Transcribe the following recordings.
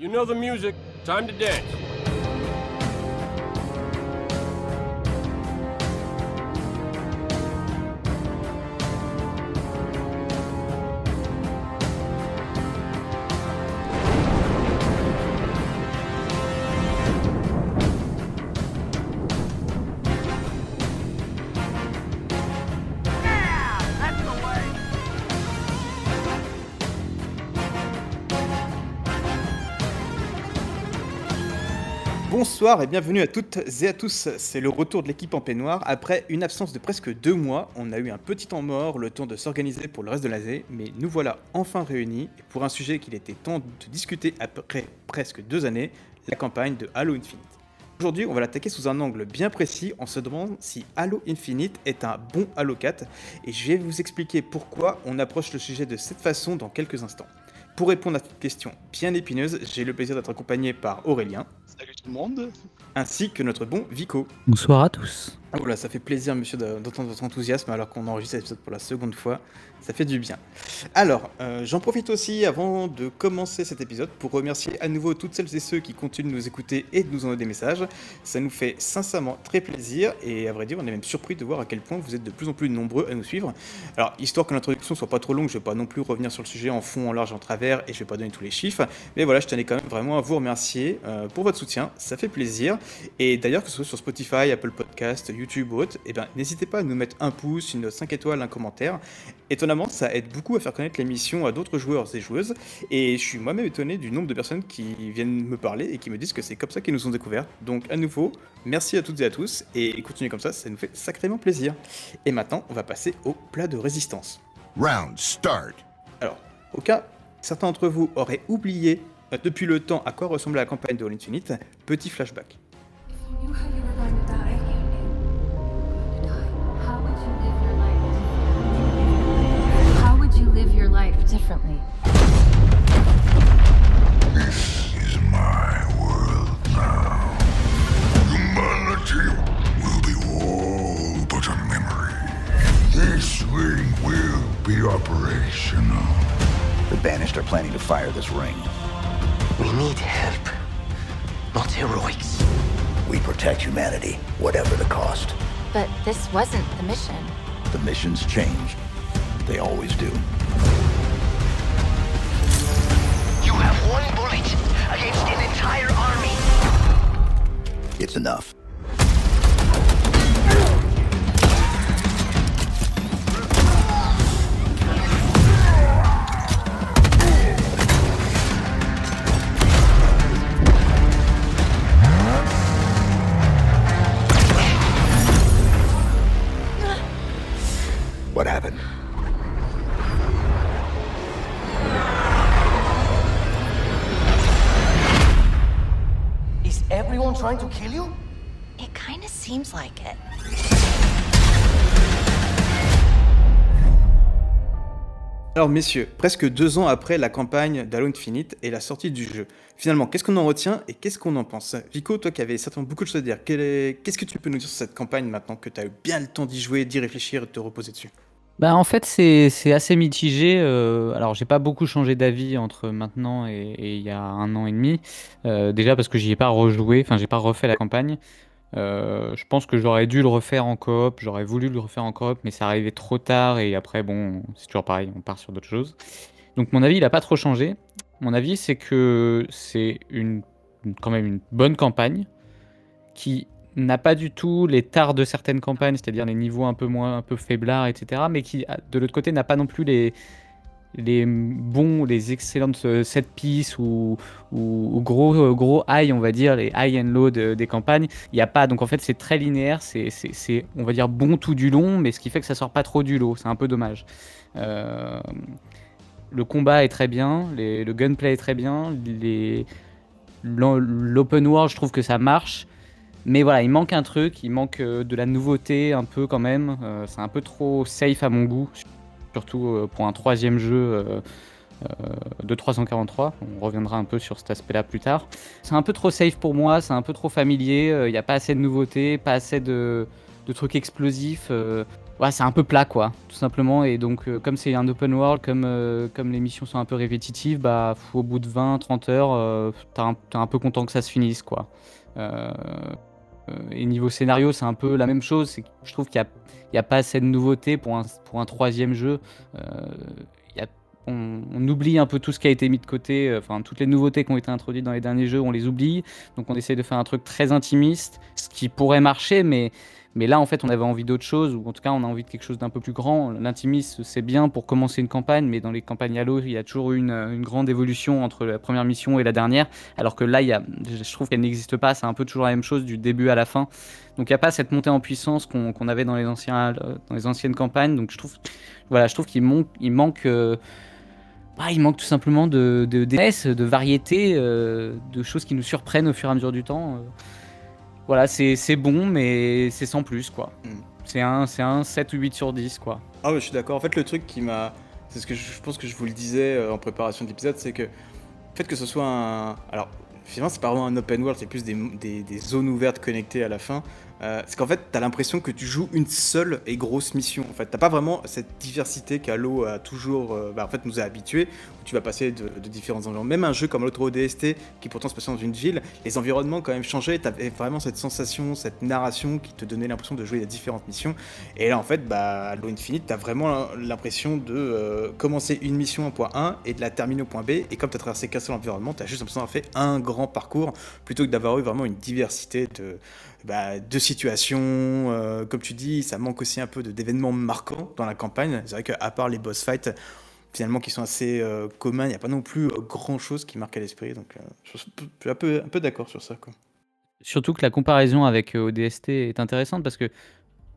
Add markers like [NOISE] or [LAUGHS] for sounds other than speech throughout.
You know the music. Time to dance. Bonsoir et bienvenue à toutes et à tous. C'est le retour de l'équipe en peignoir. Après une absence de presque deux mois, on a eu un petit temps mort, le temps de s'organiser pour le reste de l'année, mais nous voilà enfin réunis pour un sujet qu'il était temps de discuter après presque deux années, la campagne de Halo Infinite. Aujourd'hui, on va l'attaquer sous un angle bien précis en se demandant si Halo Infinite est un bon Halo 4 et je vais vous expliquer pourquoi on approche le sujet de cette façon dans quelques instants. Pour répondre à cette question bien épineuse, j'ai le plaisir d'être accompagné par Aurélien. Salut tout le monde. Ainsi que notre bon Vico. Bonsoir à tous. Ah, voilà, ça fait plaisir, monsieur, d'entendre votre enthousiasme alors qu'on enregistre l'épisode pour la seconde fois. Ça fait du bien. Alors, euh, j'en profite aussi avant de commencer cet épisode pour remercier à nouveau toutes celles et ceux qui continuent de nous écouter et de nous envoyer des messages. Ça nous fait sincèrement très plaisir et à vrai dire, on est même surpris de voir à quel point vous êtes de plus en plus nombreux à nous suivre. Alors, histoire que l'introduction soit pas trop longue, je vais pas non plus revenir sur le sujet en fond, en large, en travers et je vais pas donner tous les chiffres. Mais voilà, je tenais quand même vraiment à vous remercier euh, pour votre soutien. Ça fait plaisir. Et d'ailleurs, que ce soit sur Spotify, Apple Podcast, YouTube ou autre, eh ben, n'hésitez pas à nous mettre un pouce, une note 5 étoiles, un commentaire. Étonnamment, ça aide beaucoup à faire connaître l'émission à d'autres joueurs et joueuses. Et je suis moi-même étonné du nombre de personnes qui viennent me parler et qui me disent que c'est comme ça qu'ils nous ont découverts. Donc, à nouveau, merci à toutes et à tous. Et continuez comme ça, ça nous fait sacrément plaisir. Et maintenant, on va passer au plat de résistance. Round start. Alors, au cas, certains d'entre vous auraient oublié euh, depuis le temps à quoi ressemblait la campagne de All Infinite, petit flashback. You knew how you were going to die. If you knew you were going to die, how would you live your life? How would you live your life differently? This is my world now. Humanity will be all but a memory. This ring will be operational. The Banished are planning to fire this ring. We need help, not heroics. We protect humanity, whatever the cost. But this wasn't the mission. The missions change. They always do. You have one bullet against an entire army. It's enough. Alors messieurs, presque deux ans après la campagne d'Halo Infinite et la sortie du jeu, finalement, qu'est-ce qu'on en retient et qu'est-ce qu'on en pense? Vico, toi qui avais certainement beaucoup de choses à dire, qu'est-ce que tu peux nous dire sur cette campagne maintenant que tu as eu bien le temps d'y jouer, d'y réfléchir de te reposer dessus? Bah en fait c'est assez mitigé. euh, alors j'ai pas beaucoup changé d'avis entre maintenant et, et il y a un an et demi. Euh, déjà parce que j'y ai pas rejoué, enfin j'ai pas refait la campagne. Euh, je pense que j'aurais dû le refaire en coop, j'aurais voulu le refaire en coop, mais ça arrivait trop tard et après bon c'est toujours pareil, on part sur d'autres choses. Donc mon avis il a pas trop changé. Mon avis c'est que c'est une, quand même une bonne campagne qui n'a pas du tout les tares de certaines campagnes, c'est-à-dire les niveaux un peu moins, un peu faiblards, etc. Mais qui, de l'autre côté, n'a pas non plus les, les bons, les excellentes euh, set piece ou, gros, euh, gros high, on va dire, les high and low de- des campagnes. Il n'y a pas, donc en fait, c'est très linéaire, c'est, on va dire, bon tout du long, mais ce qui fait que ça sort pas trop du lot. C'est un peu dommage. Euh, le combat est très bien, le gunplay est très bien, l'open world, je trouve que ça marche. Mais voilà, il manque un truc, il manque de la nouveauté un peu quand même. C'est un peu trop safe à mon goût, surtout euh, pour un troisième jeu euh, euh, de 343. On reviendra un peu sur cet aspect-là plus tard. C'est un peu trop safe pour moi, c'est un peu trop familier. Il n'y a pas assez de nouveautés, pas assez de, trucs explosifs. ouais, c'est un peu plat, quoi, tout simplement. Et donc, comme c'est un open world, comme, les missions sont un peu répétitives, bah, au bout de 20-30 heures, euh, t'es un, un peu content que ça se finisse, quoi. Euh, et niveau scénario, c'est un peu la même chose. je trouve qu'il n'y a, a pas assez de nouveautés pour un, troisième jeu. Euh, on, on oublie un peu tout ce qui a été mis de côté, euh, enfin toutes les nouveautés qui ont été introduites dans les derniers jeux, on les oublie. Donc on essaie de faire un truc très intimiste, ce qui pourrait marcher, mais, mais là en fait on avait envie d'autre chose, ou en tout cas on a envie de quelque chose d'un peu plus grand. L'intimiste c'est bien pour commencer une campagne, mais dans les campagnes Halo il y a toujours une, une grande évolution entre la première mission et la dernière, alors que là il y a, je trouve qu'elle n'existe pas, c'est un peu toujours la même chose du début à la fin. Donc il n'y a pas cette montée en puissance qu'on avait dans les, anciens, euh, dans les anciennes campagnes. Donc je trouve, voilà, trouve qu'il manque, euh, bah, il manque tout simplement de, de, de variété, euh, de choses qui nous surprennent au fur et à mesure du temps. Voilà, c'est bon, mais c'est sans plus, quoi. Mm. C'est un, un 7 ou 8 sur 10, quoi. Ah ouais, je suis d'accord. En fait, le truc qui m'a. C'est ce que je, je pense que je vous le disais euh, en préparation de l'épisode, c'est que le fait que ce soit un. Alors, finalement, c'est pas vraiment un open world, c'est plus des, des- des zones ouvertes connectées à la fin. Euh, c'est qu'en fait, t'as l'impression que tu joues une seule et grosse mission. En fait, t'as pas vraiment cette diversité qu'Halo a toujours, euh, bah, en nous a habitués, où tu vas passer de, différents environnements. Même un jeu comme l'autre ODST, qui pourtant se passait dans une ville, les environnements quand même changé. T'avais vraiment cette sensation, cette narration qui te donnait l'impression de jouer à différentes missions. Et là, en fait, bah, Halo Infinite, t'as vraiment l'impression de euh, commencer une mission au point A et de la terminer au point B. Et comme t'as traversé qu'un seul environnement, t'as juste l'impression d'avoir fait un grand parcours plutôt que d'avoir eu vraiment une diversité de, bah, de situations. euh, comme tu dis, ça manque aussi un peu d'événements marquants dans la campagne. C'est vrai qu'à part les boss fights, finalement, qui sont assez euh, communs, il n'y a pas non plus euh, grand chose qui marque à l'esprit. Donc, je suis un peu, d'accord sur ça. Surtout que la comparaison avec ODST est intéressante parce que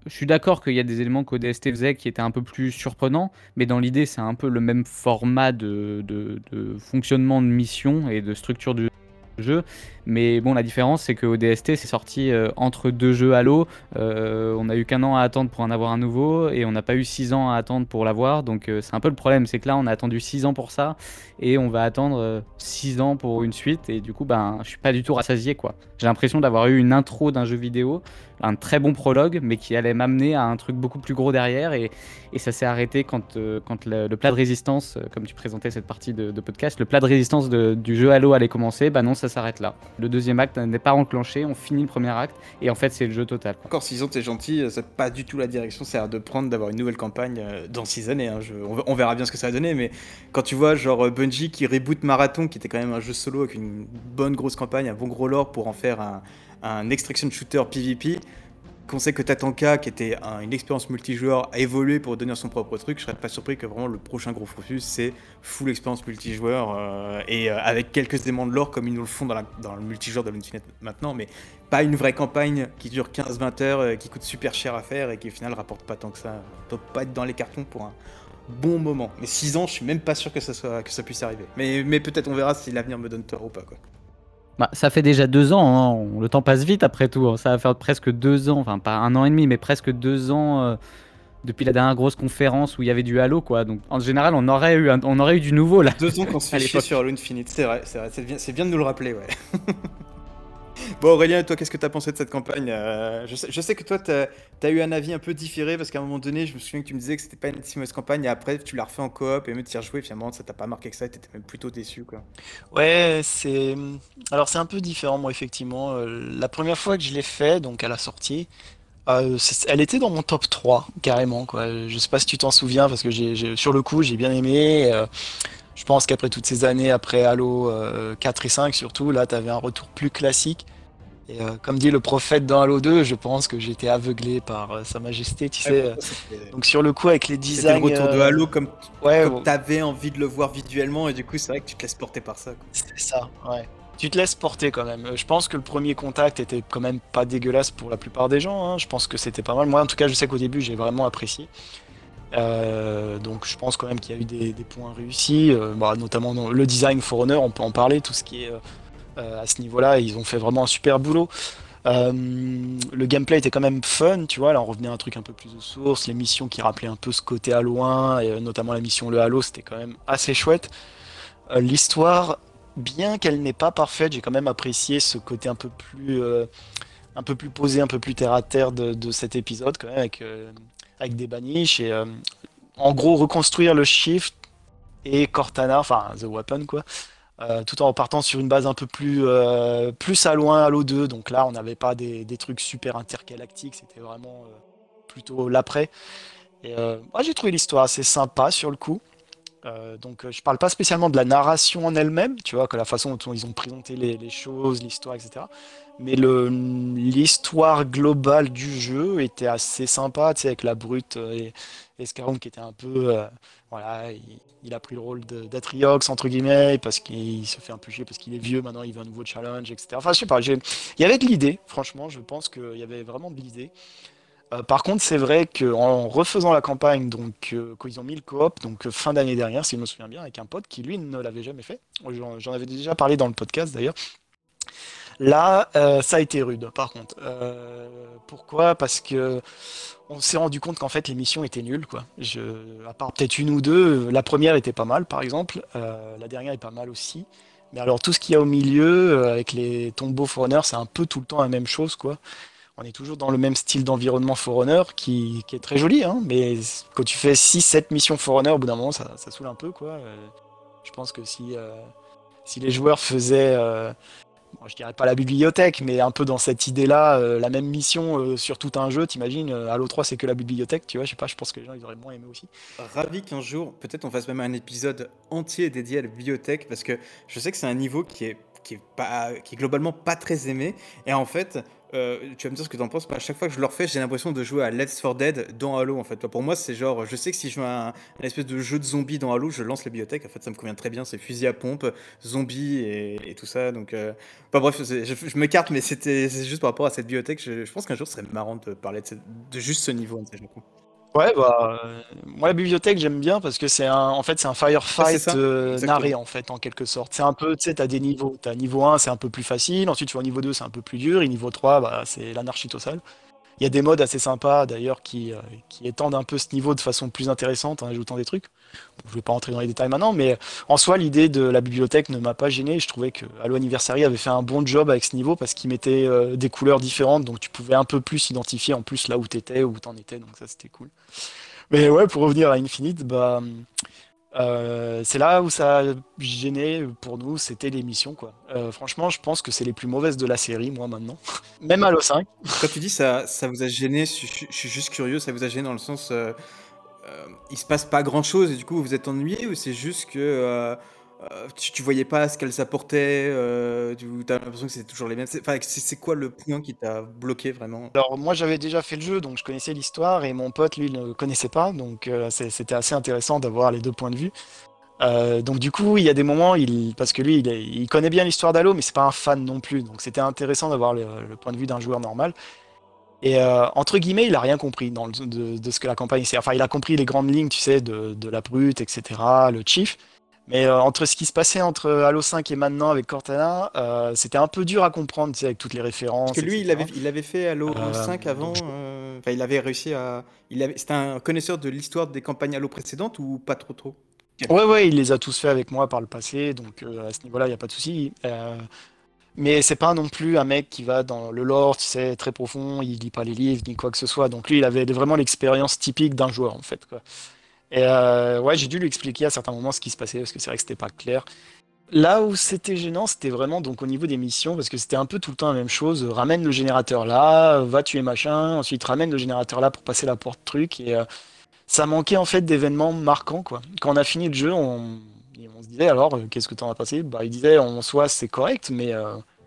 je suis d'accord qu'il y a des éléments qu'ODST faisait qui étaient un peu plus surprenants, mais dans l'idée, c'est un peu le même format de, de- fonctionnement de mission et de structure du jeu. Mais bon, la différence, c'est que ODST, c'est sorti euh, entre deux jeux Halo. Euh, on a eu qu'un an à attendre pour en avoir un nouveau et on n'a pas eu six ans à attendre pour l'avoir. Donc euh, c'est un peu le problème, c'est que là, on a attendu six ans pour ça et on va attendre six ans pour une suite. Et du coup, ben, je suis pas du tout rassasié, quoi. J'ai l'impression d'avoir eu une intro d'un jeu vidéo, un très bon prologue, mais qui allait m'amener à un truc beaucoup plus gros derrière. Et, ça s'est arrêté quand, euh, le, plat de résistance, euh, comme tu présentais cette partie de, podcast, le plat de résistance du jeu Halo allait commencer. Bah non, ça s'arrête là. Le deuxième acte n'est pas enclenché, on finit le premier acte, et en fait, c'est le jeu total. Encore 6 ans, t'es gentil, euh, c'est pas du tout la direction, c'est à de prendre d'avoir une nouvelle campagne dans 6 années. hein. On, on verra bien ce que ça va donner, mais quand tu vois genre Bungie qui reboot Marathon, qui était quand même un jeu solo avec une bonne grosse campagne, un bon gros lore pour en faire un, un extraction shooter PvP, qu'on sait que Tatanka, qui était un- une expérience multijoueur, a évolué pour devenir son propre truc, je serais pas surpris que vraiment le prochain gros focus, c'est full expérience multijoueur euh, et euh, avec quelques éléments de lore comme ils nous le font dans, le multijoueur de l'Infinite maintenant, mais pas une vraie campagne qui dure 15-20 heures, euh, qui coûte super cher à faire et qui au final rapporte pas tant que ça. On peut pas être dans les cartons pour un bon moment. Mais 6 ans, je suis même pas sûr que ça, soit, que ça puisse arriver. Mais, mais peut-être on verra si l'avenir me donne tort ou pas. Quoi. Bah, ça fait déjà deux ans, hein, le temps passe vite après tout. hein. Ça va faire presque deux ans, enfin pas un an et demi, mais presque deux ans euh, depuis la dernière grosse conférence où il y avait du Halo, quoi. Donc en général, on aurait eu, un- on aurait eu du nouveau là. Deux ans qu'on se [LAUGHS] fait chier sur Halo Infinite, c'est vrai, c'est bien, c'est bien de nous le rappeler, ouais. [LAUGHS] bon Aurélien, toi, qu'est-ce que t'as pensé de cette campagne Euh, je, sais, que toi, t'as as eu un avis un peu différé parce qu'à un moment donné, je me souviens que tu me disais que c'était pas une si mauvaise campagne et après tu l'as refait en coop et même t'y as rejoué, finalement ça t'a pas marqué que ça et t'étais même plutôt déçu, quoi. Ouais, c'est. Alors, c'est un peu différent, moi, effectivement. Euh, La première fois que je l'ai fait, donc à la sortie, euh, elle était dans mon top 3, carrément, quoi. Je sais pas si tu t'en souviens, parce que sur le coup, j'ai bien aimé. Je pense qu'après toutes ces années, après Halo euh, 4 et 5 surtout, là, t'avais un retour plus classique. Et euh, comme dit le prophète dans Halo 2, je pense que j'étais aveuglé par euh, Sa Majesté, tu sais. euh. Donc, sur le coup, avec les designs. le retour de Halo comme, Ouais, comme t'avais envie de le voir visuellement et du coup c'est vrai que tu te laisses porter par ça. C'est ça, ouais. Tu te laisses porter quand même. Je pense que le premier contact était quand même pas dégueulasse pour la plupart des gens. hein. Je pense que c'était pas mal. Moi, en tout cas, je sais qu'au début, j'ai vraiment apprécié. Donc, je pense quand même qu'il y a eu des, des points réussis, bah, notamment dans le design For Honor, on peut en parler, tout ce qui est à ce niveau-là. Ils ont fait vraiment un super boulot. Euh, le gameplay était quand même fun, tu vois. Là, on revenait à un truc un peu plus aux sources, les missions qui rappelaient un peu ce côté à loin, et euh, notamment la mission Le Halo, c'était quand même assez chouette. Euh, L'histoire, bien qu'elle n'est pas parfaite, j'ai quand même apprécié ce côté un peu plus, euh, un peu plus posé, un peu plus terre à terre de, de cet épisode, quand même, avec, euh, des baniches et euh, en gros reconstruire le shift et Cortana, enfin The Weapon quoi, euh, tout en partant sur une base un peu plus, euh, plus à loin, Halo 2. Donc là, on n'avait pas des, des trucs super intergalactiques, c'était vraiment euh, plutôt l'après. Moi, j'ai trouvé l'histoire assez sympa sur le coup. Donc, je parle pas spécialement de la narration en elle-même, tu vois, que la façon dont ils ont présenté les, choses, l'histoire, etc. Mais l'histoire globale du jeu était assez sympa, tu sais, avec la brute et, et qui était un peu, voilà, il, a pris le rôle d'Atriox entre guillemets parce qu'il se fait un peu parce qu'il est vieux, maintenant il veut un nouveau challenge, etc. Enfin, je sais pas, il y avait de l'idée, franchement, je pense qu'il y avait vraiment de l'idée. Euh, par contre, c'est vrai qu'en refaisant la campagne, donc euh, quand ils ont mis le coop, donc euh, fin d'année dernière, si je me souviens bien, avec un pote qui lui ne l'avait jamais fait. J'en avais déjà parlé dans le podcast d'ailleurs. Là, euh, ça a été rude, par contre. Pourquoi? Parce que on s'est rendu compte qu'en fait l'émission était nulle, quoi. Je, à part peut-être une ou deux, la première était pas mal, par exemple. Euh, la dernière est pas mal aussi. Mais alors tout ce qu'il y a au milieu, euh, avec les tombeaux Forerunner, c'est un peu tout le temps la même chose, quoi. On est toujours dans le même style d'environnement Forerunner qui, est très joli, hein, mais quand tu fais 6-7 missions Forerunner, au bout d'un moment, ça, ça saoule un peu, quoi. Euh, je pense que si, euh, si les joueurs faisaient, euh, je dirais pas la bibliothèque, mais un peu dans cette idée-là, euh, la même mission euh, sur tout un jeu, t'imagines, euh, Halo 3 c'est que la bibliothèque, tu vois, je sais pas, je pense que les gens ils auraient moins aimé aussi. Ravi qu'un jour, peut-être on fasse même un épisode entier dédié à la bibliothèque, parce que je sais que c'est un niveau qui est, qui est, pas, qui est globalement pas très aimé. Et en fait, euh, tu vas me dire ce que t'en penses, mais à chaque fois que je le refais, j'ai l'impression de jouer à Let's for Dead dans Halo. En fait, pour moi, c'est genre, je sais que si je joue à un, espèce de jeu de zombies dans Halo, je lance la bibliothèque. En fait, ça me convient très bien. C'est fusil à pompe, zombies et, tout ça. Donc, euh, bref, je, m'écarte, mais c'était juste par rapport à cette bibliothèque. Je, pense qu'un jour, ce serait marrant de parler de, juste ce niveau. je trouve. Ouais, bah, euh, moi la bibliothèque j'aime bien parce que c'est un, en fait c'est un firefight ça, euh, exactement. narré en fait en quelque sorte. C'est un peu, tu sais, t'as des niveaux. T'as niveau 1 c'est un peu plus facile, ensuite tu vas au niveau 2 c'est un peu plus dur, et niveau 3 bah, c'est l'anarchie totale. Il y a des modes assez sympas d'ailleurs qui, euh, qui étendent un peu ce niveau de façon plus intéressante en ajoutant des trucs. Je vais pas rentrer dans les détails maintenant, mais en soi l'idée de la bibliothèque ne m'a pas gêné. Je trouvais que Halo Anniversary avait fait un bon job avec ce niveau parce qu'il mettait euh, des couleurs différentes, donc tu pouvais un peu plus identifier en plus là où t'étais, où t'en étais, donc ça c'était cool. Mais ouais, pour revenir à Infinite, bah, euh, c'est là où ça gêné pour nous, c'était quoi. Euh, franchement, je pense que c'est les plus mauvaises de la série, moi, maintenant. [LAUGHS] Même Halo 5. Quand tu dis ça, ça vous a gêné, je, suis juste curieux, ça vous a gêné dans le sens, euh, euh, il se passe pas grand chose et du coup vous êtes ennuyé ou c'est juste que euh, tu, voyais pas ce qu'elles apportaient, euh, tu as l'impression que c'est toujours les mêmes. C'est quoi le point qui t'a bloqué vraiment? Alors, moi, j'avais déjà fait le jeu, donc je connaissais l'histoire, et mon pote, lui, ne connaissait pas, donc euh, c'était assez intéressant d'avoir les deux points de vue. Euh, donc du coup, il y a des moments, il, parce que lui, il, connaît bien l'histoire d'Halo, mais c'est pas un fan non plus, donc c'était intéressant d'avoir le, point de vue d'un joueur normal. Et entre guillemets, il a rien compris de ce que la campagne c'est. Enfin, il a compris les grandes lignes, tu sais, de, de la brute, etc., le chief. Mais euh, entre ce qui se passait entre Halo 5 et maintenant avec Cortana, euh, c'était un peu dur à comprendre, tu sais, avec toutes les références. Parce que lui, il avait, il avait fait Halo Euh, 5 avant, euh, enfin il avait réussi à... il avait- C'était un connaisseur de l'histoire des campagnes Halo précédentes ou pas trop trop? Ouais, ouais, il les a tous fait avec moi par le passé, donc euh, à ce niveau-là, il n'y a pas de souci. Euh, mais c'est pas non plus un mec qui va dans le lore, tu sais, très profond, il lit pas les livres ni quoi que ce soit. Donc lui, il avait vraiment l'expérience typique d'un joueur, en fait, quoi. Et euh, ouais, j'ai dû lui expliquer à certains moments ce qui se passait, parce que c'est vrai que c'était pas clair. Là où c'était gênant, c'était vraiment donc au niveau des missions, parce que c'était un peu tout le temps la même chose. Ramène le générateur là, va tuer machin, ensuite ramène le générateur là pour passer la porte truc, et euh, ça manquait en fait d'événements marquants quoi. Quand on a fini le jeu, on, se disait alors euh, qu'est-ce que t'en as passé? Bah il disait en soi c'est correct, mais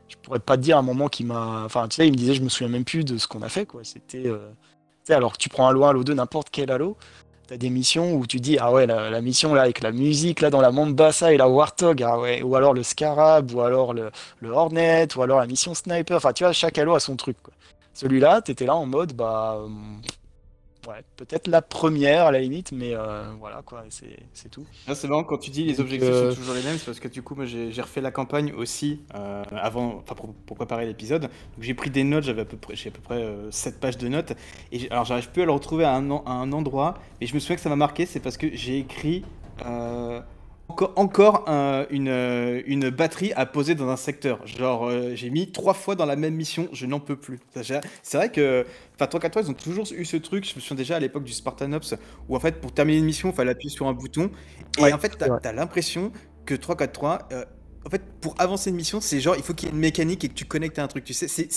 je pourrais pas te dire un moment qui m'a. Enfin tu sais, il me disait je me souviens même plus de ce qu'on a fait quoi. C'était. alors que tu prends Halo 1, Halo 2, n'importe quel Halo, t'as des missions où tu dis ah ouais la, mission là avec la musique là dans la Mombasa et la Warthog, ah ou alors le Scarab, ou alors le, Hornet, ou alors la mission Sniper. Enfin tu vois chaque Halo a son truc. Celui-là, t'étais là en mode bah. Euh, Ouais, peut-être la première à la limite, mais euh, voilà quoi, c'est c'est tout. Ah, c'est marrant quand tu dis les Donc, objectifs euh, sont toujours les mêmes, c'est parce que du coup moi j'ai j'ai refait la campagne aussi euh, avant, enfin pour, pour préparer l'épisode. Donc j'ai pris des notes, j'avais à peu près, j'ai à peu près 7 pages de notes. Et j'ai- alors j'arrive plus à le retrouver à un, à un endroit, mais je me souviens que ça m'a marqué, c'est parce que j'ai écrit euh, encore, encore un- une, une batterie à poser dans un secteur. Genre, euh, j'ai mis trois fois dans la même mission, je n'en peux plus. C'est vrai que, enfin, 343, ils ont toujours eu ce truc. Je me souviens déjà à l'époque du Spartan Ops, où en fait, pour terminer une mission, il fallait appuyer sur un bouton. Et Ouais, en fait, t'as as, l'impression que 343, euh, en fait, pour avancer une mission, c'est genre, il faut qu'il y ait une mécanique et que tu connectes à un truc. Tu sais, c'est.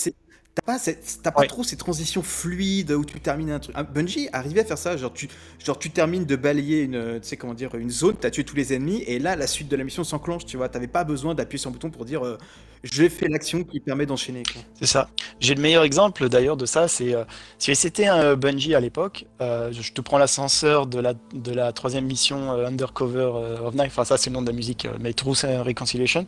T'as pas, cette- pas Ouais. trop ces transitions fluides où tu termines un truc. Ah, Bungie arrivait à faire ça, genre tu, genre tu termines de balayer une, tu sais comment dire, une zone, t'as tué tous les ennemis et là la suite de la mission s'enclenche, tu vois. T'avais pas besoin d'appuyer sur un bouton pour dire euh, j'ai fait l'action qui permet d'enchaîner. C'est ça. J'ai le meilleur exemple d'ailleurs de ça, c'est euh, si c'était un euh, Bungie à l'époque, euh, je te prends l'ascenseur de la, de la troisième mission Undercover of Night, enfin ça c'est le nom de la musique, mais Truth and Reconciliation.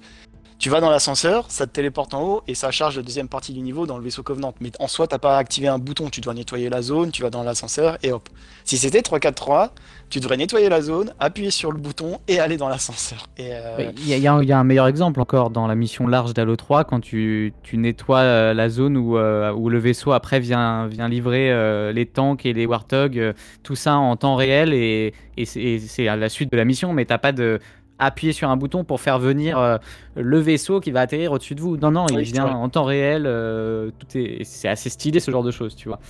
Tu vas dans l'ascenseur, ça te téléporte en haut et ça charge la deuxième partie du niveau dans le vaisseau Covenant. Mais en soi, t'as pas activé un bouton, tu dois nettoyer la zone, tu vas dans l'ascenseur et hop. Si c'était 3-4-3, tu devrais nettoyer la zone, appuyer sur le bouton et aller dans l'ascenseur. Euh, Il y, a- un- meilleur exemple encore dans la mission large d'Halo 3 quand tu, nettoies euh, la zone où, euh, où le vaisseau après vient, livrer les tanks et les warthogs, tout ça en temps réel et, et c'est à la suite de la mission, mais t'as pas de appuyer sur un bouton pour faire venir euh, le vaisseau qui va atterrir au-dessus de vous. Non, non, il Oui, vient en temps réel. euh, tout est, c'est assez stylé ce genre de choses, tu vois.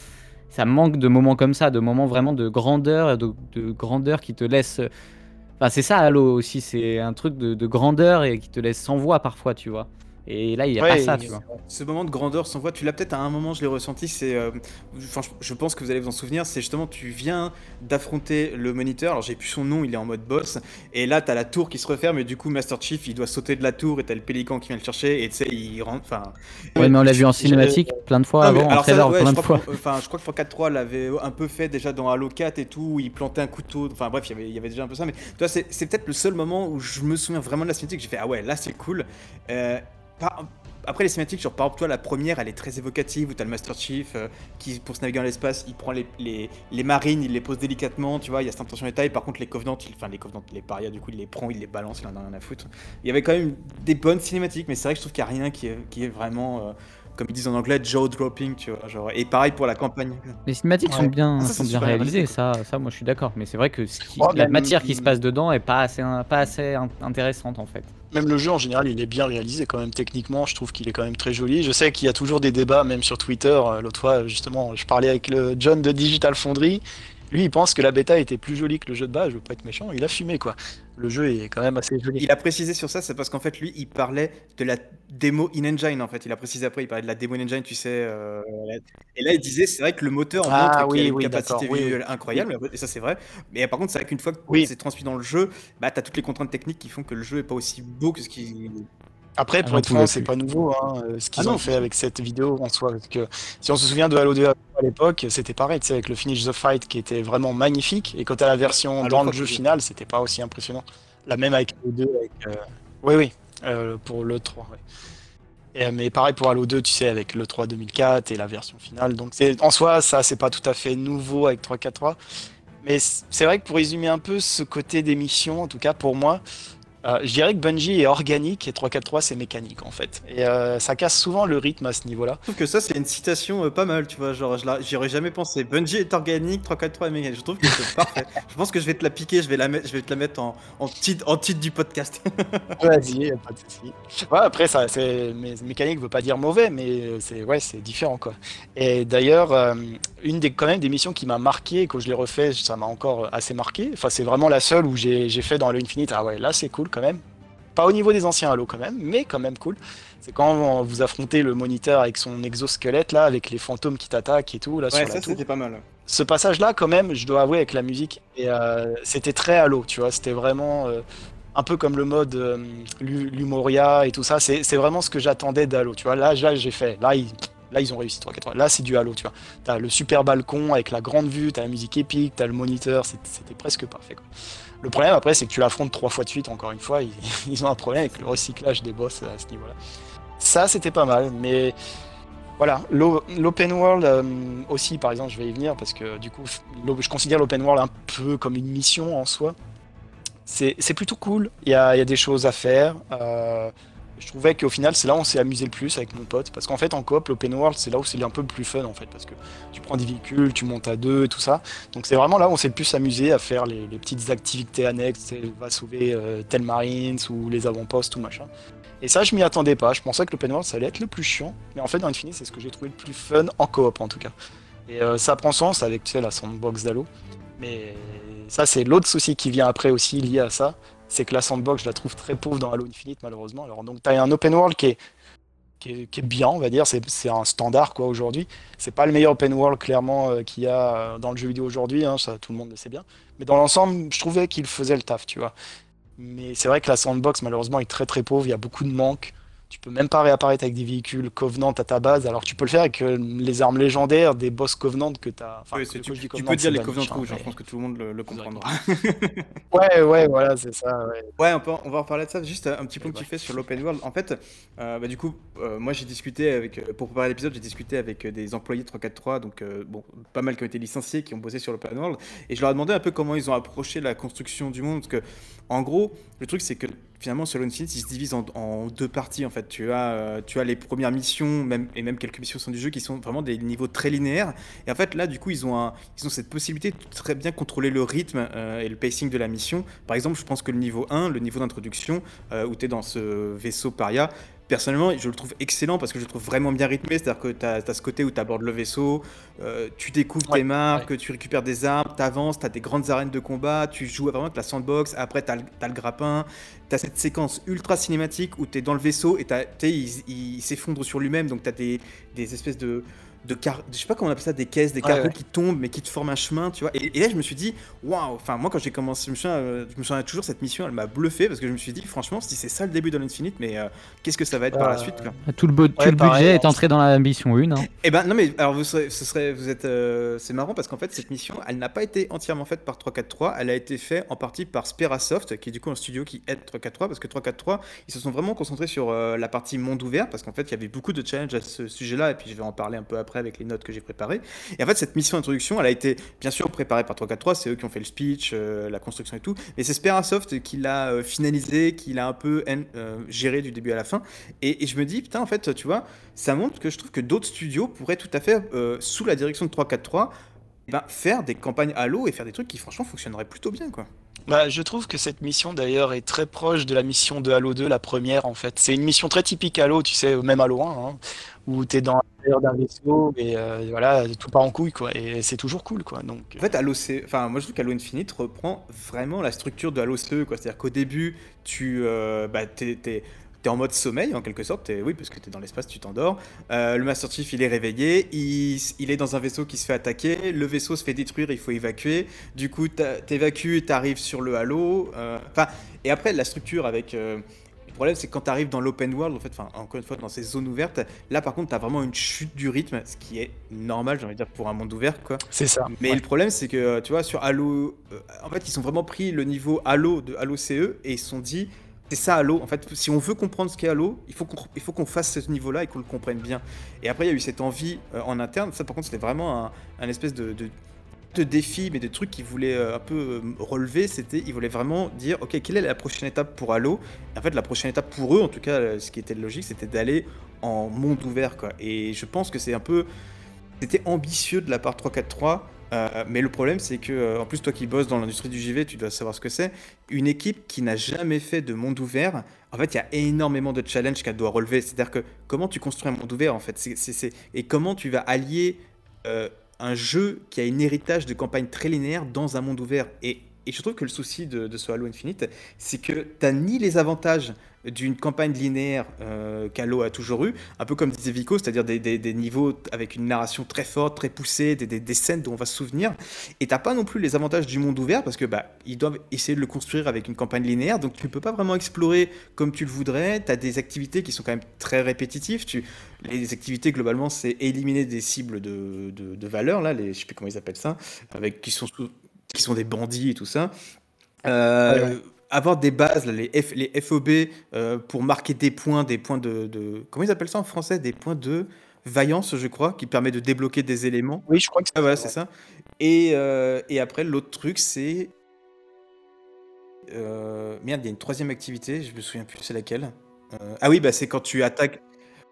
Ça manque de moments comme ça, de moments vraiment de grandeur, de, de grandeur qui te laisse. Enfin, c'est ça Halo aussi, c'est un truc de, de grandeur et qui te laisse sans voix parfois, tu vois. Et là, il n'y a Ouais, pas ça, tu vois. Ce moment de grandeur sans voix, tu l'as peut-être à un moment, je l'ai ressenti, c'est. euh, Enfin, je, je pense que vous allez vous en souvenir, c'est justement, tu viens d'affronter le moniteur, alors j'ai plus son nom, il est en mode boss, et là, t'as la tour qui se referme, et du coup, Master Chief, il doit sauter de la tour, et t'as le pélican qui vient le chercher, et tu sais, il rentre. Enfin. Ouais, mais on l'a vu en cinématique plein de fois Non, avant, en alors trailer ouais, plein je de crois fois. que- Enfin, je crois que 343 l'avait un peu fait déjà dans Halo 4 et tout, où il plantait un couteau. Enfin bref, il y avait, il y avait déjà un peu ça. Mais tu vois, c'est c'est peut-être le seul moment où je me souviens vraiment de la cinématique. J'ai fait ah ouais, là c'est cool. Euh, Après les cinématiques, genre par exemple toi la première, elle est très évocative où t'as le Master Chief euh, qui pour se naviguer dans l'espace, il prend les, marines, il les pose délicatement, tu vois, il y a cette intention de détail. Par contre les Covenants, enfin les Covenants, les parias, du coup il les prend, il les balance, il en a rien à foutre. Il y avait quand même des bonnes cinématiques, mais c'est vrai que je trouve qu'il n'y a rien qui est, qui est vraiment euh, comme ils disent en anglais, jaw dropping, tu vois. Genre, et pareil pour la campagne. Les cinématiques sont bien, Ah, ça, sont bien réalisées, réalisé, ça, ça, moi je suis d'accord. Mais c'est vrai que ce qui- Ouais, la même- matière qui se passe dedans est pas assez, pas assez in- intéressante en fait. Même le jeu en général, il est bien réalisé quand même techniquement. Je trouve qu'il est quand même très joli. Je sais qu'il y a toujours des débats, même sur Twitter. Euh, L'autre fois, justement, je parlais avec le John de Digital Foundry. Lui, il pense que la bêta était plus jolie que le jeu de base. Je veux pas être méchant. Il a fumé quoi. Le jeu est quand même assez joli. Il a précisé sur ça, c'est parce qu'en fait, lui, il parlait de la démo in-engine, en fait. Il a précisé après, il parlait de la démo in-engine, tu sais. euh, et là, il disait, c'est vrai que le moteur Ah, montre qu'il oui, a une capacité oui, visuelle incroyable, et ça, c'est vrai. Mais par contre, c'est vrai qu'une fois que c'est transmis dans le jeu, bah, t'as toutes les contraintes techniques qui font que le jeu est pas aussi beau que ce qui. Après, pour être franc, c'est pas nouveau hein, euh, ce qu'ils Ah ont non. fait avec cette vidéo en soi. Parce que si on se souvient de Halo 2 à l'époque, c'était pareil, avec le finish the fight qui était vraiment magnifique. Et quand t'as la version dans le 3, jeu final, c'était pas aussi impressionnant. La même avec Halo 2, avec. euh, Oui, oui, euh, pour le 3. ouais. Et, euh, mais pareil pour Halo 2, tu sais, avec le 3 2004 et la version finale. Donc en soi, ça, c'est pas tout à fait nouveau avec 3.4.3. Mais c'est vrai que pour résumer un peu ce côté des missions, en tout cas pour moi, euh, je dirais que Bungie est organique et 3.4.3 c'est mécanique en fait. Et euh, ça casse souvent le rythme à ce niveau-là. Je trouve que ça, c'est une citation euh, pas mal, tu vois. Genre, j'y aurais jamais pensé. Bungie est organique, 343 est mécanique. Je trouve que c'est [LAUGHS] parfait. Je pense que je vais te la piquer, je vais, la mettre, je vais te la mettre en, en, titre, en titre du podcast. [LAUGHS] Vas-y, pas de souci. Ouais, après, ça, c'est, mais mécanique veut pas dire mauvais, mais c'est, ouais, c'est différent, quoi. Et d'ailleurs, euh, une des, quand même des missions qui m'a marqué, quand je l'ai refait, ça m'a encore assez marqué. Enfin, c'est vraiment la seule où j'ai, j'ai fait dans Halo Infinite. Ah ouais, là, c'est cool quand même. Pas au niveau des anciens Halo quand même, mais quand même cool. C'est quand vous affrontez le moniteur avec son exosquelette là, avec les fantômes qui t'attaquent et tout là Ouais, sur la ça, tour pas mal. ce passage-là, quand même, je dois avouer avec la musique, et euh, c'était très Halo, tu vois. C'était vraiment euh, un peu comme le mode euh, Lu- Lumoria et tout ça. C'est vraiment ce que j'attendais d'Halo, tu vois. Là, là j'ai fait. Là, ils, là, ils ont réussi 3 4 Là, c'est du Halo, tu vois. T'as le super balcon avec la grande vue, t'as la musique épique, t'as le moniteur. C'était presque parfait, quoi. Le problème après, c'est que tu l'affrontes trois fois de suite, encore une fois. Ils, [LAUGHS] ont un problème avec le recyclage des boss à ce niveau-là. Ça, c'était pas mal, mais voilà, l'o- l'open world euh, aussi, par exemple, je vais y venir parce que du coup, je considère l'open world un peu comme une mission en soi. C'est plutôt cool. Il y a, y a des choses à faire. euh, Je trouvais qu'au final, c'est là où on s'est amusé le plus avec mon pote. Parce qu'en fait, en coop, l'open world, c'est là où c'est un peu plus fun, en fait. Parce que tu prends des véhicules, tu montes à deux et tout ça. Donc c'est vraiment là où on s'est le plus amusé à faire les, petites activités annexes. va sauver euh, tel Marines ou les avant-postes ou machin. Et ça, je m'y attendais pas. Je pensais que l'open world, ça allait être le plus chiant. Mais en fait, dans Infinite, c'est ce que j'ai trouvé le plus fun en coop, en tout cas. Et euh, ça prend sens avec, tu sais, la sandbox d'Halo. Mais ça, c'est l'autre souci qui vient après aussi lié à ça. C'est que la sandbox, je la trouve très pauvre dans Halo Infinite, malheureusement. Donc, tu as un open world qui est, qui est, qui est bien, on va dire. C'est c'est un standard, quoi, aujourd'hui. C'est pas le meilleur open world, clairement, euh, qu'il y a euh, dans le jeu vidéo aujourd'hui. hein, ça, tout le monde le sait bien. Mais dans l'ensemble, je trouvais qu'il faisait le taf, tu vois. Mais c'est vrai que la sandbox, malheureusement, est très très pauvre. Il y a beaucoup de manques. Tu peux même pas réapparaître avec des véhicules Covenant à ta base. Alors tu peux le faire avec euh, les armes légendaires des boss Covenant que tu as. Oui, c'est- tu, tu peux dire les Covenant rouges, hein, je pense que tout le monde le, le comprendra. [LAUGHS] [LAUGHS] Ouais, ouais, voilà, c'est ça. Ouais. Ouais, on, peut- on va en reparler de ça. Juste un petit point Ouais, que tu fais sur l'open world. En fait, euh, bah, du coup, euh, moi j'ai discuté avec, pour préparer l'épisode, j'ai discuté avec des employés de 343, donc euh, bon, pas mal qui ont été licenciés, qui ont bossé sur l'open world, et je leur ai demandé un peu comment ils ont approché la construction du monde, parce que en gros, le truc c'est que finalement sur Infinite, il se divise en, deux parties. En fait, tu as, euh, tu as les premières missions, même et même quelques missions sont du jeu qui sont vraiment des niveaux très linéaires. Et en fait, là, du coup, ils ont, ils ont cette possibilité de très bien contrôler le rythme euh, et le pacing de la mission. Par exemple, je pense que le niveau 1, le niveau d'introduction, euh, où tu es dans ce vaisseau paria, personnellement, je le trouve excellent parce que je le trouve vraiment bien rythmé. C'est-à-dire que tu as, ce côté où tu abordes le vaisseau, euh, tu découvres Ouais, tes marques, tu récupères des armes, tu avances, tu as des grandes arènes de combat, tu joues vraiment avec la sandbox, après tu as, le grappin, tu as cette séquence ultra cinématique où tu es dans le vaisseau et il, il s'effondre sur lui-même, donc tu as des, des espèces de de car... je sais pas comment on appelle ça des caisses des Ouais, ouais. qui tombent mais qui te forment un chemin tu vois et, et là je me suis dit waouh enfin moi quand j'ai commencé je me souviens, euh, je me souviens toujours cette mission elle m'a bluffé parce que je me suis dit franchement si c'est ça le début de l'Infinite mais euh, qu'est-ce que ça va être par la Euh, suite quoi. Tout le, bo- tout le pareil, budget est alors, entré dans la mission 1. Hein. Eh ben non mais alors vous serez, ce serait vous êtes euh, c'est marrant parce qu'en fait cette mission elle n'a pas été entièrement faite par 343 elle a été faite en partie par Sperasoft qui est du coup un studio qui aide 343 parce que 343 ils se sont vraiment concentrés sur euh, la partie monde ouvert parce qu'en fait il y avait beaucoup de challenges à ce sujet-là et puis je vais en parler un peu après avec les notes que j'ai préparées. Et en fait cette mission d'introduction elle a été bien sûr préparée par 343 c'est eux qui ont fait le speech euh, la construction et tout. Mais c'est Sperasoft qui l'a euh, finalisé qui l'a un peu euh, géré du début à la fin. Et, et je me dis, putain, en fait, tu vois, ça montre que je trouve que d'autres studios pourraient tout à fait, sous la direction de 343, eh ben, faire des campagnes Halo et faire des trucs qui, franchement, fonctionneraient plutôt bien, quoi. Bah, je trouve que cette mission d'ailleurs est très proche de la mission de Halo 2, la première en fait. C'est une mission très typique Halo, tu sais, même Halo 1, hein, où t'es dans l'intérieur d'un vaisseau et euh, voilà, tout part en couille quoi. Et c'est toujours cool quoi. Donc, En fait, Halo. Enfin, moi, je trouve qu'Halo Infinite reprend vraiment la structure de Halo CE, quoi. C'est-à-dire qu'au début, tu... euh, bah, t'es- T'es en mode sommeil en quelque sorte, oui parce que t'es dans l'espace, tu t'endors. Euh, le Master Chief il est réveillé, il, il est dans un vaisseau qui se fait attaquer, le vaisseau se fait détruire, il faut évacuer. Du coup t'évacues, t'arrives sur le Halo. euh, et après la structure avec euh, le problème, c'est que quand tu arrives dans l'open world, en fait, enfin, encore une fois, dans ces zones ouvertes, là, par contre, tu as vraiment une chute du rythme, ce qui est normal, j'ai envie de dire, pour un monde ouvert, quoi. c'est ça. Mais Ouais. le problème, c'est que, tu vois, sur Halo, en fait, ils ont vraiment pris le niveau Halo de Halo CE et ils se sont dit, c'est ça Halo. En fait, si on veut comprendre ce qu'est Halo, il faut qu'on il faut qu'on fasse ce niveau-là et qu'on le comprenne bien. Et après, il y a eu cette envie euh, en interne. Ça, par contre, c'était vraiment un, espèce de, défi, mais de trucs qu'ils voulaient euh, un peu euh, relever. C'était, ils voulaient vraiment dire, ok, quelle est la prochaine étape pour Halo? Et En fait, la prochaine étape pour eux, en tout cas, ce qui était logique, c'était d'aller en monde ouvert, quoi. Et je pense que c'est un peu c'était ambitieux de la part 343, euh, mais le problème c'est que, euh, en plus toi qui bosses dans l'industrie du JV, tu dois savoir ce que c'est. Une équipe qui n'a jamais fait de monde ouvert, en fait il y a énormément de challenges qu'elle doit relever. C'est-à-dire que comment tu construis un monde ouvert en fait, c'est- et comment tu vas allier euh, un jeu qui a un héritage de campagne très linéaire dans un monde ouvert? Et, et je trouve que le souci de, de ce Halo Infinite, c'est que tu n'as ni les avantages d'une campagne linéaire euh, qu'Halo a toujours eu, un peu comme disait Vico, c'est-à-dire des, des- niveaux avec une narration très forte, très poussée, des, des- scènes dont on va se souvenir, et t'as pas non plus les avantages du monde ouvert parce que bah ils doivent essayer de le construire avec une campagne linéaire, donc tu peux pas vraiment explorer comme tu le voudrais. T'as des activités qui sont quand même très répétitives. Tu, les activités globalement, c'est éliminer des cibles de, de, valeur là, les, je sais plus comment ils appellent ça, avec qui sont qui sont des bandits et tout ça. Euh. Avoir des bases, là, les, F- les FOB, euh, pour marquer des points, des points de, de- Comment ils appellent ça en français Des points de vaillance, je crois, qui permet de débloquer des éléments. Oui, je crois que Ah ouais, c'est ça. Et, euh, et après, l'autre truc, c'est. Euh, Merde, il y a une troisième activité, je me souviens plus c'est laquelle. Ah oui, bah c'est quand tu attaques.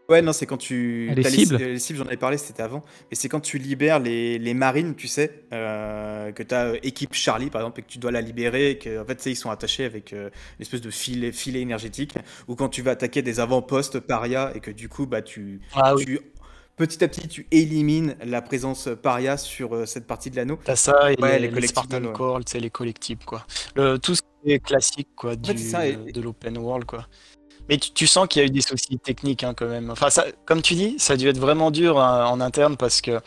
Ouais, non, c'est quand tu. Les t'as cibles. ci- Les, cibles, j'en avais parlé, c'était avant. Mais c'est quand tu libères les, les marines, tu sais, euh, que tu as équipe Charlie, par exemple, et que tu dois la libérer, et que, en fait, tu sais, ils sont attachés avec euh, une espèce de filet, filet énergétique. Ou quand tu vas attaquer des avant-postes paria, et que du coup, bah, tu, Ah oui. tu- petit à petit, tu élimines la présence paria sur euh, cette partie de l'anneau. T'as ça et Ouais, les, les les collectibles, Spartan ouais. Call, tu sais, les collectibles, quoi. Le, tout ce qui est classique, quoi, fait, du, c'est ça, et- de l'open world, quoi. Mais tu, sens qu'il y a eu des soucis techniques, hein, quand même. Enfin, comme tu dis, ça a dû être vraiment dur hein, en interne parce que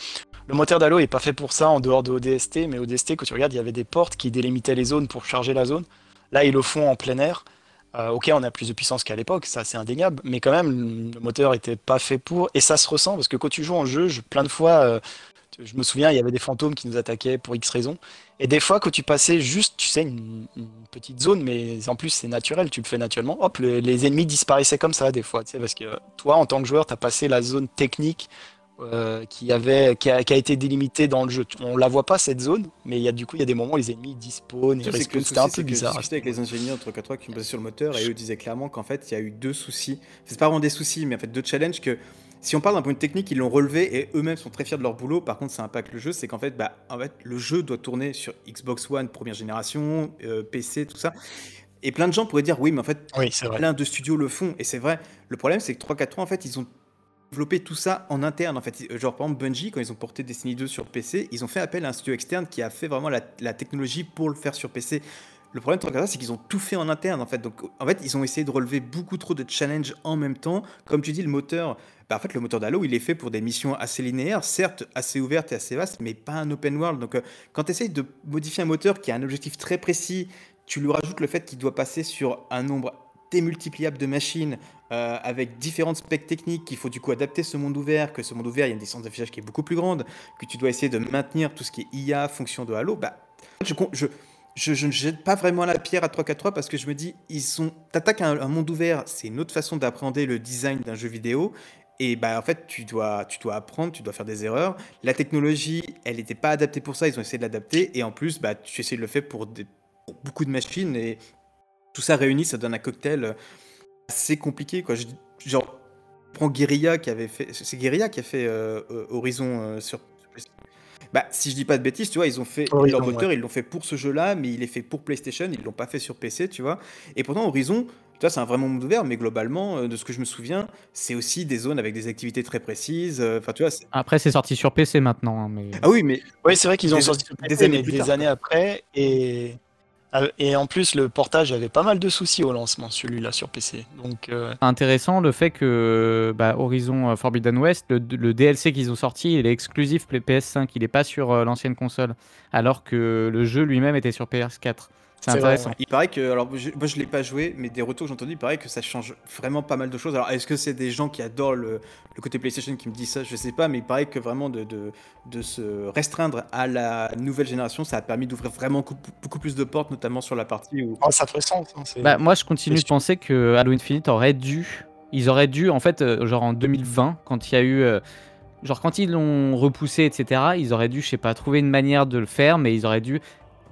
le moteur d'Halo est pas fait pour ça en dehors de ODST, mais ODST, quand tu regardes, il y avait des portes qui délimitaient les zones pour charger la zone. Là, ils le font en plein air. Euh, ok, on a plus de puissance qu'à l'époque, ça c'est indéniable, mais quand même, le moteur était pas fait pour, et ça se ressent parce que quand tu joues en jeu, je- plein de fois, euh, je me souviens, il y avait des fantômes qui nous attaquaient pour X raisons, et des fois, quand tu passais juste, tu sais, une, une petite zone, mais en plus c'est naturel, tu le fais naturellement, hop, le- les ennemis disparaissaient comme ça des fois, tu sais, parce que toi, en tant que joueur, tu as passé la zone technique euh, qui, avait, qui, a, qui a été délimitée dans le jeu. On la voit pas cette zone, mais il y a, du coup, il y a des moments où les ennemis dispawnent, Le ils respawnent, c'était un peu bizarre. discutais avec les ingénieurs de 3 qui me basaient sur le moteur et eux disaient clairement qu'en fait, il y a eu deux soucis. C'est pas vraiment des soucis, mais en fait, deux challenges que si on parle d'un point de technique, ils l'ont relevé et eux-mêmes sont très fiers de leur boulot. Par contre, ça impacte le jeu, c'est qu'en fait, bah, en fait, le jeu doit tourner sur Xbox One première génération, euh, PC, tout ça. Et plein de gens pourraient dire oui, mais en fait, Oui, plein de studios le font et c'est vrai. Le problème, c'est que 343, en fait, ils ont développé tout ça en interne. En fait, genre par exemple Bungie, quand ils ont porté Destiny 2 sur PC, ils ont fait appel à un studio externe qui a fait vraiment la, la technologie pour le faire sur PC. Le problème de 343, c'est qu'ils ont tout fait en interne en fait. Donc en fait, ils ont essayé de relever beaucoup trop de challenges en même temps. Comme tu dis, le moteur, bah, en fait, le moteur d'Halo, il est fait pour des missions assez linéaires, certes assez ouvertes et assez vastes, mais pas un open world. Donc euh, quand tu essayes de modifier un moteur qui a un objectif très précis, tu lui rajoutes le fait qu'il doit passer sur un nombre démultipliable de machines euh, avec différentes specs techniques qu'il faut du coup adapter ce monde ouvert, que ce monde ouvert, il y a une distance d'affichage qui est beaucoup plus grande, que tu dois essayer de maintenir tout ce qui est IA, fonction de Halo, bah, je, ne jette pas vraiment la pierre à 343 parce que je me dis, ils sont, t'attaques un, un monde ouvert, c'est une autre façon d'appréhender le design d'un jeu vidéo. Et bah en fait, tu dois, tu dois apprendre, tu dois faire des erreurs. La technologie, elle n'était pas adaptée pour ça, ils ont essayé de l'adapter. Et en plus, bah, tu essaies de le faire pour, des, pour beaucoup de machines. Et tout ça réuni, ça donne un cocktail assez compliqué. Quoi. Je- genre, prends Guerilla qui avait fait. C'est Guerilla qui a fait euh, euh, Horizon euh, sur. Bah, si je dis pas de bêtises, tu vois, ils ont fait Horizon, leur moteur, ouais. ils l'ont fait pour ce jeu-là, mais il est fait pour PlayStation, ils l'ont pas fait sur PC, tu vois. Et pourtant, Horizon, tu vois, c'est un vraiment monde ouvert, mais globalement, euh, de ce que je me souviens, c'est aussi des zones avec des activités très précises. euh, Enfin, tu vois. c'est- Après, c'est sorti sur PC maintenant. hein, mais... Ah oui, mais Oui, c'est vrai qu'ils ont Des- sorti des PC, années mais plus des tard, années quoi. après. Et, euh, et en plus, le portage avait pas mal de soucis au lancement, celui-là, sur PC. Donc, euh, intéressant le fait que bah, Horizon Forbidden West, le, le DLC qu'ils ont sorti, il est exclusif Play- PS5, il n'est pas sur euh, l'ancienne console, alors que le jeu lui-même était sur PS4. C'est vrai, intéressant. Il paraît que, alors je- moi je l'ai pas joué, mais des retours que j'ai entendus, il paraît que ça change vraiment pas mal de choses. Alors est-ce que c'est des gens qui adorent le, le côté PlayStation qui me disent ça? Je sais pas, mais il paraît que vraiment de, de, de se restreindre à la nouvelle génération, ça a permis d'ouvrir vraiment beaucoup, beaucoup plus de portes, notamment sur la partie où. oh, ça ferait sens. hein, c'est- Bah, moi, je continue de penser que Halo Infinite aurait dû. Ils auraient dû, en fait, euh, genre en 2020, quand il y a eu. euh, genre, quand ils l'ont repoussé, etc., ils auraient dû, je sais pas, trouver une manière de le faire, mais ils auraient dû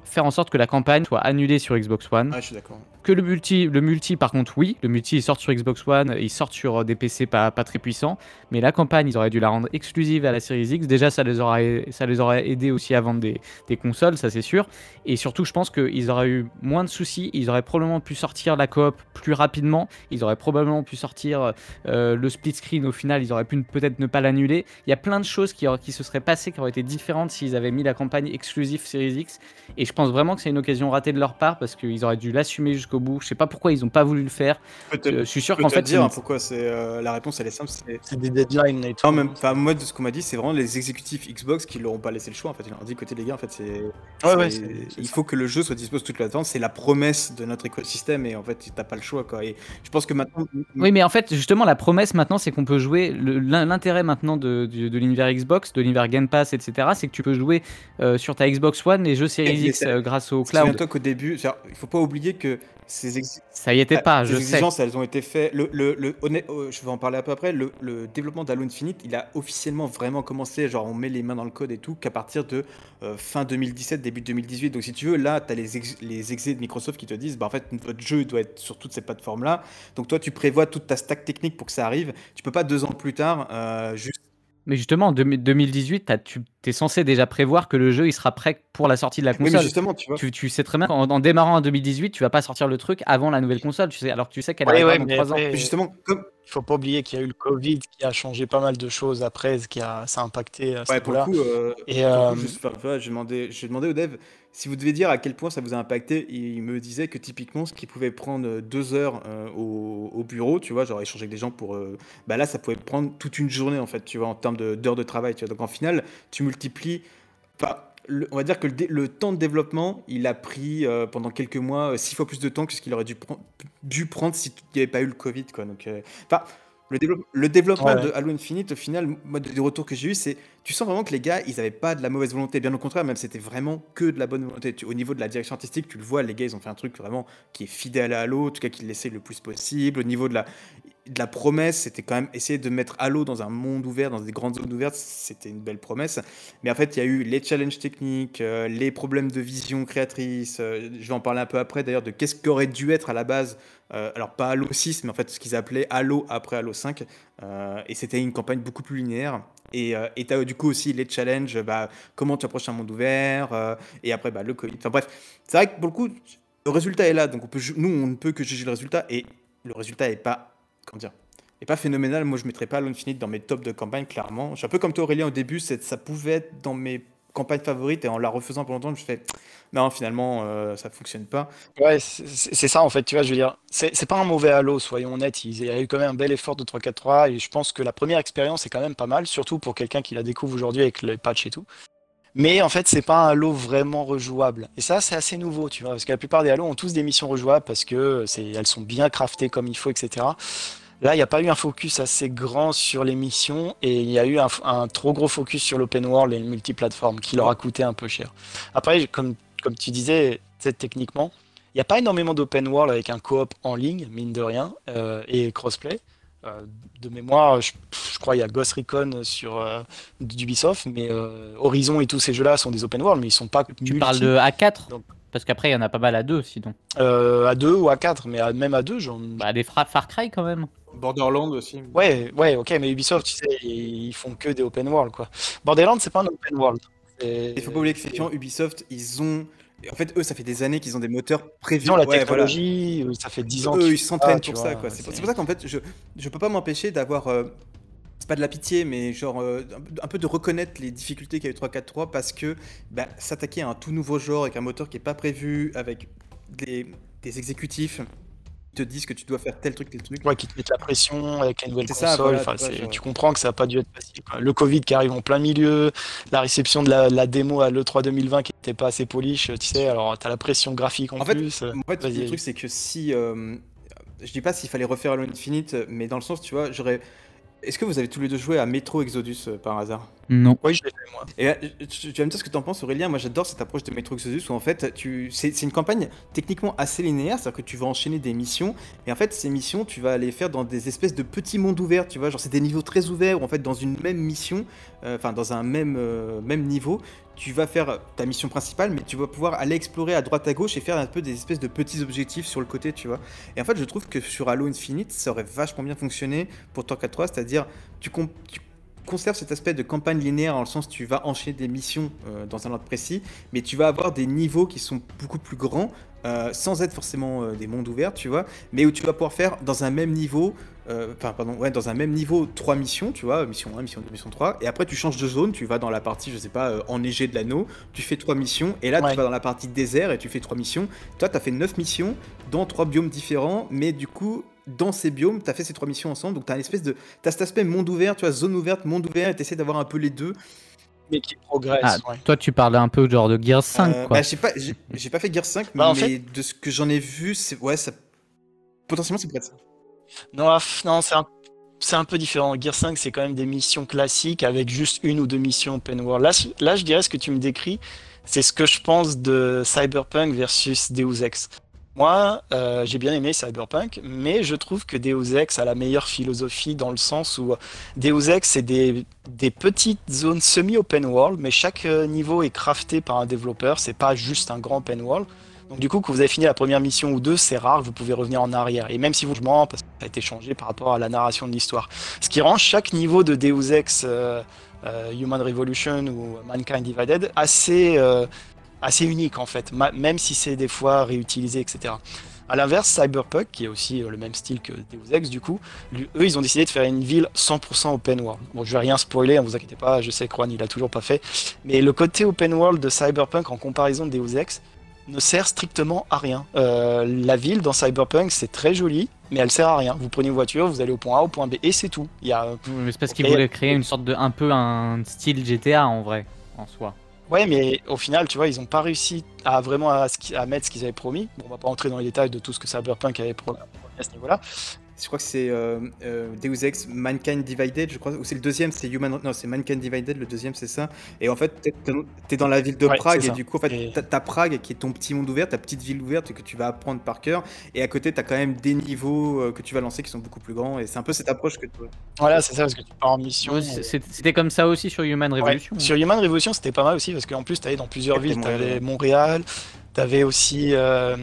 faire en sorte que la campagne soit annulée sur Xbox One. Ah, je suis d'accord. Que le multi, le multi, par contre, oui. Le multi, il sort sur Xbox One, il sort sur euh, des PC pas, pas très puissants. Mais la campagne, ils auraient dû la rendre exclusive à la Series X. Déjà, ça les aurait, ça les aurait aidés aussi à vendre des, des consoles, ça c'est sûr. Et surtout, je pense qu'ils auraient eu moins de soucis. Ils auraient probablement pu sortir la coop plus rapidement. Ils auraient probablement pu sortir euh, le split screen au final. Ils auraient pu peut-être ne pas l'annuler. Il y a plein de choses qui, qui se seraient passées, qui auraient été différentes s'ils avaient mis la campagne exclusive Series X. Et je pense vraiment que c'est une occasion ratée de leur part parce qu'ils auraient dû l'assumer jusqu'au bout. Je sais pas pourquoi ils ont pas voulu le faire. Je Euh, suis sûr qu'en fait, dire c'est une- pourquoi c'est euh, la réponse elle est simple. C'est des deadlines et tout. non, même, enfin, moi de ce qu'on m'a dit, c'est vraiment les exécutifs Xbox qui leur ont pas laissé le choix. En fait, ils leur ont dit côté les gars, en fait, c'est Ouais, ouais, il ça. faut que le jeu soit disponible toute la temps. C'est la promesse de notre écosystème et en fait, t'as pas le choix quoi. Et je pense que maintenant, Oui, mais en fait, justement, la promesse maintenant, c'est qu'on peut jouer. L'intérêt maintenant de, de, de l'univers Xbox, de l'univers Game Pass, etc., c'est que tu peux jouer euh, sur ta Xbox One les jeux Series X euh, grâce au cloud. Souviens-toi qu'au début, il faut pas oublier que ces, ex- Ça y était ah, pas, ces je sais. exigences, elles ont été faites. Le, le, le- honnête- euh, je vais en parler un peu après. Le, le développement d'Halo Infinite, il a officiellement vraiment commencé. Genre, on met les mains dans le code et tout, qu'à partir de euh, fin 2017, début 2018. Donc, si tu veux, là, tu as les, ex- les exés de Microsoft qui te disent bah, en fait, votre jeu doit être sur toutes ces plateformes-là. Donc, toi, tu prévois toute ta stack technique pour que ça arrive. Tu peux pas deux ans plus tard, euh, juste. Mais justement, en 2000 2018, t'as- tu es censé déjà prévoir que le jeu il sera prêt pour la sortie de la Oui, mais console. justement, tu vois. tu, tu sais très bien qu'en en démarrant en 2018, tu vas pas sortir le truc avant la nouvelle console. Tu sais, alors que tu sais qu'elle Ouais, arrivera ouais, dans mais 3 ans. Mais justement, comme, il faut pas oublier qu'il y a eu le Covid qui a changé pas mal de choses après, ce qui a, ça a impacté à ce Ouais, pour le coup, euh, Et, euh, coup, juste, enfin, j'ai demandé, j'ai demandé au dev si vous devez dire à quel point ça vous a impacté. Il il me disait que typiquement, ce qui pouvait prendre euh, deux heures euh, au, au bureau, tu vois, genre échanger avec des gens pour. euh, bah là, ça pouvait prendre toute une journée, en fait, tu vois, en termes de- d'heures de, travail. Tu vois. Donc en final, tu Enfin, le- on va dire que le, le temps de développement, il a pris euh, pendant quelques mois euh, six fois plus de temps que ce qu'il aurait dû, pren- dû prendre s'il n'y avait pas eu le Covid. Quoi. Donc, euh, enfin, le, développe- le développement Ouais, de Halo Infinite, au final, moi, des retours que j'ai eu, c'est tu sens vraiment que les gars, ils n'avaient pas de la mauvaise volonté. Bien au contraire, même c'était vraiment que de la bonne volonté. Tu- au niveau de la direction artistique, tu le vois, les gars, ils ont fait un truc vraiment qui est fidèle à Halo, en tout cas qui l'essaie le plus possible. Au niveau de la, la promesse, c'était quand même essayer de mettre Halo dans un monde ouvert, dans des grandes zones ouvertes, c'était une belle promesse. Mais en fait, il y a eu les challenges techniques, euh, les problèmes de vision créatrice. euh, je vais en parler un peu après d'ailleurs de qu'est-ce qu'aurait dû être à la base. euh, alors pas Halo 6, mais en fait ce qu'ils appelaient Halo après Halo 5. euh, et c'était une campagne beaucoup plus linéaire. Et tu as du coup aussi les challenges, bah, comment tu approches un monde ouvert, et après bah, le Covid. Enfin bref, c'est vrai que pour le coup, le résultat est là. Donc nous, on ne peut que juger le résultat. Et le résultat est pas, dire, est pas phénoménal. Moi, je mettrais pas Halo Infinite dans mes tops de campagne, clairement. Je suis un peu comme toi, Aurélien, au début, ça pouvait être dans mes campagnes favorites. Et en la refaisant pour longtemps, je fais, [TSK] non, finalement, euh, ça fonctionne pas. Ouais, c'est ça en fait, tu vois, je veux dire, c'est pas un mauvais Halo, soyons honnêtes, il y a eu quand même un bel effort de 3-4-3 et je pense que la première expérience est quand même pas mal, surtout pour quelqu'un qui la découvre aujourd'hui avec le patch et tout. Mais en fait, c'est pas un Halo vraiment rejouable. Et ça, c'est assez nouveau, tu vois, parce que la plupart des Halo ont tous des missions rejouables parce que elles sont bien craftées comme il faut, etc. Là, il n'y a pas eu un focus assez grand sur les missions et il y a eu un, un trop gros focus sur l'open world et le multiplateforme qui leur a coûté un peu cher. Après, comme, comme tu disais, techniquement, il n'y a pas énormément d'open world avec un coop en ligne, mine de rien, euh, et crossplay. Euh, de mémoire, je, je crois qu'il y a Ghost Recon sur euh, d'Ubisoft, mais euh, Horizon et tous ces jeux-là sont des open world, mais ils sont pas Tu multi, parles de A4 Donc- Parce qu'après, il y en a pas mal à deux, sinon. euh, à deux ou à quatre, mais à- même à deux, j'en... Bah, des Far Cry quand même. Borderlands aussi. Ouais, ouais, ok, mais Ubisoft, tu sais, ils, font que des open world, quoi. Borderlands, c'est pas un open world. Il faut pas oublier qu'effectivement, Ubisoft, ils ont. En fait, eux, ça fait des années qu'ils ont des moteurs prévus. Ils ont la Ouais, voilà. technologie, euh, ça fait 10 ans Eux, qu'ils ils s'entraînent pour ça. quoi. C'est pour, ça qu'en fait, je, je peux pas m'empêcher d'avoir. euh, c'est pas de la pitié, mais genre euh, un, peu de reconnaître les difficultés qu'a eu 343 parce que bah, s'attaquer à un tout nouveau genre avec un moteur qui est pas prévu, avec des, des exécutifs te disent que tu dois faire tel truc, tel truc. Ouais, qui te mettent la pression avec la nouvelle console. ça, voilà, enfin, tu tu comprends que ça n'a pas dû être facile. quoi. Le Covid qui arrive en plein milieu, la réception de la, la démo à l'E3 2020 qui n'était pas assez polish, tu sais, alors t'as la pression graphique en, En fait, plus. euh, En fait, le truc, c'est que si. euh, je dis pas s'il fallait refaire Halo Infinite, mais dans le sens, tu vois, j'aurais. Est-ce que vous avez tous les deux joué à Metro Exodus euh, par hasard? Non. Oui, je l'ai fait moi. Et là, tu tu vas me dire ce que tu en penses, Aurélien. Moi, j'adore cette approche de Metro Exodus où en fait, tu... c'est c'est une campagne techniquement assez linéaire, c'est-à-dire que tu vas enchaîner des missions. Et en fait, ces missions, tu vas les faire dans des espèces de petits mondes ouverts, tu vois. Genre, c'est des niveaux très ouverts où en fait, dans une même mission, euh, enfin, dans un même, euh, même niveau, tu vas faire ta mission principale, mais tu vas pouvoir aller explorer à droite à gauche et faire un peu des espèces de petits objectifs sur le côté, tu vois. Et en fait, je trouve que sur Halo Infinite, ça aurait vachement bien fonctionné pour Torque 3, c'est-à-dire tu, tu conserves cet aspect de campagne linéaire dans le sens tu vas enchaîner des missions euh, dans un ordre précis, mais tu vas avoir des niveaux qui sont beaucoup plus grands, euh, sans être forcément euh, des mondes ouverts, tu vois, mais où tu vas pouvoir faire dans un même niveau, enfin pardon, ouais, dans un même niveau trois missions, tu vois, mission 1, mission 2, mission 3, et après tu changes de zone, tu vas dans la partie, je sais pas, euh, enneigée de l'anneau, tu fais trois missions, et là Ouais. tu vas dans la partie désert et tu fais trois missions. Toi, tu as fait neuf missions dans trois biomes différents, mais du coup, dans ces biomes, tu as fait ces trois missions ensemble, donc tu as une espèce de. Tu cet aspect monde ouvert, tu vois, zone ouverte, monde ouvert, et tu essaies d'avoir un peu les deux. Mais qui progresse, Ah, ouais. Toi, tu parles un peu genre de Gears 5, Euh, quoi. bah, j'ai pas, j'ai j'ai pas fait Gear 5, Bah, en mais fait- de ce que j'en ai vu, c'est. Ouais, ça. Potentiellement, c'est peut-être ça. Non, ah, non c'est un, un peu différent. Gear 5, c'est quand même des missions classiques avec juste une ou deux missions open world. Là, là je dirais ce que tu me décris, c'est ce que je pense de Cyberpunk versus Deus Ex. Moi, euh, j'ai bien aimé Cyberpunk, mais je trouve que Deus Ex a la meilleure philosophie dans le sens où euh, Deus Ex, c'est des, des petites zones semi-open world, mais chaque euh, niveau est crafté par un développeur, c'est pas juste un grand open world. Donc du coup, quand vous avez fini la première mission ou deux, c'est rare, vous pouvez revenir en arrière. Et même si vous mens, parce que ça a été changé par rapport à la narration de l'histoire. Ce qui rend chaque niveau de Deus Ex euh, euh, Human Revolution ou Mankind Divided assez, euh, unique en fait, même si c'est des fois réutilisé, etc. À l'inverse, Cyberpunk, qui est aussi le même style que Deus Ex du coup, eux ils ont décidé de faire une ville 100% open world. Bon, je vais rien spoiler, ne vous inquiétez pas, je sais que Juan il a toujours pas fait, mais le côté open world de Cyberpunk en comparaison de Deus Ex ne sert strictement à rien. Euh, la ville dans Cyberpunk c'est très joli, mais elle sert à rien. Vous prenez une voiture, vous allez au point A, au point B, et c'est tout. Il y a Mais c'est parce qu'ils voulaient créer une sorte de. un peu un style GTA en vrai, en soi. Ouais, mais au final, tu vois, ils n'ont pas réussi à vraiment à mettre ce qu'ils avaient promis. Bon, on va pas entrer dans les détails de tout ce que Cyberpunk avait promis à ce niveau-là. Je crois que c'est euh, euh, Deus Ex Mankind Divided, je crois, ou c'est le deuxième, c'est Human. Non, c'est Mankind Divided, le deuxième, c'est ça. Et en fait, t'es- dans la ville de Ouais, Prague, et ça. du coup, en fait, Et- t'as Prague qui est ton petit monde ouvert, ta petite ville ouverte que tu vas apprendre par cœur. Et à côté, t'as quand même des niveaux euh, que tu vas lancer qui sont beaucoup plus grands. Et c'est un peu cette approche que tu Voilà, c'est ça, parce que tu pars en mission. Ouais, C'était comme ça aussi sur Human Ouais, Revolution. hein. Sur Human Revolution, c'était pas mal aussi, parce qu'en plus, tu allais dans plusieurs villes. Tu Montréal, avais ouais. Montréal, tu avais aussi euh,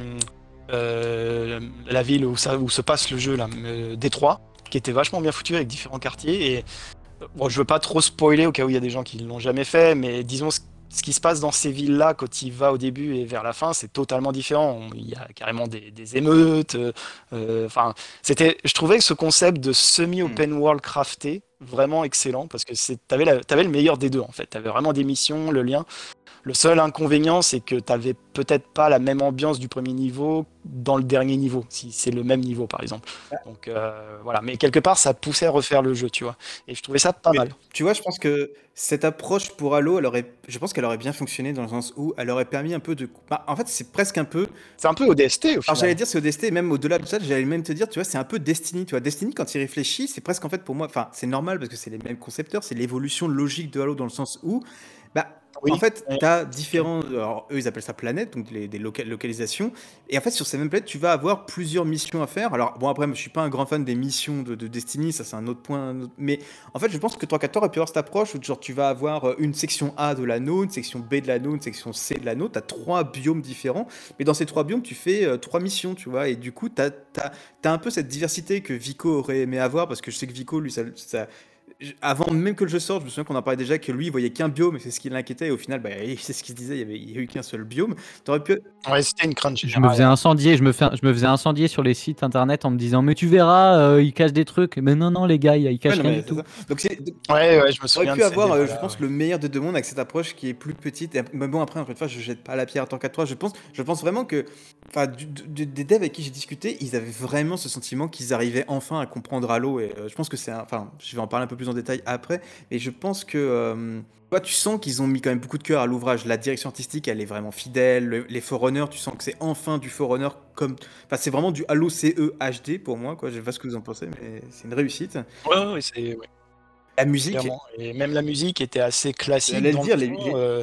la ville où, ça, où se passe le jeu, là, euh, Détroit, qui était vachement bien foutu avec différents quartiers. Et euh, bon, je veux pas trop spoiler au cas où il y a des gens qui l'ont jamais fait, mais disons ce, ce qui se passe dans ces villes-là quand il va au début et vers la fin, c'est totalement différent. Il y a carrément des, des émeutes. euh, euh, Enfin, c'était, je trouvais que ce concept de semi-open world crafté vraiment excellent parce que c'est, t'avais, t'avais le meilleur des deux en fait. T'avais vraiment des missions, le lien. Le seul inconvénient, c'est que t'avais peut-être pas la même ambiance du premier niveau dans le dernier niveau, si c'est le même niveau par exemple. Donc euh, voilà, mais quelque part, ça poussait à refaire le jeu, tu vois. Et je trouvais ça pas Mais mal. Tu vois, je pense que cette approche pour Halo, elle aurait, je pense qu'elle aurait bien fonctionné dans le sens où elle aurait permis un peu de. Bah, en fait, c'est presque un peu. C'est un peu ODST au Alors final. j'allais dire c'est ODST, même au-delà de ça, j'allais même te dire, tu vois, c'est un peu Destiny, tu vois. Destiny, quand il réfléchit, c'est presque en fait pour moi, enfin, c'est normal parce que c'est les mêmes concepteurs, c'est l'évolution logique de Halo dans le sens où, bah, Oui. en fait, tu as différents, alors eux ils appellent ça planètes, donc les, des loca- localisations, et en fait sur ces mêmes planètes, tu vas avoir plusieurs missions à faire. Alors bon après, je suis pas un grand fan des missions de, de Destiny, ça c'est un autre point, un autre- mais en fait je pense que 314 aurait pu avoir cette approche où genre tu vas avoir euh, une section A de l'anneau, une section B de l'anneau, une section C de l'anneau, tu as trois biomes différents, mais dans ces trois biomes, tu fais euh, trois missions, tu vois, et du coup, tu as, un peu cette diversité que Vico aurait aimé avoir, parce que je sais que Vico, lui, ça, avant même que le jeu sorte, je me souviens qu'on en parlait déjà, que lui, il voyait qu'un biome, et c'est ce qui l'inquiétait, et au final, bah, [LAUGHS] c'est ce qu'il se disait, il y avait, il y a eu qu'un seul biome. T'aurais pu... Ouais, c'était une crainte Je me faisais incendier, je me, fais, je me faisais incendier sur les sites internet en me disant mais tu verras, euh, ils cachent des trucs. Mais non non les gars, ils cachent Ouais, rien du tout. ça. Donc, c'est, Ouais, ouais, je me On souviens aurait pu de avoir, euh, je pense, ouais. le meilleur des deux mondes avec cette approche qui est plus petite. Et, mais bon, après, encore une fois, je jette pas la pierre tant qu'à toi. Je pense, je pense vraiment que, enfin, des devs avec qui j'ai discuté, ils avaient vraiment ce sentiment qu'ils arrivaient enfin à comprendre Halo. Et euh, je pense que c'est, enfin, je vais en parler un peu plus en détail après. Mais je pense que, euh, toi, tu sens qu'ils ont mis quand même beaucoup de cœur à l'ouvrage. La direction artistique, elle est vraiment fidèle. Le- les Forerunners, tu sens que c'est enfin du Forerunner comme, enfin, c'est vraiment du Halo CE HD pour moi. Quoi, je sais pas ce que vous en pensez, mais c'est une réussite. Ouais, ouais, c'est ouais, La musique. clairement. Et même la musique était assez classique. Le dans dire, le les- fond, les- euh,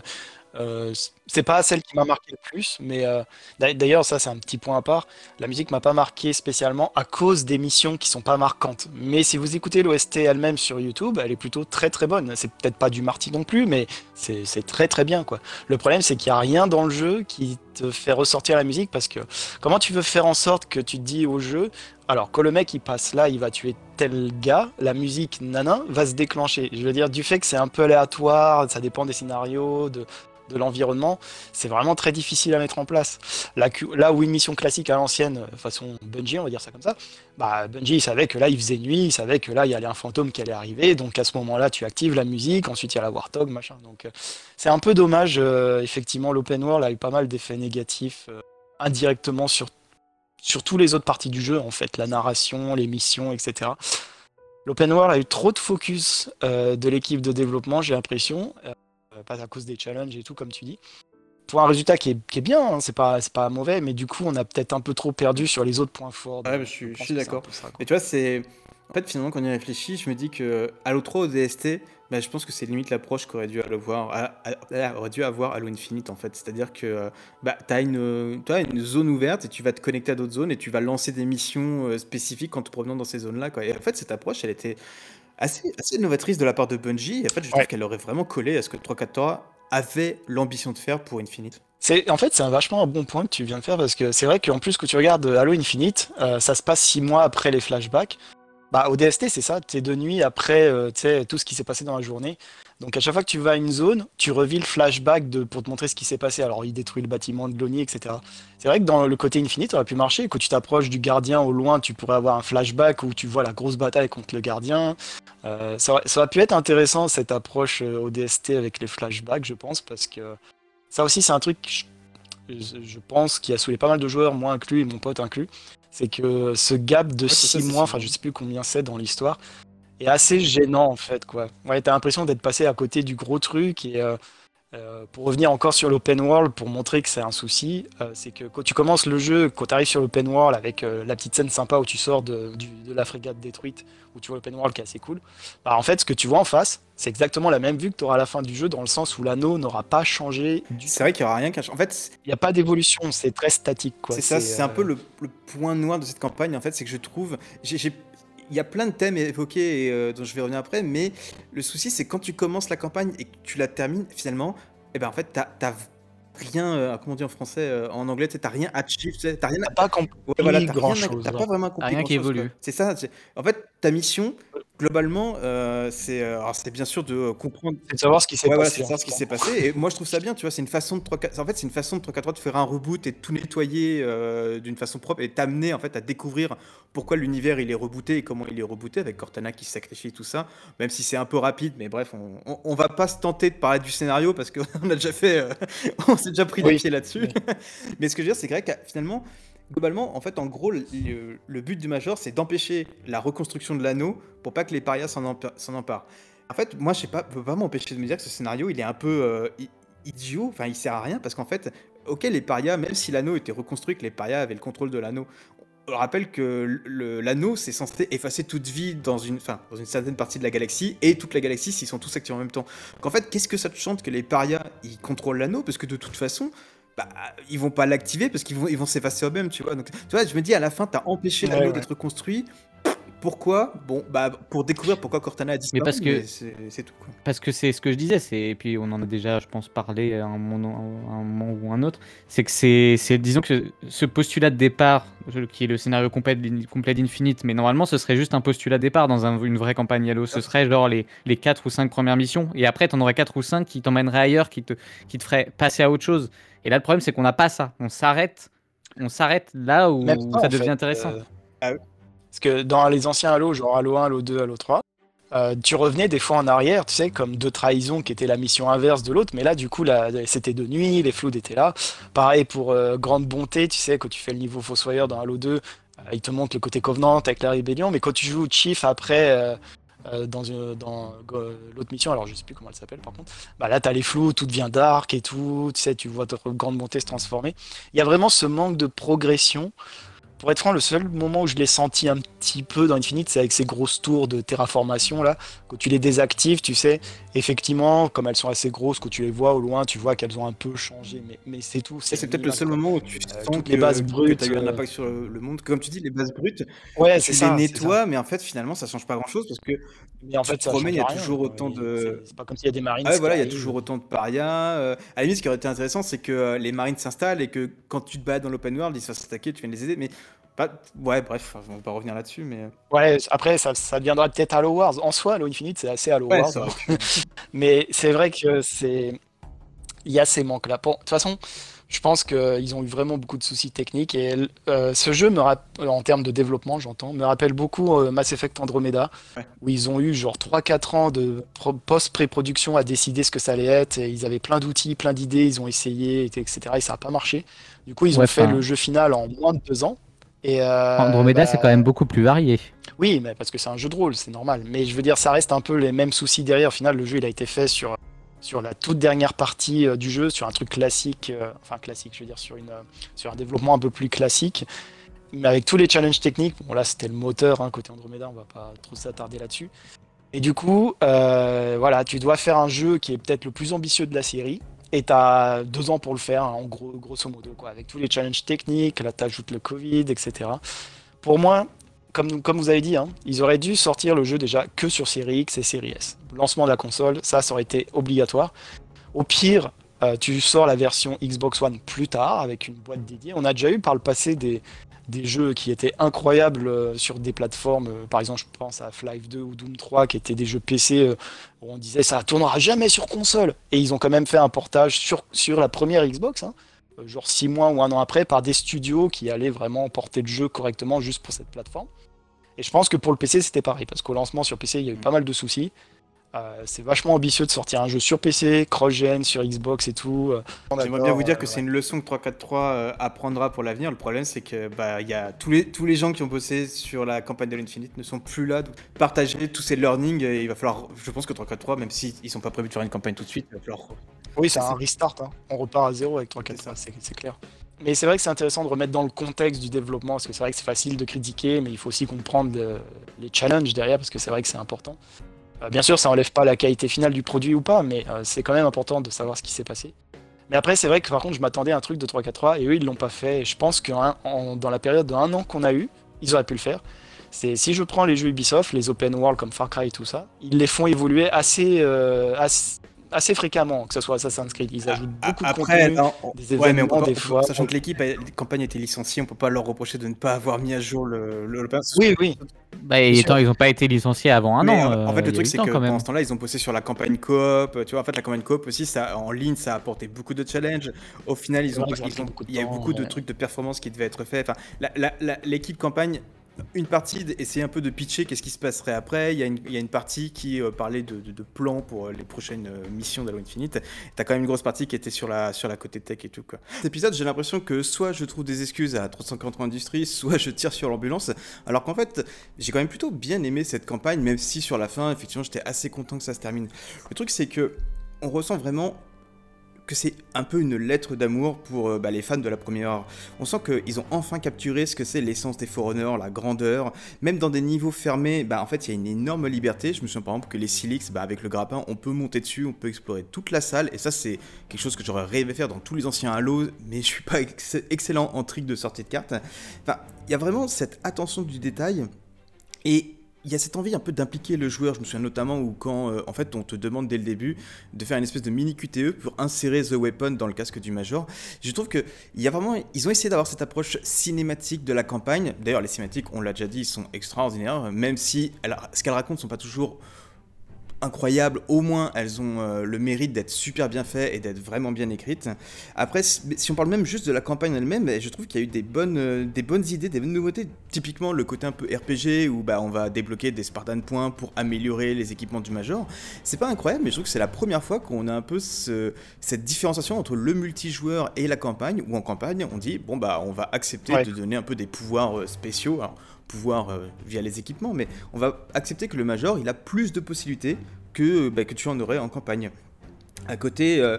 euh, c'est pas celle qui m'a marqué le plus, mais euh, d'a- d'ailleurs, ça c'est un petit point à part. La musique m'a pas marqué spécialement à cause des missions qui sont pas marquantes. Mais si vous écoutez l'OST elle-même sur YouTube, elle est plutôt très très bonne. C'est peut-être pas du Marty non plus, mais c'est très très bien quoi. Le problème c'est qu'il y a rien dans le jeu qui te fait ressortir la musique parce que comment tu veux faire en sorte que tu te dis au jeu alors, quand le mec il passe là, il va tuer tel gars, la musique nana va se déclencher. Je veux dire, du fait que c'est un peu aléatoire, ça dépend des scénarios, de l'environnement, c'est vraiment très difficile à mettre en place. Là, où une mission classique à l'ancienne, euh, façon Bungie, on va dire ça comme ça, bah Bungie savait que là il faisait nuit, il savait que là il y allait un fantôme qui allait arriver, donc à ce moment-là tu actives la musique, ensuite il y a la Warthog, machin. Donc euh, c'est un peu dommage, euh, effectivement, l'open world a eu pas mal d'effets négatifs indirectement sur sur tous les autres parties du jeu, en fait, la narration, les missions, etc. L'open world a eu trop de focus de l'équipe de développement, j'ai l'impression, pas à cause des challenges et tout, comme tu dis. Pour un résultat qui est, qui est bien, hein, c'est pas, pas mauvais, mais du coup, on a peut-être un peu trop perdu sur les autres points forts. Ouais, je suis- d'accord. Et tu vois, c'est. En fait, finalement, quand on y réfléchit, je me dis que Halo 3 au DST, bah, je pense que c'est limite l'approche qu'aurait dû, avoir, à- à- aurait dû avoir Halo Infinite en fait. C'est-à-dire que euh, bah, tu as une, une zone ouverte et tu vas te connecter à d'autres zones et tu vas lancer des missions euh, spécifiques en te promenant dans ces zones-là. Et en fait, cette approche, elle était assez, assez novatrice de la part de Bungie. Et en fait, je trouve Ouais. qu'elle aurait vraiment collé à ce que 343 avait l'ambition de faire pour Infinite. C'est, en fait, c'est un vachement un bon point que tu viens de faire parce que c'est vrai qu'en plus que tu regardes Halo Infinite, euh, ça se passe six mois après les flashbacks. Bah, au DST, c'est ça, t'es de nuit après euh, tu tout ce qui s'est passé dans la journée. Donc à chaque fois que tu vas à une zone, tu revis le flashback de, pour te montrer ce qui s'est passé. Alors il détruit le bâtiment de Glony, etc. C'est vrai que dans le côté Infinite, ça aurait pu marcher. Quand tu t'approches du gardien au loin, tu pourrais avoir un flashback où tu vois la grosse bataille contre le gardien. Euh, ça, aurait, ça aurait pu être intéressant cette approche euh, au DST avec les flashbacks, je pense, parce que ça aussi, c'est un truc, je, je pense, qui a saoulé pas mal de joueurs, moi inclus et mon pote inclus. C'est que ce gap de c'est ça, 6 c'est mois, enfin je sais plus combien c'est dans l'histoire, est assez gênant en fait. quoi. Ouais, t'as l'impression d'être passé à côté du gros truc. Et euh, pour revenir encore sur l'open world, pour montrer que c'est un souci, euh, c'est que quand tu commences le jeu, quand tu arrives sur l'open world avec euh, la petite scène sympa où tu sors de, du- de la frégate détruite, où tu vois l'open world qui est assez cool, bah, en fait ce que tu vois en face, c'est exactement la même vue que tu auras à la fin du jeu, dans le sens où l'anneau n'aura pas changé du C'est vrai qu'il n'y aura rien qu'à En fait, il n'y a pas d'évolution, c'est très statique. C'est ça, c'est un peu le, le point noir de cette campagne, en fait, c'est que je trouve. j'ai- y a plein de thèmes évoqués et, euh, dont je vais revenir après, mais le souci, c'est quand tu commences la campagne et que tu la termines, finalement, et ben en fait, t'as rien, euh, comment on dit en français, euh, en anglais, tu t'as rien achieve, tu t'as rien pas compris Ouais, voilà, rien- pas vraiment compris Rien qui évolue. C'est ça. En fait, ta mission, globalement, euh, c'est euh, alors, c'est bien sûr de euh, comprendre. C'est de savoir ce qui s'est Ouais, passé. ce qui s'est. Et moi, je trouve ça bien. Tu vois, c'est une façon de 3 En fait, c'est une façon de 3 de faire un reboot et de tout nettoyer d'une façon propre et t'amener en fait à découvrir pourquoi l'univers il est rebooté et comment il est rebooté avec Cortana qui sacrifie tout ça. Même si c'est un peu rapide, mais bref, on, on, on va pas se tenter de parler du scénario parce qu'on [LAUGHS] a déjà fait, [LAUGHS] on s'est déjà pris Oui. des pieds là-dessus. Oui. [LAUGHS] mais ce que je veux dire, c'est que, finalement. Globalement, en fait, en gros, le, but du Major, c'est d'empêcher la reconstruction de l'anneau pour pas que les parias s'en empa- s'en emparent. En fait, moi, je sais pas, peux pas m'empêcher de me dire que ce scénario, il est un peu euh, idiot. Enfin, il sert à rien parce qu'en fait, ok, les parias, même si l'anneau était reconstruit, que les parias avaient le contrôle de l'anneau. On rappelle que l'anneau, c'est censé effacer toute vie dans une, enfin, dans une certaine partie de la galaxie et toute la galaxie s'ils sont tous actifs en même temps. Donc en fait, qu'est-ce que ça te chante que les parias ils contrôlent l'anneau? Parce que de toute façon, bah, ils vont pas l'activer parce qu'ils vont, ils vont s'effacer eux-mêmes, tu vois. Donc, tu vois, je me dis à la fin, t'as empêché Ouais, l'anneau ouais. d'être construit. Pourquoi Bon, bah, pour découvrir pourquoi Cortana a disparu. parce que- c'est tout. Quoi. Parce que c'est ce que je disais, c'est et puis on en a déjà, je pense, parlé à un moment, à un moment ou un autre. C'est que c'est, disons que ce postulat de départ, qui est le scénario complet complet d'Infinite, mais normalement ce serait juste un postulat de départ dans un- une vraie campagne Halo. Ce serait genre les, les 4 ou 5 premières missions, et après t'en aurais 4 ou 5 qui t'emmèneraient ailleurs, qui te, qui te feraient passer à autre chose. Et là le problème c'est qu'on n'a pas ça. On s'arrête, on s'arrête là où ça en devient fait, intéressant. euh, Ah oui. Parce que dans les anciens Halo, genre Halo 1, Halo 2, Halo 3, euh, tu revenais des fois en arrière, tu sais, comme deux trahisons qui étaient la mission inverse de l'autre, mais là, du coup, c'était de nuit, les flous étaient là. Pareil pour euh, Grande Bonté, tu sais, quand tu fais le niveau Fossoyeur dans Halo 2, euh, il te montre le côté Covenant avec la rébellion, mais quand tu joues Chief après. dans, dans l'autre mission, alors je sais plus comment elle s'appelle par contre, bah là t'as les flous, tout devient dark et tout, tu sais, tu vois ta grande montée se transformer. Il y a vraiment ce manque de progression pour être franc, le seul moment où je l'ai senti un petit peu dans Infinite, c'est avec ces grosses tours de terraformation là. Quand tu les désactives, tu sais, effectivement, comme elles sont assez grosses, quand tu les vois au loin, tu vois qu'elles ont un peu changé. Mais, mais c'est tout. C'est peut-être le seul moment où tu Euh, sens toutes que, les bases brutes, t'as eu un euh, impact sur le, monde. Comme tu dis, les bases brutes. Ouais, tu c'est les ça. nettoies, mais en fait, finalement, ça change pas grand-chose parce que. Mais en tu fait, te ça promènes, il y a rien, toujours autant de- c'est- pas comme s'il y a des marines. Ah ouais, voilà, il y a toujours autant de parias. euh, à la limite, ce qui aurait été intéressant, c'est que euh, les marines s'installent et que quand tu te bats dans l'open world, ils se fassent attaquer, tu viens les aider. Mais pas... ouais, bref, on va pas revenir là-dessus. Mais Ouais, après, ça, ça deviendra peut-être Halo Wars. En soi, Halo Infinite, c'est assez Halo ouais, Wars. hein. [LAUGHS] Mais c'est vrai que c'est. Il y a ces manques-là. Bon, de toute façon, je pense qu'ils ont eu vraiment beaucoup de soucis techniques. Et euh, ce jeu, me rapp- en termes de développement, j'entends, me rappelle beaucoup euh, Mass Effect Andromeda, Ouais. où ils ont eu genre 3-4 ans de pro- post-pré-production à décider ce que ça allait être. Et ils avaient plein d'outils, plein d'idées, ils ont essayé, et- etc. Et ça n'a pas marché. Du coup, ils ont fait le jeu final en moins de deux ans. Et euh, Andromeda, bah, c'est quand même beaucoup plus varié. oui, mais parce que c'est un jeu de rôle, c'est normal. Mais je veux dire, ça reste un peu les mêmes soucis derrière. Au final, le jeu, il a été fait sur, sur la toute dernière partie euh, du jeu, sur un truc classique, euh, enfin classique, je veux dire, sur, une, sur un développement un peu plus classique. mais avec tous les challenges techniques, bon là c'était le moteur hein, côté Andromeda, on va pas trop s'attarder là-dessus. Et du coup, voilà, tu dois faire un jeu qui est peut-être le plus ambitieux de la série, et tu as deux ans pour le faire, hein, en gros, grosso modo, quoi, avec tous les challenges techniques, là tu ajoutes le Covid, etc. Pour moi, comme, comme vous avez dit, hein, ils auraient dû sortir le jeu déjà que sur série X et série S. Lancement de la console, ça, ça aurait été obligatoire. Au pire, euh, tu sors la version Xbox One plus tard avec une boîte dédiée. On a déjà eu par le passé des, des jeux qui étaient incroyables euh, sur des plateformes. euh, par exemple, je pense à Half-Life 2 ou Doom 3 qui étaient des jeux PC euh, où on disait ça tournera jamais sur console. Et ils ont quand même fait un portage sur, sur la première Xbox, hein, genre six mois ou un an après, par des studios qui allaient vraiment porter le jeu correctement juste pour cette plateforme. Et je pense que pour le PC, c'était pareil, parce qu'au lancement sur PC, il y a eu pas mal de soucis. Euh, c'est vachement ambitieux de sortir un jeu sur PC, cross-gen, sur Xbox et tout. Euh, J'aimerais bien vous dire que euh, c'est une leçon que 343 euh, apprendra pour l'avenir. Le problème, c'est que bah il y a tous les tous les gens qui ont bossé sur la campagne de l'Infinite ne sont plus là. Donc, partager tous ces learnings, et il va falloir. Je pense que 343, même s'ils ils sont pas prévus de faire une campagne tout de suite, il va falloir. Oui, c'est un restart. hein. On repart à zéro avec 3 4 c'est clair. Mais c'est vrai que c'est intéressant de remettre dans le contexte du développement, parce que c'est vrai que c'est facile de critiquer, mais il faut aussi comprendre le- les challenges derrière, parce que c'est vrai que c'est important. Euh, bien sûr, ça enlève pas la qualité finale du produit ou pas, mais euh, c'est quand même important de savoir ce qui s'est passé. Mais après, c'est vrai que par contre, je m'attendais à un truc de 3-4-3, et eux, ils l'ont pas fait. Je pense que hein, dans la période de un an qu'on a eu, ils auraient pu le faire. C'est si je prends les jeux Ubisoft, les open world comme Far Cry et tout ça, ils les font évoluer assez, euh, assez, assez fréquemment, que ce soit Assassin's Creed. Ils ajoutent beaucoup de Après, contenu. non, on- des ouais, mais on peut événements, pas- des fois. sachant que l'équipe, la campagne a été licenciée, on peut pas leur reprocher de ne pas avoir mis à jour le. le, le- Oui, oui. Bah, attends, ils ont pas été licenciés avant un Mais, an. euh, en euh, fait, le a truc, c'est que pendant ce temps-là, ils ont bossé sur la campagne coop. Tu vois, en fait, la campagne coop aussi, ça, en ligne, ça a apporté beaucoup de challenges. Au final, ils ont, beaucoup de il y a eu beaucoup de trucs de performance qui devaient être faits. Enfin, l'équipe campagne. Une partie essayer un peu de pitcher qu'est-ce qui se passerait après. Il y a une, il y a une partie qui euh, parlait de, plans pour euh, les prochaines euh, missions d'Halo Infinite. T'as quand même une grosse partie qui était sur la, sur la côté tech et tout. Cet épisode, j'ai l'impression que soit je trouve des excuses à 343 Industries, soit je tire sur l'ambulance. Alors qu'en fait, j'ai quand même plutôt bien aimé cette campagne, même si sur la fin, effectivement, j'étais assez content que ça se termine. Le truc, c'est que on ressent vraiment que c'est un peu une lettre d'amour pour euh, bah, les fans de la première heure. On sent qu'ils ont enfin capturé ce que c'est l'essence des Forerunners, la grandeur. Même dans des niveaux fermés, bah, en fait, il y a une énorme liberté. Je me souviens par exemple que les Silix, bah, avec le grappin, on peut monter dessus, on peut explorer toute la salle. Et ça, c'est quelque chose que j'aurais rêvé faire dans tous les anciens Halo, mais je suis pas ex- excellent en trick de sortie de carte. Enfin, il y a vraiment cette attention du détail. Et il y a cette envie un peu d'impliquer le joueur. Je me souviens notamment où quand euh, en fait on te demande dès le début de faire une espèce de mini QTE pour insérer The Weapon dans le casque du Major. Je trouve que il y a vraiment, ils ont essayé d'avoir cette approche cinématique de la campagne. D'ailleurs, les cinématiques, on l'a déjà dit, sont extraordinaires, même si elles- ce qu'elles racontent sont pas toujours incroyables, au moins elles ont euh, le mérite d'être super bien faites et d'être vraiment bien écrites. Après, si on parle même juste de la campagne elle-même, je trouve qu'il y a eu des bonnes, euh, des bonnes idées, des bonnes nouveautés. Typiquement le côté un peu RPG où bah, on va débloquer des Spartan points pour améliorer les équipements du Major. C'est pas incroyable, mais je trouve que c'est la première fois qu'on a un peu ce- cette différenciation entre le multijoueur et la campagne, où en campagne on dit bon bah on va accepter Ouais. de donner un peu des pouvoirs euh, spéciaux. Alors, pouvoir euh, via les équipements, mais on va accepter que le Major, il a plus de possibilités que, bah, que tu en aurais en campagne. À côté, euh,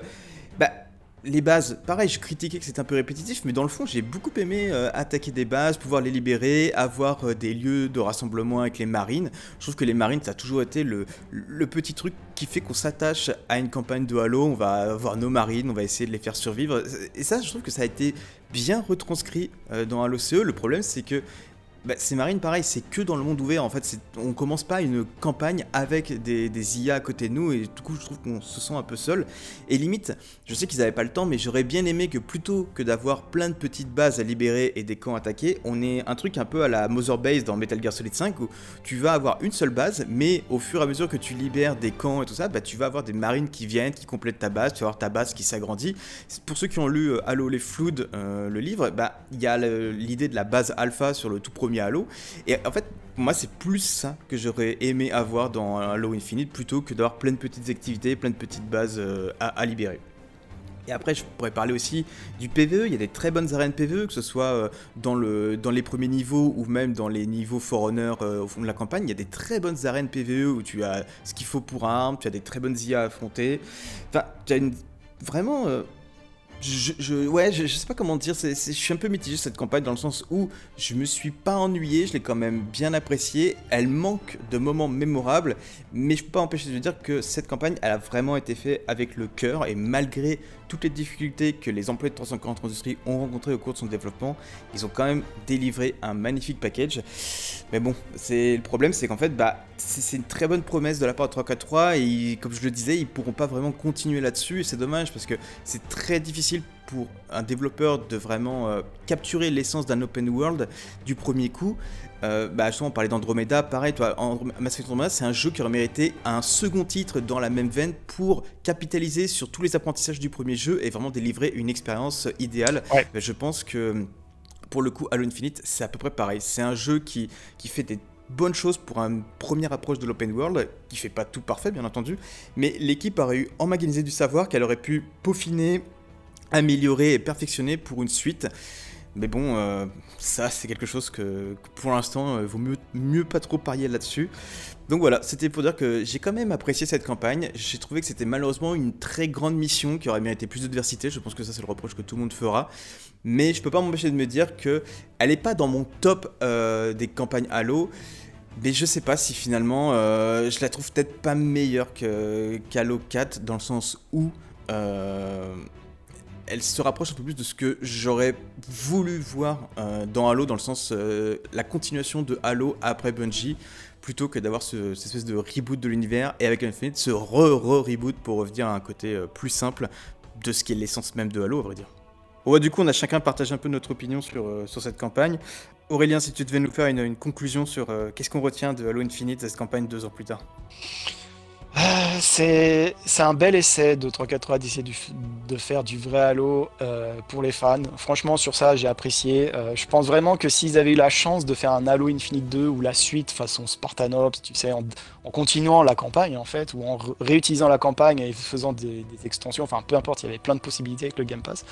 bah, les bases, pareil, je critiquais que c'était un peu répétitif, mais dans le fond, j'ai beaucoup aimé euh, attaquer des bases, pouvoir les libérer, avoir des lieux de rassemblement avec les marines. Je trouve que les marines, ça a toujours été le, le petit truc qui fait qu'on s'attache à une campagne de Halo. On va avoir nos marines, on va essayer de les faire survivre. Et ça, je trouve que ça a été bien retranscrit dans Halo CE. Le problème, c'est que bah, ces marines, pareil, c'est que dans le monde ouvert. En fait, c'est- on commence pas une campagne avec des, IA à côté de nous, et du coup, je trouve qu'on se sent un peu seul. Et limite, je sais qu'ils avaient pas le temps, mais j'aurais bien aimé que plutôt que d'avoir plein de petites bases à libérer et des camps attaqués, on ait un truc un peu à la Mother Base dans Metal Gear Solid 5 où tu vas avoir une seule base, mais au fur et à mesure que tu libères des camps et tout ça, bah, tu vas avoir des marines qui viennent, qui complètent ta base, tu vas avoir ta base qui s'agrandit. Pour ceux qui ont lu euh, Halo les Flood, euh, le livre, bah, il y a l'idée de la base alpha sur le tout premier Halo. Et en fait, moi, c'est plus ça que j'aurais aimé avoir dans Halo Infinite plutôt que d'avoir plein de petites activités, plein de petites bases euh, à, libérer. Et après, je pourrais parler aussi du PVE. Il y a des très bonnes arènes PVE, que ce soit euh, dans, le, dans les premiers niveaux ou même dans les niveaux Forerunner euh, au fond de la campagne. Il y a des très bonnes arènes PVE où tu as ce qu'il faut pour armes, tu as des très bonnes IA à affronter. Enfin, tu as une. Vraiment. Je, je- ouais, je, sais pas comment dire, je suis un peu mitigé cette campagne dans le sens où je me suis pas ennuyé, je l'ai quand même bien appréciée. Elle manque de moments mémorables, mais je peux pas empêcher de dire que cette campagne, elle a vraiment été faite avec le cœur et malgré toutes les difficultés que les employés de 340 Industries ont rencontrées au cours de son développement, ils ont quand même délivré un magnifique package. Mais bon, c'est le problème, c'est qu'en fait, bah, c'est une très bonne promesse de la part de 343 et comme je le disais, ils pourront pas vraiment continuer là-dessus c'est dommage parce que c'est très difficile pour un développeur de vraiment euh, capturer l'essence d'un open world du premier coup. Euh, bah justement, on parlait d'Andromeda, pareil, toi, Androm- Mass Effect Andromeda, c'est un jeu qui aurait mérité un second titre dans la même veine pour capitaliser sur tous les apprentissages du premier jeu et vraiment délivrer une expérience idéale. Ouais. Je pense que pour le coup, Halo Infinite, c'est à peu près pareil. C'est un jeu qui, qui fait des bonnes choses pour une première approche de l'open world, qui fait pas tout parfait, bien entendu, mais l'équipe aurait eu emmagasiné du savoir qu'elle aurait pu peaufiner, améliorer et perfectionner pour une suite. Mais bon, euh, ça c'est quelque chose que, pour l'instant, il vaut mieux, pas trop parier là-dessus. Donc voilà, c'était pour dire que j'ai quand même apprécié cette campagne. J'ai trouvé que c'était malheureusement une très grande mission qui aurait mérité plus de diversité. Je pense que ça c'est le reproche que tout le monde fera. Mais je peux pas m'empêcher de me dire que elle est pas dans mon top euh, des campagnes Halo. Mais je sais pas si finalement euh, je la trouve peut-être pas meilleure qu'Halo 4 dans le sens où euh, elle se rapproche un peu plus de ce que j'aurais voulu voir euh, dans Halo, dans le sens euh, la continuation de Halo après Bungie, plutôt que d'avoir ce, cette espèce de reboot de l'univers et avec Infinite ce re-re-reboot pour revenir à un côté euh, plus simple de ce qui est l'essence même de Halo, à vrai dire. Ouais, du coup, on a chacun partagé un peu notre opinion sur, cette campagne. Aurélien, si tu devais nous faire une, conclusion sur qu'est-ce qu'on retient de Halo Infinite, cette campagne deux ans plus tard? Euh, C'est un bel essai de 343 d'essayer de faire du vrai Halo euh, pour les fans. Franchement, sur ça, j'ai apprécié. Euh, je pense vraiment que s'ils avaient eu la chance de faire un Halo Infinite 2 ou la suite façon Spartanops, tu sais, en, continuant la campagne en fait, ou en réutilisant la campagne et faisant des, des extensions, enfin peu importe, il y avait plein de possibilités avec le Game Pass.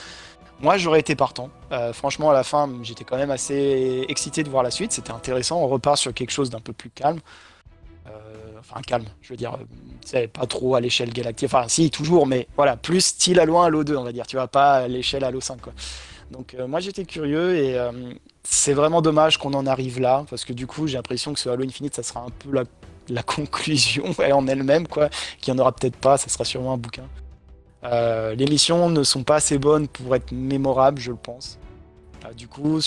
Moi, j'aurais été partant. Euh, franchement, à la fin, j'étais quand même assez excité de voir la suite. C'était intéressant. On repart sur quelque chose d'un peu plus calme. Enfin, calme, je veux dire, euh, c'est pas trop à l'échelle galactique. Enfin, si, toujours, mais voilà, plus style Halo 1, Halo 2, on va dire. Tu vois, pas à l'échelle Halo 5, quoi. Donc, euh, moi, j'étais curieux et euh, c'est vraiment dommage qu'on en arrive là, parce que du coup, j'ai l'impression que ce Halo Infinite, ça sera un peu la, [LAUGHS] conclusion en elle-même, quoi. Qu'il n'y en aura peut-être pas, ça sera sûrement un bouquin. Les missions ne sont pas assez bonnes pour être mémorables, je le pense. Du coup,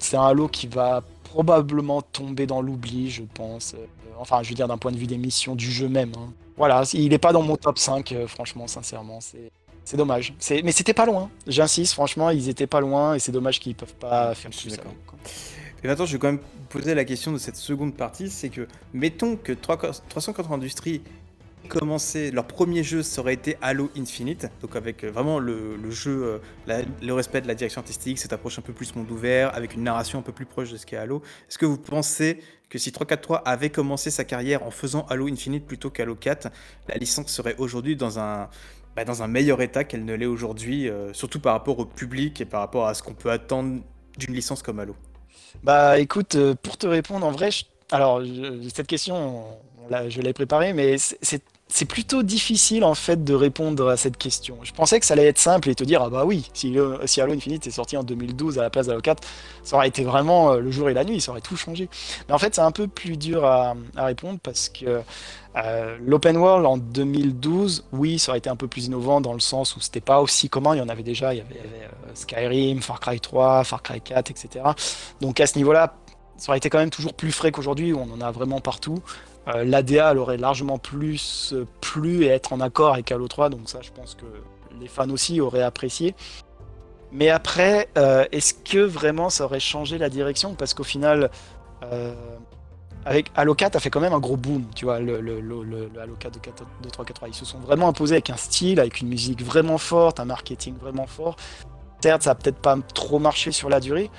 c'est un Halo qui va probablement tomber dans l'oubli, je pense. Euh, enfin, je veux dire, d'un point de vue des missions du jeu même. hein. Voilà, il n'est pas dans mon top 5, euh, franchement, sincèrement. C'est. C'est dommage. Mais c'était pas loin. J'insiste, franchement, ils étaient pas loin et c'est dommage qu'ils peuvent pas faire Je suis plus. quoi. Et maintenant, je vais quand même poser la question de cette seconde partie, c'est que, mettons que 340 Industries commencé, leur premier jeu, ça aurait été Halo Infinite, donc avec euh, vraiment le, jeu, euh, le respect de la direction artistique, cette approche un peu plus monde ouvert, avec une narration un peu plus proche de ce qu'est Halo. Est-ce que vous pensez que si 343 avait commencé sa carrière en faisant Halo Infinite plutôt qu'Halo 4, la licence serait aujourd'hui dans un, bah, dans un meilleur état qu'elle ne l'est aujourd'hui, euh, surtout par rapport au public et par rapport à ce qu'on peut attendre d'une licence comme Halo? Bah écoute, pour te répondre, en vrai, alors cette question, je l'ai préparée, mais c'est- c'est plutôt difficile en fait de répondre à cette question. Je pensais que ça allait être simple et te dire, ah bah oui, si, Halo Infinite est sorti en 2012 à la place d'Halo 4, ça aurait été vraiment euh, le jour et la nuit, ça aurait tout changé. Mais en fait, c'est un peu plus dur à, répondre parce que euh, l'open world en 2012, oui, ça aurait été un peu plus innovant dans le sens où c'était pas aussi commun, il y en avait déjà, il y avait, il y avait, euh, Skyrim, Far Cry 3, Far Cry 4, etc. Donc à ce niveau-là, ça aurait été quand même toujours plus frais qu'aujourd'hui, où on en a vraiment partout. Euh, L'ADA, elle aurait largement plus euh, plu et être en accord avec Halo 3, donc ça, je pense que les fans aussi auraient apprécié. Mais après, euh, est-ce que vraiment ça aurait changé la direction? Parce qu'au final, avec Halo 4 a fait quand même un gros boom, tu vois, le, Halo 4 de, 4 de 3, 4, Ils se sont vraiment imposés avec un style, avec une musique vraiment forte, un marketing vraiment fort. Certes, ça a peut-être pas trop marché sur la durée,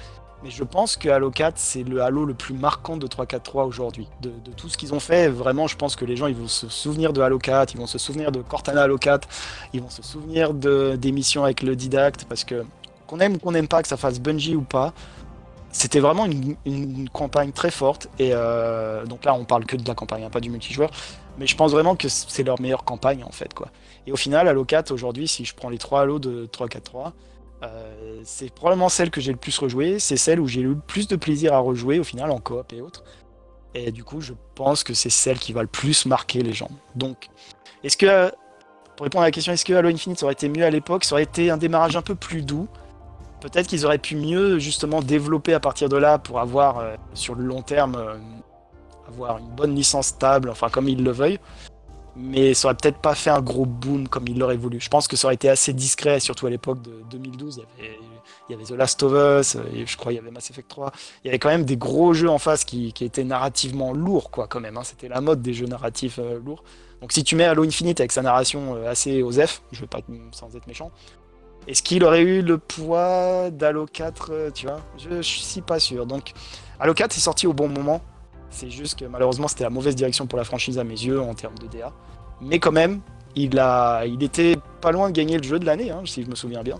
mais je pense que Halo 4, c'est le Halo le plus marquant de 343 aujourd'hui. De, tout ce qu'ils ont fait, vraiment, je pense que les gens ils vont se souvenir de Halo 4, ils vont se souvenir de Cortana Halo 4, ils vont se souvenir de, des missions avec le didacte, parce que qu'on aime ou qu'on n'aime pas, que ça fasse Bungie ou pas, c'était vraiment une, une campagne très forte. Et euh, donc là, on parle que de la campagne, hein, pas du multijoueur. Mais je pense vraiment que c'est leur meilleure campagne en fait. quoi. Et au final, Halo 4, aujourd'hui, si je prends les trois Halo de 3-4-3, euh, c'est probablement celle que j'ai le plus rejouée. C'est celle où j'ai eu le plus de plaisir à rejouer au final en coop et autres. Et du coup, je pense que c'est celle qui va le plus marquer les gens. Donc, est-ce que, pour répondre à la question, est-ce que Halo Infinite aurait été mieux à l'époque? Ça aurait été un démarrage un peu plus doux. Peut-être qu'ils auraient pu mieux justement développer à partir de là pour avoir euh, sur le long terme euh, avoir une bonne licence stable, enfin comme ils le veuillent. Mais ça aurait peut-être pas fait un gros boom comme ils l'auraient voulu. Je pense que ça aurait été assez discret, surtout à l'époque de 2012. Il y, avait, il The Last of Us, et je crois il y avait Mass Effect 3. Il y avait quand même des gros jeux en face qui, étaient narrativement lourds, quoi, quand même. hein. C'était la mode des jeux narratifs euh, lourds. Donc si tu mets Halo Infinite avec sa narration euh, assez osef, je veux pas sans être méchant, est-ce qu'il aurait eu le poids d'Halo 4 euh, Tu vois, je, je suis pas sûr. Donc Halo 4 est sorti au bon moment. C'est juste que malheureusement c'était la mauvaise direction pour la franchise à mes yeux en termes de DA. Mais quand même, il a, il était pas loin de gagner le jeu de l'année, hein, si je me souviens bien.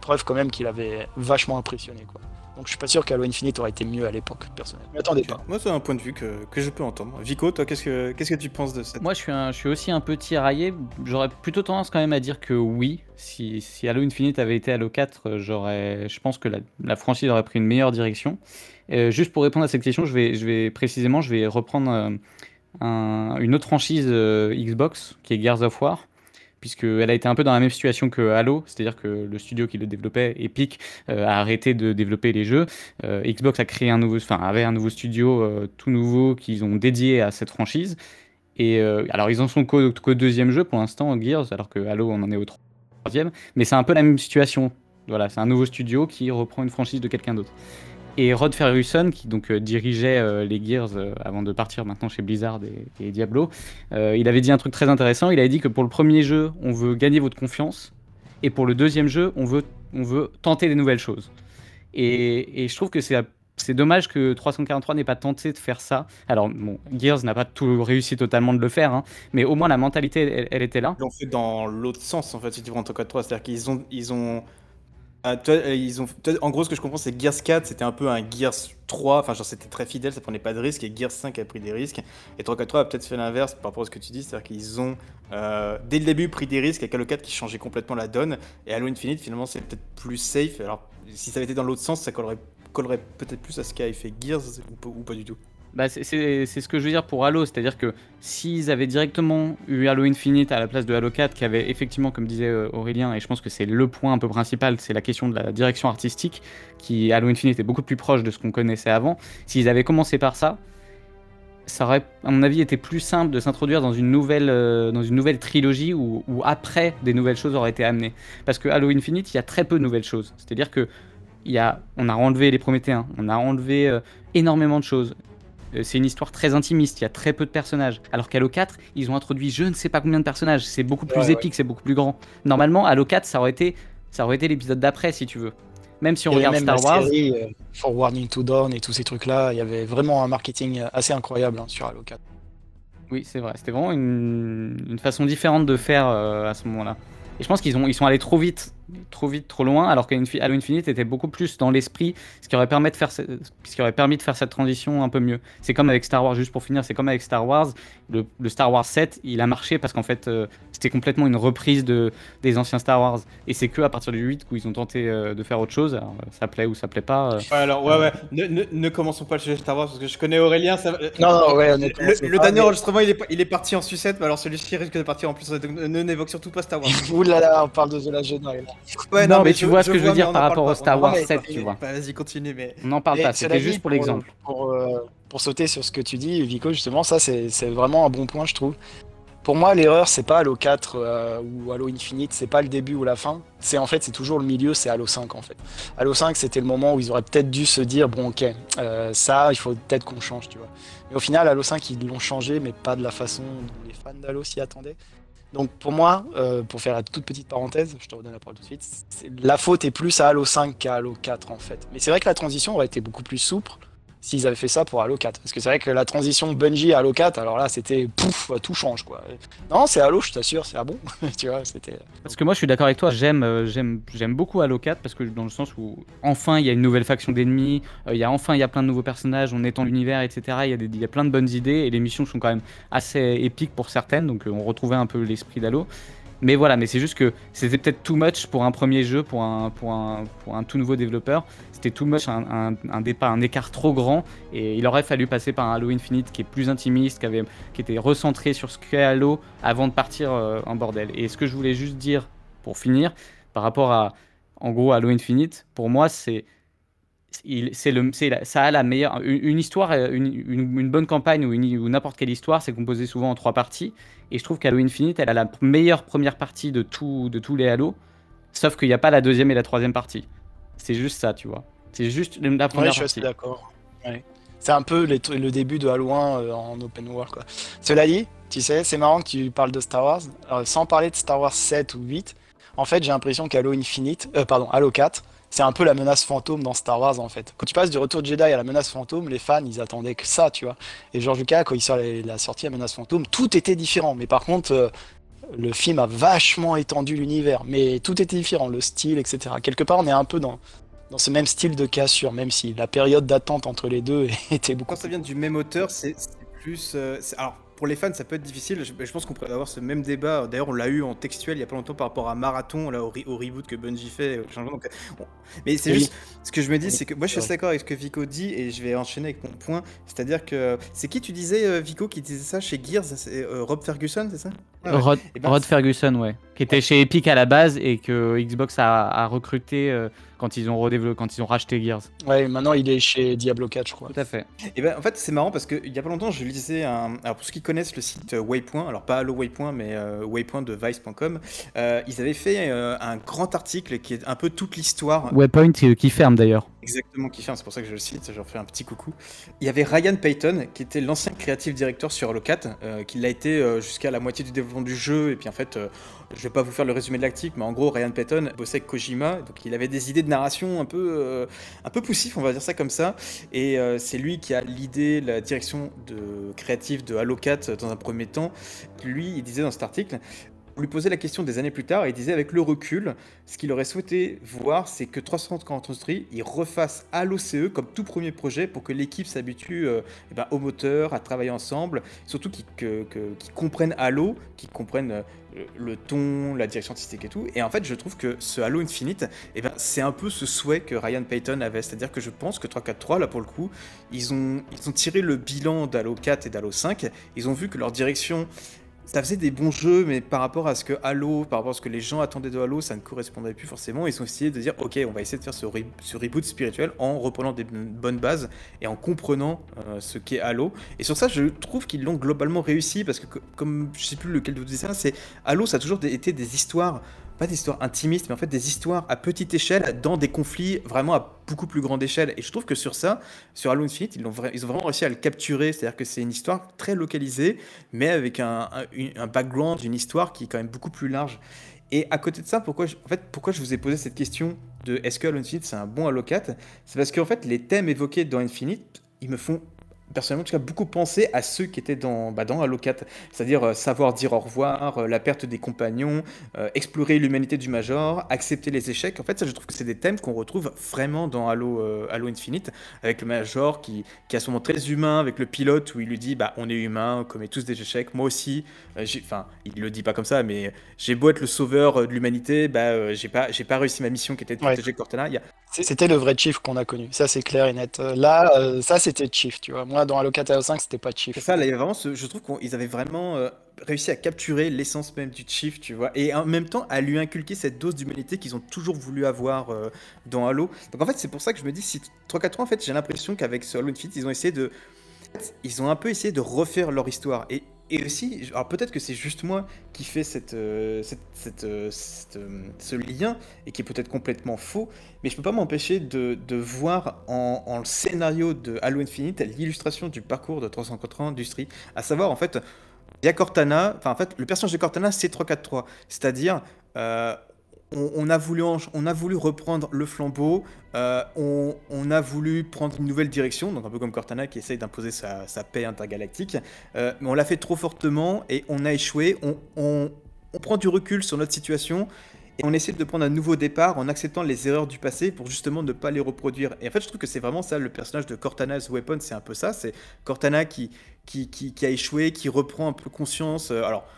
Preuve quand même qu'il avait vachement impressionné. Quoi. Donc je suis pas sûr qu'Halo Infinite aurait été mieux à l'époque, personnellement. Mais attendez pas. Moi, c'est un point de vue que, que je peux entendre. Vico, toi, qu'est-ce que, qu'est-ce que tu penses de cette. Moi, je suis, un- je suis aussi un peu tiraillé. J'aurais plutôt tendance quand même à dire que oui. Si, si Halo Infinite avait été Halo 4, euh, j'aurais, je pense que la, la franchise aurait pris une meilleure direction. Euh, juste pour répondre à cette question, je vais, précisément, je vais reprendre euh, un- une autre franchise euh, Xbox qui est Gears of War. Puisqu'elle a été un peu dans la même situation que Halo, c'est-à-dire que le studio qui le développait, Epic, a arrêté de développer les jeux. Xbox a créé un nouveau, enfin avait un nouveau studio tout nouveau qu'ils ont dédié à cette franchise. Et alors, ils en sont qu'au qu'au deuxième jeu pour l'instant, Gears, alors que Halo, on en est au troisième. Mais c'est un peu la même situation. Voilà, c'est un nouveau studio qui reprend une franchise de quelqu'un d'autre. Et Rod Ferguson, qui donc euh, dirigeait euh, les Gears euh, avant de partir maintenant chez Blizzard et, Diablo, il avait dit un truc très intéressant. Il avait dit que pour le premier jeu, on veut gagner votre confiance. Et pour le deuxième jeu, on veut, on veut tenter des nouvelles choses. Et, et je trouve que c'est c'est dommage que 343 n'ait pas tenté de faire ça. Alors, Gears n'a pas tout réussi totalement de le faire, hein, mais au moins la mentalité, elle, était là. Ils l'ont fait dans l'autre sens, en fait, si tu prends ton code 3. C'est-à-dire qu'ils ont. Ils ont... ah, euh, en gros, ce que je comprends, c'est Gears 4, c'était un peu un Gears 3. Enfin, genre, c'était très fidèle, ça prenait pas de risques. Et Gears 5 a pris des risques. Et 343 a peut-être fait l'inverse par rapport à ce que tu dis. C'est-à-dire qu'ils ont, euh, dès le début, pris des risques avec Halo 4 qui changeait complètement la donne. Et Halo Infinite, finalement, c'est peut-être plus safe. Alors, si ça avait été dans l'autre sens, ça collerait, peut-être plus à ce qu'a fait Gears ou pas du tout. Bah, c'est- ce que je veux dire pour Halo, c'est-à-dire que s'ils avaient directement eu Halo Infinite à la place de Halo 4, qui avait effectivement, comme disait euh, Aurélien, et je pense que c'est le point un peu principal, c'est la question de la direction artistique, qui Halo Infinite est beaucoup plus proche de ce qu'on connaissait avant. S'ils avaient commencé par ça, ça aurait, à mon avis, été plus simple de s'introduire dans une nouvelle, euh, dans une nouvelle trilogie où, après des nouvelles choses auraient été amenées. Parce que Halo Infinite, il y a très peu de nouvelles choses. C'est-à-dire que y a, on a enlevé les Prométhéens, on a enlevé euh, énormément de choses. Euh, C'est une histoire très intimiste, il y a très peu de personnages. Alors qu'Halo 4, ils ont introduit je ne sais pas combien de personnages, c'est beaucoup plus Ouais, épique, c'est beaucoup plus grand. Normalement, Halo 4, ça aurait été, ça aurait été l'épisode d'après, si tu veux. Même si on regarde Star Wars, série, euh, For Warning to Dawn et tous ces trucs-là, il y avait vraiment un marketing assez incroyable hein, sur Halo 4. oui, c'est vrai, c'était vraiment une, une façon différente de faire euh, à ce moment-là. Et je pense qu'ils ont, ils sont allés trop vite, trop vite, trop loin, alors qu'Halo Infinite était beaucoup plus dans l'esprit, ce qui aurait permis de faire, ce- ce qui aurait permis de faire cette transition un peu mieux. C'est comme avec Star Wars, juste pour finir, c'est comme avec Star Wars. Le, le Star Wars 7, il a marché parce qu'en fait, euh, c'était complètement une reprise de, des anciens Star Wars. Et c'est que à partir du 8 où ils ont tenté euh, de faire autre chose. Alors, euh, ça plaît ou ça plaît pas. euh. Ouais, alors, ouais, ouais. Ne, ne, ne commençons pas le sujet Star Wars parce que je connais Aurélien. Ça... Non, non, ouais, Le, honnêtement, le- le dernier mais- enregistrement, il est, il est parti en sucette, mais alors celui-ci risque de partir en plus. donc Ne n'évoque surtout pas Star Wars. Ouh là là, on parle de The Last Jedi là. Ouais, Non, mais tu vois ce que je veux dire par rapport au Star Wars parle 7, pas. tu vois. Vas-y, continue, mais. On n'en parle pas, c'était juste pour l'exemple. Pour, euh, pour sauter sur ce que tu dis, Vico, justement, ça c'est c'est vraiment un bon point, je trouve. Pour moi, l'erreur, c'est pas Halo 4 euh, ou Halo Infinite, c'est pas le début ou la fin. C'est en fait, c'est toujours le milieu, c'est Halo 5 en fait. Halo 5, c'était le moment où ils auraient peut-être dû se dire, bon, ok, euh, ça, il faut peut-être qu'on change, tu vois. Mais au final, Halo 5, ils l'ont changé, mais pas de la façon dont les fans d'Halo s'y attendaient. Donc pour moi, euh, pour faire la toute petite parenthèse, je te redonne la parole tout de suite, la faute est plus à Halo 5 qu'à Halo 4 en fait. Mais c'est vrai que la transition aurait été beaucoup plus souple s'ils avaient fait ça pour Halo 4. Parce que c'est vrai que la transition Bungie à Halo 4, alors là, c'était pouf, tout change quoi. Non, c'est Halo, je t'assure, c'est ah bon? [LAUGHS] tu vois, c'était. Parce que moi, je suis d'accord avec toi. J'aime, euh, beaucoup Halo 4 parce que dans le sens où enfin il y a une nouvelle faction d'ennemis, euh, il y a enfin il y a plein de nouveaux personnages, on étend l'univers, etc. Il y a des, y a plein de bonnes idées et les missions sont quand même assez épiques pour certaines, donc euh, on retrouvait un peu l'esprit d'Halo. Mais voilà, mais c'est juste que c'était peut-être too much pour un premier jeu, pour un, pour un, pour un tout nouveau développeur. C'était too much, un, un, départ, un écart trop grand. Et il aurait fallu passer par un Halo Infinite qui est plus intimiste, qui, avait, qui était recentré sur ce qu'est Halo avant de partir euh, en bordel. Et ce que je voulais juste dire pour finir, par rapport à, en gros, Halo Infinite, pour moi, c'est il- le, la- ça a la meilleure. Une, une histoire, euh, une, une- une bonne campagne ou, n'importe quelle histoire, c'est composé souvent en trois parties. Et je trouve qu'Halo Infinite, elle a la meilleure première partie de, tout, de tous les Halo. Sauf qu'il n'y a pas la deuxième et la troisième partie. C'est juste ça, tu vois. C'est juste la Ouais, première je suis d'accord. Ouais. C'est un peu les le début de Halo 1 euh, en open world quoi. Cela dit, tu sais, c'est marrant que tu parles de Star Wars. Alors, sans parler de Star Wars 7 ou 8, en fait, j'ai l'impression qu'Halo Infinite, euh, pardon, Halo 4, c'est un peu la menace fantôme dans Star Wars en fait. Quand tu passes du retour de Jedi à la menace fantôme, les fans ils attendaient que ça, tu vois. Et George Lucas, quand il sort la, sortie à menace fantôme, tout était différent. Mais par contre, euh, le film a vachement étendu l'univers, mais tout était différent, le style, etc. Quelque part, on est un peu dans dans ce même style de cassure, même si la période d'attente entre les deux [LAUGHS] était beaucoup Quand ça vient du même auteur, c'est plus. euh, alors, pour les fans, ça peut être difficile. Je, je pense qu'on pourrait avoir ce même débat. D'ailleurs, on l'a eu en textuel il y a pas longtemps par rapport à Marathon, là, au, re- au reboot que Bungie fait. au changement. Donc, euh, on- Mais c'est Oui. juste. Ce que je me dis, Oui. c'est que moi, je suis assez d'accord avec ce que Vico dit et je vais enchaîner avec mon point. C'est-à-dire que. C'est qui tu disais, euh, Vico, qui disait ça chez Gears? C'est euh, Rob Ferguson, c'est ça? Ouais. Rod, Eh ben, Rod Ferguson, ouais. Qui était chez Epic à la base et que Xbox a, a recruté euh, quand, ils ont redéveloppé, quand ils ont racheté Gears. Ouais, maintenant il est chez Diablo 4, je crois. Tout à fait. Et ben en fait c'est marrant parce qu'il y a pas longtemps je lisais un alors pour ceux qui connaissent le site euh, Waypoint alors pas Halo Waypoint mais euh, Waypoint de Vice.com euh, ils avaient fait euh, un grand article qui est un peu toute l'histoire Waypoint euh, qui ferme d'ailleurs. exactement qui fait c'est pour ça que je le cite je leur fais un petit coucou il y avait Ryan Payton qui était l'ancien creative director sur Halo 4 euh, qui l'a été euh, jusqu'à la moitié du développement du jeu et puis en fait euh, je vais pas vous faire le résumé de l'article mais en gros Ryan Payton bossait avec Kojima donc il avait des idées de narration un peu euh, un peu poussif on va dire ça comme ça et euh, c'est lui qui a l'idée, la direction de créative de Halo 4 dans un premier temps. Lui, il disait dans cet article, on lui posait la question des années plus tard, et il disait avec le recul, ce qu'il aurait souhaité voir, c'est que 340 Industries, il refasse Halo CE comme tout premier projet pour que l'équipe s'habitue euh, eh ben, au moteur, à travailler ensemble, surtout qu'ils comprennent Halo, qu'ils comprennent euh, le ton, la direction artistique et tout. Et en fait, je trouve que ce Halo Infinite, eh ben, c'est un peu ce souhait que Ryan Payton avait. C'est-à-dire que je pense que 343, là pour le coup, ils ont tiré le bilan d'Halo 4 et d'Halo 5. Ils ont vu que leur direction, ça faisait des bons jeux, mais par rapport à ce que Halo, par rapport à ce que les gens attendaient de Halo, ça ne correspondait plus forcément. Ils ont essayé de dire, ok, on va essayer de faire ce, re- ce reboot spirituel en reprenant des bonnes bases et en comprenant euh, ce qu'est Halo. Et sur ça, je trouve qu'ils l'ont globalement réussi parce que, co- comme je sais plus lequel de vous disait ça, c'est Halo, ça a toujours été des histoires pas des histoires intimistes, mais en fait des histoires à petite échelle dans des conflits vraiment à beaucoup plus grande échelle. Et je trouve que sur ça, sur Halo Infinite, ils, ont vraiment réussi à le capturer. C'est-à-dire que c'est une histoire très localisée, mais avec un background, une histoire qui est quand même beaucoup plus large. Et à côté de ça, pourquoi je, en fait, pourquoi je vous ai posé cette question de est-ce que Halo Infinite c'est un bon Halo 4 C'est parce qu'en fait, les thèmes évoqués dans Infinite, ils me font personnellement en tout cas beaucoup penser à ceux qui étaient dans, bah, dans Halo 4, c'est-à-dire euh, savoir dire au revoir, euh, la perte des compagnons, euh, explorer l'humanité du Major, accepter les échecs. En fait, ça, je trouve que c'est des thèmes qu'on retrouve vraiment dans Halo, Halo Infinite, avec le Major qui, qui à ce moment très humain, avec le pilote où il lui dit bah, On est humain, on commet tous des échecs, moi aussi. Enfin, il le dit pas comme ça, mais j'ai beau être le sauveur de l'humanité, bah, j'ai pas, pas réussi ma mission qui était de Ouais. protéger Cortana. Il y a, C'est- C'était le vrai Chief qu'on a connu, ça c'est clair et net. Euh, Là, euh, ça c'était Chief, tu vois. Moi dans Halo 4 et Halo 5, c'était pas Chief. C'est ça, là, il y vraiment je trouve qu'ils avaient vraiment euh, réussi à capturer l'essence même du Chief, tu vois, et en même temps à lui inculquer cette dose d'humanité qu'ils ont toujours voulu avoir dans Halo. Donc en fait, c'est pour ça que je me dis, si 3-4 en fait, j'ai l'impression qu'avec ce Halo Infinite, ils ont essayé de. Ils ont un peu essayé de refaire leur histoire. Et, et aussi, alors peut-être que c'est juste moi qui fais cette, euh, cette, cette, euh, euh, ce lien et qui est peut-être complètement faux, mais je peux pas m'empêcher de, voir en, le scénario de Halo Infinite l'illustration du parcours de 380 Industries, à savoir en fait, il y a Cortana, enfin en fait, le personnage de Cortana c'est 343, c'est-à-dire on, a voulu, reprendre le flambeau, euh, on, a voulu prendre une nouvelle direction, donc un peu comme Cortana qui essaye d'imposer sa, paix intergalactique, euh, mais on l'a fait trop fortement et on a échoué. On prend du recul sur notre situation et on essaie de prendre un nouveau départ en acceptant les erreurs du passé pour justement ne pas les reproduire. Et en fait, je trouve que c'est vraiment ça, le personnage de Cortana's Weapon, c'est un peu ça. C'est Cortana qui, qui, qui, qui a échoué, qui reprend un peu conscience. euh, alors,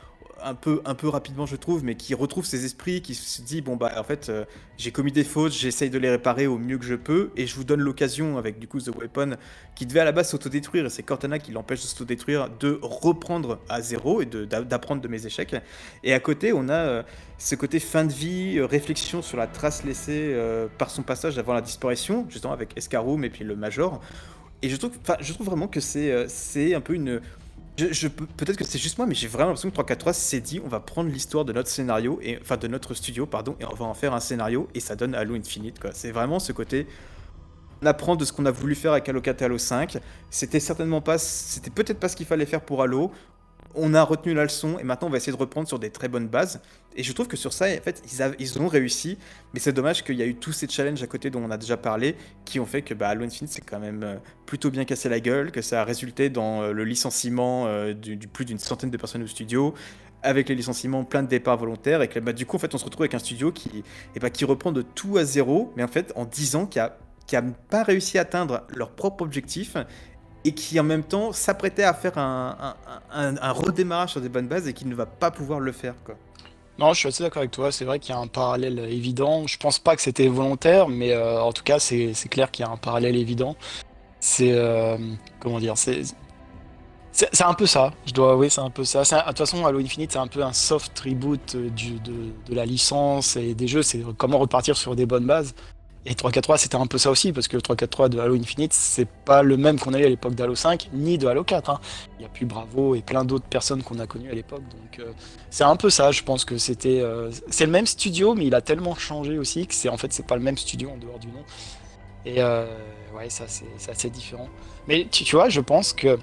un peu, un peu rapidement, je trouve, mais qui retrouve ses esprits, qui se dit bon, bah, en fait, euh, j'ai commis des fautes, j'essaye de les réparer au mieux que je peux, et je vous donne l'occasion, avec du coup The Weapon, qui devait à la base s'autodétruire, et c'est Cortana qui l'empêche de s'autodétruire, de reprendre à zéro et d'apprendre de mes échecs. Et à côté, on a euh, ce côté fin de vie, euh, réflexion sur la trace laissée par son passage avant la disparition, justement avec Escaroom et puis le Major. Et je trouve, je trouve vraiment que c'est un peu une. Je, je Peut-être que c'est juste moi, mais j'ai vraiment l'impression que 343 s'est dit on va prendre l'histoire de notre scénario, et, enfin de notre studio, pardon, et on va en faire un scénario, et ça donne Halo Infinite. C'est vraiment ce côté. On apprend de ce qu'on a voulu faire avec Halo 4 et Halo 5. C'était certainement pas. C'était peut-être pas ce qu'il fallait faire pour Halo. On a retenu la leçon et maintenant on va essayer de reprendre sur des très bonnes bases. Et je trouve que sur ça, en fait, ils, ont réussi. Mais c'est dommage qu'il y a eu tous ces challenges à côté dont on a déjà parlé qui ont fait que bah, Halo Infinite c'est quand même euh, plutôt bien cassé la gueule, que ça a résulté dans euh, le licenciement euh, du, plus d'une centaine de personnes au studio, avec les licenciements, plein de départs volontaires, et que bah, du coup fait on se retrouve avec un studio qui, et bah, qui reprend de tout à zéro, mais en fait en 10 ans qui a pas réussi à atteindre leur propre objectif et qui en même temps s'apprêtait à faire un, redémarrage sur des bonnes bases et qui ne va pas pouvoir le faire quoi. Non, je suis assez d'accord avec toi. C'est vrai qu'il y a un parallèle évident. Je pense pas que c'était volontaire, mais euh, en tout cas, c'est clair qu'il y a un parallèle évident. C'est euh, comment dire, c'est un peu ça. Je dois avouer, c'est un peu ça. De toute façon, Halo Infinite, c'est un peu un soft reboot euh, de, de la licence et des jeux. C'est comment repartir sur des bonnes bases. Et 343, c'était un peu ça aussi, parce que le 343 de Halo Infinite, c'est pas le même qu'on a eu à l'époque d'Halo 5, ni de Halo 4. hein. Il y a plus Bravo et plein d'autres personnes qu'on a connues à l'époque. Donc, euh, c'est un peu ça, je pense que c'était. euh, c'est le même studio, mais il a tellement changé aussi que c'est en fait c'est pas le même studio en dehors du nom. Et euh, ouais, ça c'est c'est assez différent. Mais tu, tu vois, je pense que.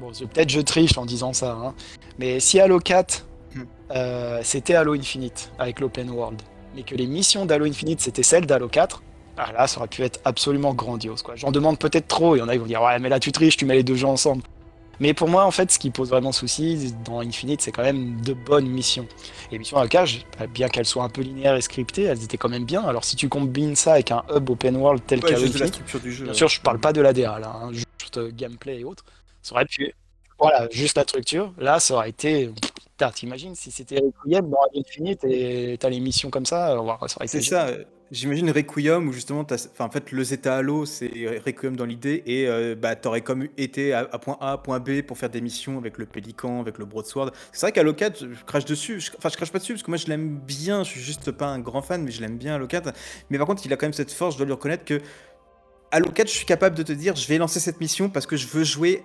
Bon, peut-être je triche en disant ça, hein, mais si Halo 4 Hmm. euh, c'était Halo Infinite avec l'open world, mais que les missions d'Halo Infinite c'était celles d'Halo 4, ah là ça aurait pu être absolument grandiose quoi. J'en demande peut-être trop, il y en a qui vont dire ouais, mais là tu triches, tu mets les deux jeux ensemble. Mais pour moi, en fait, ce qui pose vraiment souci dans Infinite, c'est quand même de bonnes missions. Et les missions Alcage, bien qu'elles soient un peu linéaires et scriptées, elles étaient quand même bien. Alors si tu combines ça avec un hub open world tel Ouais, qu'Halo Infinite, du jeu. bien ouais. sûr, je parle pas de l'ADA là, hein, juste euh, gameplay et autres, ça aurait pu. Voilà, juste la structure. Là, ça aurait été. Putain, t'imagines si c'était Requiem dans Halo Infinite et t'as les missions comme ça, ouais, ça aurait été C'est ça, j'imagine Requiem où justement, enfin, en fait, le Zeta Halo, c'est Requiem dans l'idée, et euh, bah, t'aurais comme été à, à point A, point B pour faire des missions avec le Pélican, avec le Broadsword. C'est vrai qu'à 4 je, crache dessus, je- enfin, je crache pas dessus parce que moi je l'aime bien, je suis juste pas un grand fan, mais je l'aime bien Halo 4. Mais par contre, il a quand même cette force, je dois lui reconnaître que Halo 4, je suis capable de te dire, je vais lancer cette mission parce que je veux jouer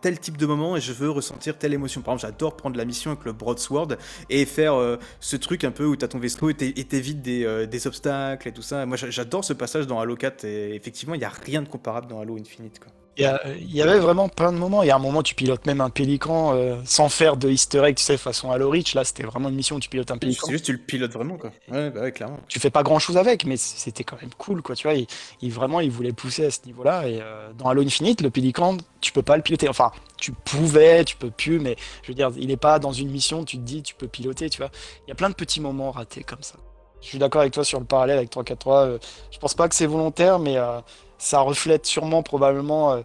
tel type de moment et je veux ressentir telle émotion. Par exemple, j'adore prendre la mission avec le Broadsword et faire euh, ce truc un peu où tu as ton vaisseau et t'é- et t'évites des, euh, des obstacles et tout ça. Moi, j'a- j'adore ce passage dans Halo 4 et effectivement, il n'y a rien de comparable dans Halo Infinite. Il y, a- il y avait vraiment plein de moments. Il y a un moment, tu pilotes même un pélican euh, sans faire de easter egg, tu sais, façon Halo Reach. Là, c'était vraiment une mission où tu pilotes un pélican. C'est juste tu le pilotes vraiment. Quoi. Ouais, bah ouais, clairement. Tu fais pas grand chose avec, mais c'était quand même cool, quoi. Tu vois, il, il- vraiment, il voulait pousser à ce niveau-là. Et euh, dans Halo Infinite, le pélican, tu peux pas le piloter. Enfin, tu pouvais, tu peux plus, mais je veux dire, il est pas dans une mission, tu te dis, tu peux piloter, tu vois. Il y a plein de petits moments ratés comme ça. Je suis d'accord avec toi sur le parallèle avec 343. euh, je pense pas que c'est volontaire, mais euh, ça reflète sûrement, probablement, euh,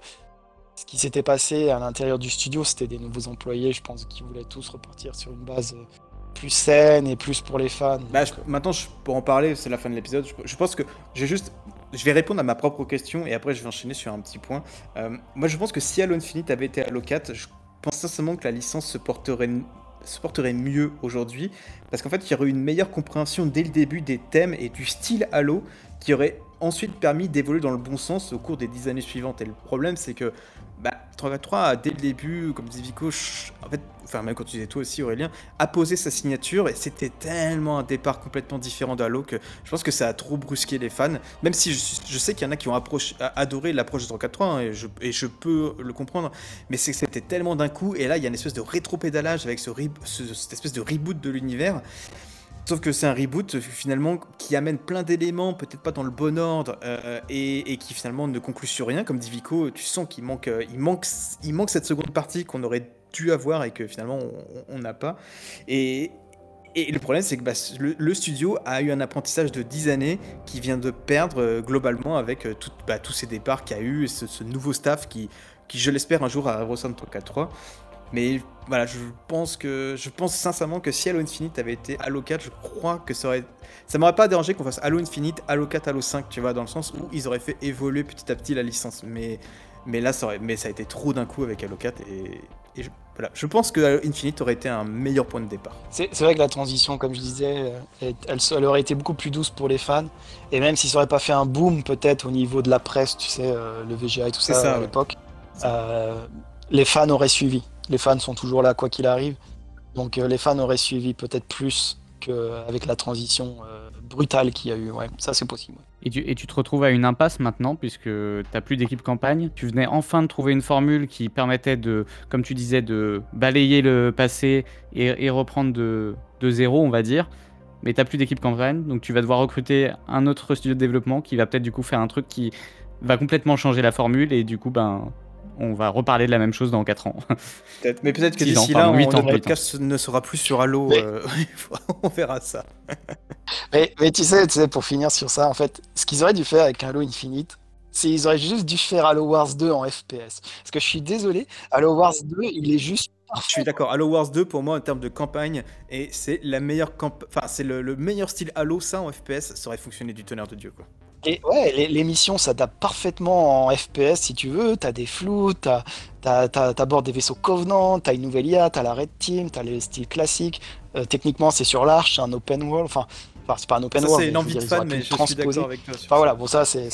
ce qui s'était passé à l'intérieur du studio. C'était des nouveaux employés, je pense, qui voulaient tous repartir sur une base euh, plus saine et plus pour les fans. Bah, maintenant, je, pour en parler, c'est la fin de l'épisode. Je, pense que j'ai juste. Je vais répondre à ma propre question et après je vais enchaîner sur un petit point. Euh, moi, je pense que si Halo Infinite avait été Halo 4, je pense sincèrement que la licence se porterait, se porterait mieux aujourd'hui parce qu'en fait, il y aurait eu une meilleure compréhension dès le début des thèmes et du style Halo qui aurait ensuite permis d'évoluer dans le bon sens au cours des dix années suivantes. Et le problème, c'est que bah, 343, dès le début, comme disait Vico, en fait, enfin même quand tu disais toi aussi Aurélien, a posé sa signature et c'était tellement un départ complètement différent d'Halo que je pense que ça a trop brusqué les fans. Même si je, sais qu'il y en a qui ont approché- a- adoré l'approche de 343 hein, et, je, et je peux le comprendre, mais c'est que c'était tellement d'un coup et là il y a une espèce de rétro-pédalage avec ce- cette espèce de reboot de l'univers. Sauf que c'est un reboot euh, finalement qui amène plein d'éléments, peut-être pas dans le bon ordre, euh, et, qui finalement ne conclut sur rien. Comme dit Vico, tu sens qu'il manque, euh, il manque, il manque cette seconde partie qu'on aurait dû avoir et que finalement on- n'a pas. Et, et le problème, c'est que bah, le, studio a eu un apprentissage de 10 années qui vient de perdre globalement avec tout- bah, tous ces départs qu'il y a eu et ce, nouveau staff qui, qui je l'espère, un jour à ressemble au 4-3. Mais voilà, je pense que je pense sincèrement que si Halo Infinite avait été Halo 4, je crois que ça aurait ça m'aurait pas dérangé qu'on fasse Halo Infinite, Halo 4, Halo 5, tu vois, dans le sens où ils auraient fait évoluer petit à petit la licence. Mais mais là, ça aurait, mais ça a été trop d'un coup avec Halo 4 et, et je, voilà, je pense que Halo Infinite aurait été un meilleur point de départ. C'est vrai que la transition, comme je disais, euh, elle, aurait été beaucoup plus douce pour les fans. Et même si ça aurait pas fait un boom, peut-être au niveau de la presse, tu sais, euh, le VGA et tout ça, ça, à ouais. l'époque, euh, les fans auraient suivi. Les fans sont toujours là, quoi qu'il arrive. Donc euh, les fans auraient suivi peut-être plus qu'avec la transition euh, brutale qu'il y a eu. Ouais, ça c'est possible. Et tu, te retrouves à une impasse maintenant, puisque tu plus d'équipe campagne. Tu venais enfin de trouver une formule qui permettait de, comme tu disais, de balayer le passé et, reprendre de, de zéro, on va dire. Mais tu n'as plus d'équipe campagne, donc tu vas devoir recruter un autre studio de développement qui va peut-être du coup faire un truc qui va complètement changer la formule, et du coup, ben, on va reparler de la même chose dans 4 ans. Mais peut-être que d'ici là, ans. podcast ne sera plus sur Halo. Mais- euh, [LAUGHS] on verra ça. Mais, mais tu sais, tu sais, pour finir sur ça, en fait, ce qu'ils auraient dû faire avec Halo Infinite, c'est ils auraient juste dû faire Halo Wars 2 en FPS. Parce que je suis désolé, Halo Wars 2, il est juste Je suis d'accord. Halo Wars 2 pour moi en termes de campagne et c'est la meilleure camp... enfin c'est le, le meilleur style Halo ça en FPS ça aurait fonctionné du tonnerre de dieu quoi. Et ouais, missions s'adaptent parfaitement en FPS si tu veux. T'as des flous, t'as- t'abordes des vaisseaux Covenant, t'as une nouvelle IA, t'as la Red Team, t'as les styles classiques. Euh, techniquement, c'est sur l'Arche, c'est un open world. Enfin, enfin, c'est pas un open Ça world. c'est mais une envie de fan mais je suis d'accord avec toi. sur Enfin ça. voilà, bon ça c'est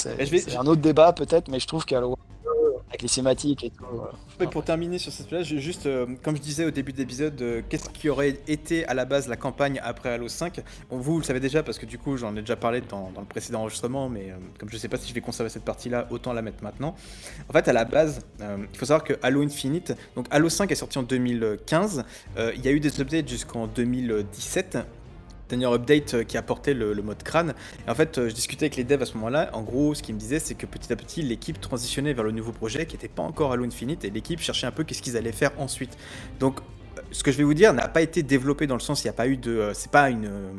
un autre débat peut-être, mais je trouve 2, avec les cinématiques et tout. euh, pour terminer sur cette page, juste euh, comme je disais au début de l'épisode, euh, qu'est-ce qui aurait été à la base la campagne après Halo 5 Bon, vous, le savez déjà parce que du coup j'en ai déjà parlé dans, le précédent enregistrement, mais comme je sais pas si je vais conserver cette partie-là, autant la mettre maintenant. En fait, à la base, il faut savoir que Halo Infinite, donc Halo 5 est sorti en 2015, euh, il y a eu des updates jusqu'en 2017. Dernier update euh, qui apportait le, le mode crâne. Et en fait, euh, je discutais avec les devs à ce moment-là. En gros, ce qu'ils me disaient, c'est que petit à petit, l'équipe transitionnait vers le nouveau projet qui n'était pas encore Halo Infinite et l'équipe cherchait un peu qu'est-ce qu'ils allaient faire ensuite. Donc, ce que je vais vous dire n'a pas été développé dans le sens, il n'y a pas eu de. euh, c'est pas une, euh,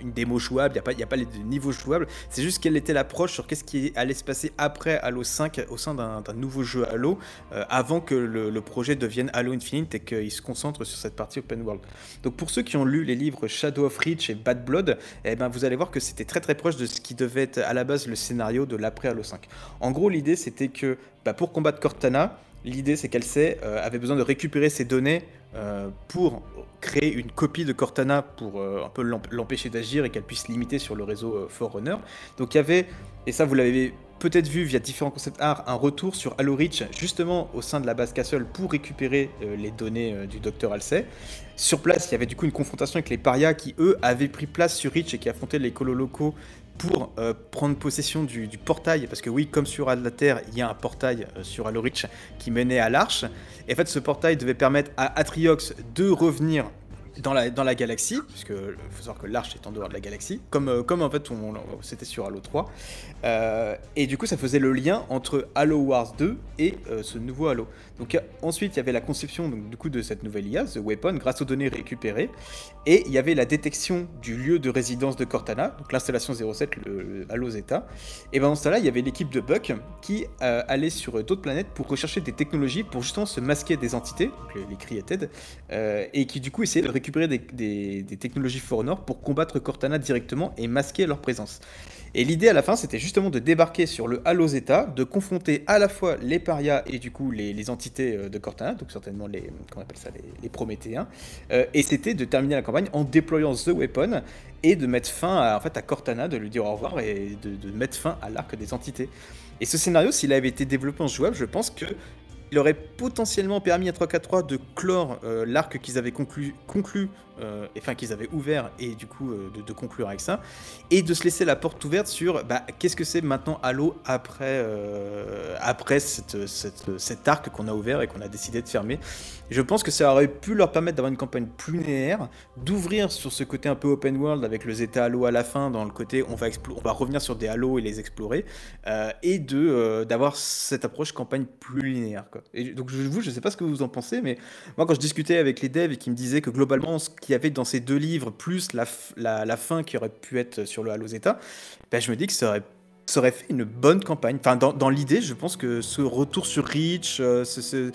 une démo jouable, il n'y a, pas- a pas les niveaux jouables. C'est juste quelle était l'approche sur qu'est-ce qui allait se passer après Halo 5 au sein d'un nouveau jeu Halo, euh, avant que le, projet devienne Halo Infinite et qu'il se concentre sur cette partie open world. Donc pour ceux qui ont lu les livres Shadow of Reach et Bad Blood, eh ben vous allez voir que c'était très très proche de ce qui devait être à la base le scénario de l'après Halo 5. En gros, l'idée c'était que bah, pour combattre Cortana, l'idée c'est qu'elle euh, avait besoin de récupérer ses données euh, pour créer une copie de Cortana pour euh, un peu l'emp- l'empêcher d'agir et qu'elle puisse limiter sur le réseau euh, Forerunner. Donc il y avait, et ça vous l'avez peut-être vu via différents concept art, un retour sur Halo Reach justement au sein de la base Castle pour récupérer les données du docteur Halsey. Sur place, il y avait du coup une confrontation avec les parias qui, eux, avaient pris place sur Reach et qui affrontaient les colos locaux pour euh, prendre possession du, portail. Parce que oui, comme sur la Terre, il y a un portail euh, sur Halo Reach qui menait à l'Arche. Et en fait, ce portail devait permettre à Atriox de revenir dans la, dans la galaxie, puisque il faut savoir que l'Arche est en dehors de la galaxie, comme, euh, comme en fait on, c'était sur Halo 3. Euh, et du coup, ça faisait le lien entre Halo Wars 2 et euh, ce nouveau Halo. Euh, ensuite, il y avait la conception de cette nouvelle IA, The Weapon, grâce aux données récupérées, et il y avait la détection du lieu de résidence de Cortana, donc l'installation 07, le, le Zeta. Et ben dans ce là il y avait l'équipe de Buck qui euh, allait sur d'autres planètes pour rechercher des technologies pour justement se masquer des entités, les, Created, euh, et qui du coup essayaient de récupérer des, des- technologies Forerunner pour combattre Cortana directement et masquer leur présence. Et l'idée à la fin, c'était justement de débarquer sur le Halo Zeta, de confronter à la fois les parias et du coup les, entités euh, de Cortana, donc certainement les, comment on appelle ça, les, Prométhéens, Euh, et c'était de terminer la campagne en déployant The Weapon et de mettre fin à, en fait, à Cortana, de lui dire au revoir et de, mettre fin à l'arc des entités. Et ce scénario, s'il avait été développé en jouable, je pense que il aurait potentiellement permis à 343 de clore euh, l'arc qu'ils avaient conclu euh, enfin qu'ils avaient ouvert et du coup euh, de, conclure avec ça, et de se laisser la porte ouverte sur bah, qu'est-ce que c'est maintenant Halo après, euh, après cette, cette- cet arc qu'on a ouvert et qu'on a décidé de fermer? Je pense que ça aurait pu leur permettre d'avoir une campagne plus linéaire, d'ouvrir sur ce côté un peu open world avec le Zeta Halo à la fin, dans le côté on va, on va revenir sur des Halo et les explorer, euh, et de d'avoir cette approche campagne plus linéaire. Quoi. Et donc je vous, je sais pas ce que vous en pensez, mais moi quand je discutais avec les devs et qui me disaient que globalement qu'il y avait dans ces deux livres, plus la, la, fin qui aurait pu être sur le Halo Zeta, ben, je me dis que ça aurait fait une bonne campagne. Enfin, dans, dans l'idée, je pense que ce retour sur Reach, euh, euh,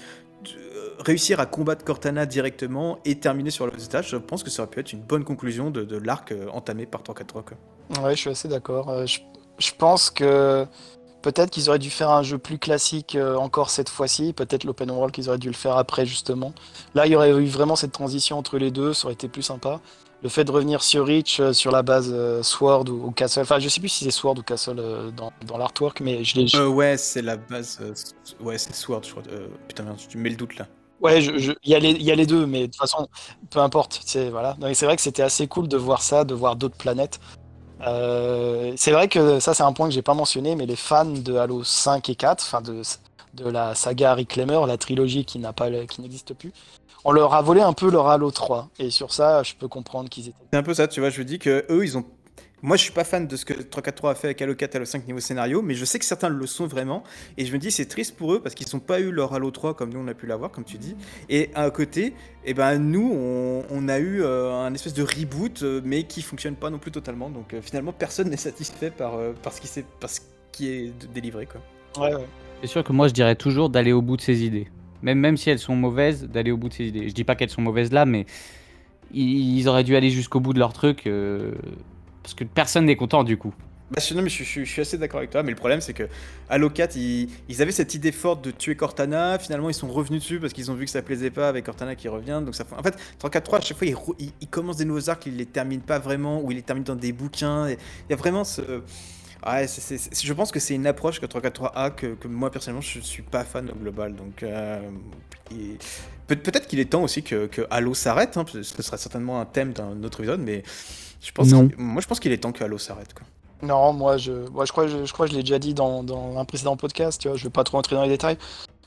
réussir à combattre Cortana directement et terminer sur le Zeta, je pense que ça aurait pu être une bonne conclusion de, de l'arc euh, entamé par 343. Quoi. Ouais, je suis assez d'accord. Je, je pense que peut-être qu'ils auraient dû faire un jeu plus classique euh, encore cette fois-ci. Peut-être l'open world qu'ils auraient dû le faire après, justement. Là, il y aurait eu vraiment cette transition entre les deux. Ça aurait été plus sympa. Le fait de revenir sur Reach, euh, sur la base euh, Sword ou, ou Castle. Enfin, je sais plus si c'est Sword ou Castle dans, dans l'artwork, mais je l'ai. Ouais, c'est la base. ouais, c'est Sword, je crois. Putain, merde, tu me mets le doute là. Ouais, il y, a les- il y a les deux, mais de toute façon, peu importe. C'est voilà. C'est vrai que c'était assez cool de voir ça, de voir d'autres planètes. Euh, c'est vrai que ça, c'est un point que j'ai pas mentionné, mais les fans de Halo 5 et 4, enfin de, de la saga Harry Clemmer, la trilogie qui n'a pas, qui n'existe plus, on leur a volé un peu leur Halo 3. Et sur ça, je peux comprendre qu'ils étaient. C'est un peu ça, tu vois. Je dis que eux, ils ont. Moi, je suis pas fan de ce que 343 a fait avec Halo 4 Halo 5 niveau scénario, mais je sais que certains le sont vraiment. Et je me dis, c'est triste pour eux parce qu'ils n'ont pas eu leur Halo 3 comme nous on a pu l'avoir, comme tu dis. Et à côté, eh ben, nous, on, on a eu euh, un espèce de reboot, euh, mais qui fonctionne pas non plus totalement. Donc euh, finalement, personne [LAUGHS] n'est satisfait par, euh, par, ce qui s'est- par ce qui est délivré. Quoi. Ouais, ouais. C'est sûr que moi, je dirais toujours d'aller au bout de ses idées. Même, même si elles sont mauvaises, d'aller au bout de ses idées. Je dis pas qu'elles sont mauvaises là, mais ils, ils auraient dû aller jusqu'au bout de leur truc. Euh, parce que personne n'est content du coup. Bah, non, mais je, suis assez d'accord avec toi, mais le problème c'est que Halo 4, ils, avaient cette idée forte de tuer Cortana, finalement ils sont revenus dessus parce qu'ils ont vu que ça plaisait pas avec Cortana qui revient, donc ça. En fait, 343, à chaque fois, ils, ils- commencent des nouveaux arcs, ils les terminent pas vraiment, ou ils les terminent dans des bouquins, il y a vraiment ce... Ouais, c'est- c'est- je pense que c'est une approche que 343 a que, que moi personnellement je suis pas fan au global, donc... euh, Peut-être qu'il est temps aussi que, Halo s'arrête, hein, ce sera certainement un thème d'un autre épisode, mais je pense Non. moi je pense qu'il est temps que Halo s'arrête. quoi. Non, moi, je, moi, je crois, je, je crois que je l'ai déjà dit dans, dans un précédent podcast. Tu vois, je vais pas trop entrer dans les détails.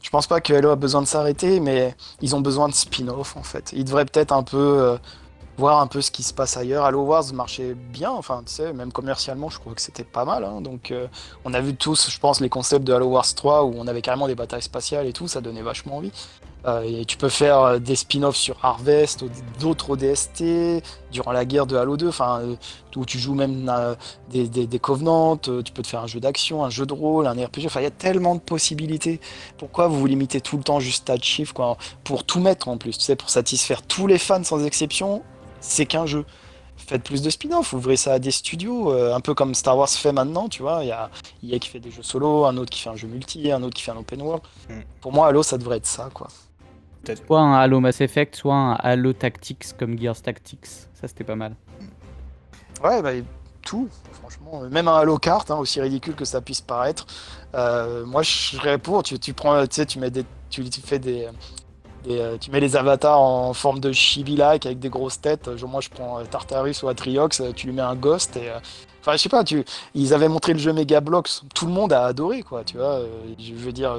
Je pense pas que Halo a besoin de s'arrêter, mais ils ont besoin de spin-off en fait. Ils devraient peut-être un peu euh, voir un peu ce qui se passe ailleurs. Halo Wars marchait bien, enfin, tu sais, même commercialement, je crois que c'était pas mal. hein. Donc, euh, on a vu tous, je pense, les concepts de Halo Wars 3 où on avait carrément des batailles spatiales et tout, ça donnait vachement envie. Euh, et tu peux faire euh, des spin-offs sur Harvest, ou d'autres ODST, durant la guerre de Halo 2, enfin, euh, où tu joues même euh, des, des, des Covenants, tu peux te faire un jeu d'action, un jeu de rôle, un RPG, enfin, il y a tellement de possibilités. Pourquoi vous vous limitez tout le temps juste à de chiffres, quoi, pour tout mettre en plus, tu sais, pour satisfaire tous les fans sans exception, c'est qu'un jeu. Faites plus de spin-off, ouvrez ça à des studios, euh, un peu comme Star Wars fait maintenant, tu vois. Il y a qui fait des jeux solo, un autre qui fait un jeu multi, un autre qui fait un open world. Mm. Pour moi, Halo, ça devrait être ça, quoi. Soit un Halo Mass Effect, soit un Halo Tactics comme Gears Tactics. Ça, c'était pas mal. Ouais, bah, tout, franchement. Même un Halo Kart, hein, aussi ridicule que ça puisse paraître. Euh, moi, je serais pour. Tu, tu prends, tu sais, tu mets des, tu, tu fais des, des, euh, tu mets les avatars en forme de chibi-like avec des grosses têtes. Genre, moi, je prends euh, Tartarus ou Atriox, euh, tu lui mets un Ghost et. euh, Enfin, je sais pas, tu, ils avaient montré le jeu Mega Bloks, tout le monde a adoré, quoi, tu vois. euh, je veux dire,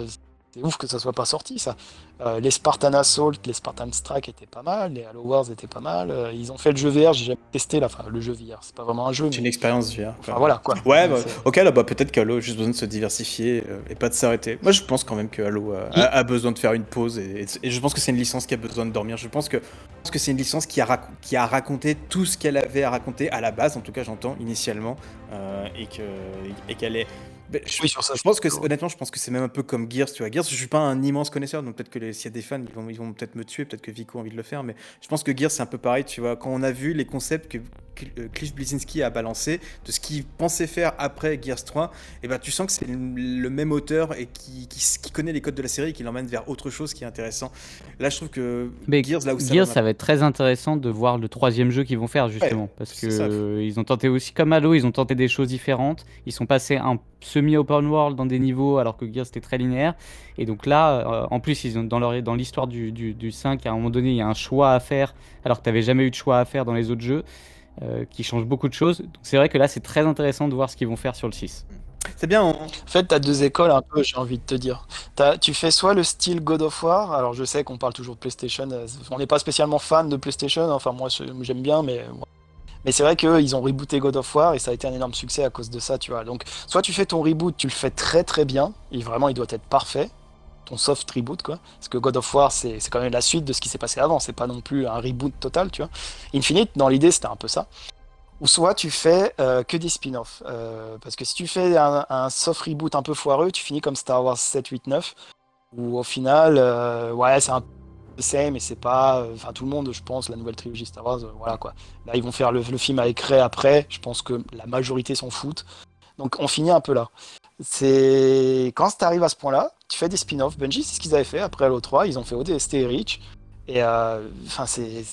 c'est ouf que ça soit pas sorti, ça. Euh, les Spartan Assault, les Spartan Strike étaient pas mal, les Halo Wars étaient pas mal. euh, ils ont fait le jeu VR, j'ai jamais testé, là, enfin, le jeu VR, c'est pas vraiment un jeu, C'est mais. une expérience VR. Enfin, voilà, quoi. Ouais, bah, ok, là, bah, peut-être qu'Halo a juste besoin de se diversifier euh, et pas de s'arrêter. Moi, je pense quand même que Halo a, a- a besoin de faire une pause et, et- et je pense que c'est une licence qui a besoin de dormir. Je pense que, je pense que c'est une licence qui a, rac- qui a raconté tout ce qu'elle avait à raconter à la base, en tout cas, j'entends, initialement, et qu'elle est. Je, Oui, sur ça, je pense que, honnêtement, je pense que c'est même un peu comme Gears, tu vois. Gears, je suis pas un immense connaisseur, donc peut-être que s'il y a des fans, ils vont, ils vont peut-être me tuer, peut-être que Vico a envie de le faire, mais je pense que Gears, c'est un peu pareil, tu vois. Quand on a vu les concepts que, Cliff Bleszinski a balancé, de ce qu'il pensait faire après Gears 3, et ben tu sens que c'est le, même auteur et qui, qui, s- qui connaît les codes de la série et qui l'emmène vers autre chose qui est intéressant. Là, je trouve que Mais Gears, là où ça Gears, va ça va être très intéressant de voir le troisième jeu qu'ils vont faire justement, parce que euh, ils ont tenté aussi comme Halo, ils ont tenté des choses différentes. Ils sont passés un semi open world dans des niveaux alors que Gears c'était très linéaire. Et donc là, euh, en plus, ils ont dans leur dans l'histoire du, du, du 5, à un moment donné, il y a un choix à faire alors que tu n'avais jamais eu de choix à faire dans les autres jeux. Euh, qui change beaucoup de choses. Donc c'est vrai que là c'est très intéressant de voir ce qu'ils vont faire sur le 6. C'est bien, on- En fait, t'as deux écoles un peu, j'ai envie de te dire. T'as- tu fais soit le style God of War, alors je sais qu'on parle toujours de PlayStation, euh, on n'est pas spécialement fan de PlayStation, enfin moi j'aime bien, mais mais c'est vrai qu'ils ont rebooté God of War et ça a été un énorme succès à cause de ça, tu vois. Donc soit tu fais ton reboot, tu le fais très très bien, et vraiment il doit être parfait, ton soft reboot quoi, parce que God of War c'est quand même la suite de ce qui s'est passé avant, c'est pas non plus un reboot total, tu vois. Infinite, dans l'idée c'était un peu ça. Ou soit tu fais euh, que des spin-offs. Euh, parce que si tu fais un, soft reboot un peu foireux, tu finis comme Star Wars 7, 8, 9. Où au final, euh, ouais, c'est un peu mais c'est pas. Enfin, tout le monde, je pense, la nouvelle trilogie Star Wars, voilà quoi. Là, ils vont faire le, le film avec Rey après. Je pense que la majorité s'en foutent. Donc, on finit un peu là. C'est quand tu arrives à ce point-là, tu fais des spin-offs. Bungie, c'est ce qu'ils avaient fait après Halo 3. Ils ont fait ODST et Reach. Et euh, enfin, c'est.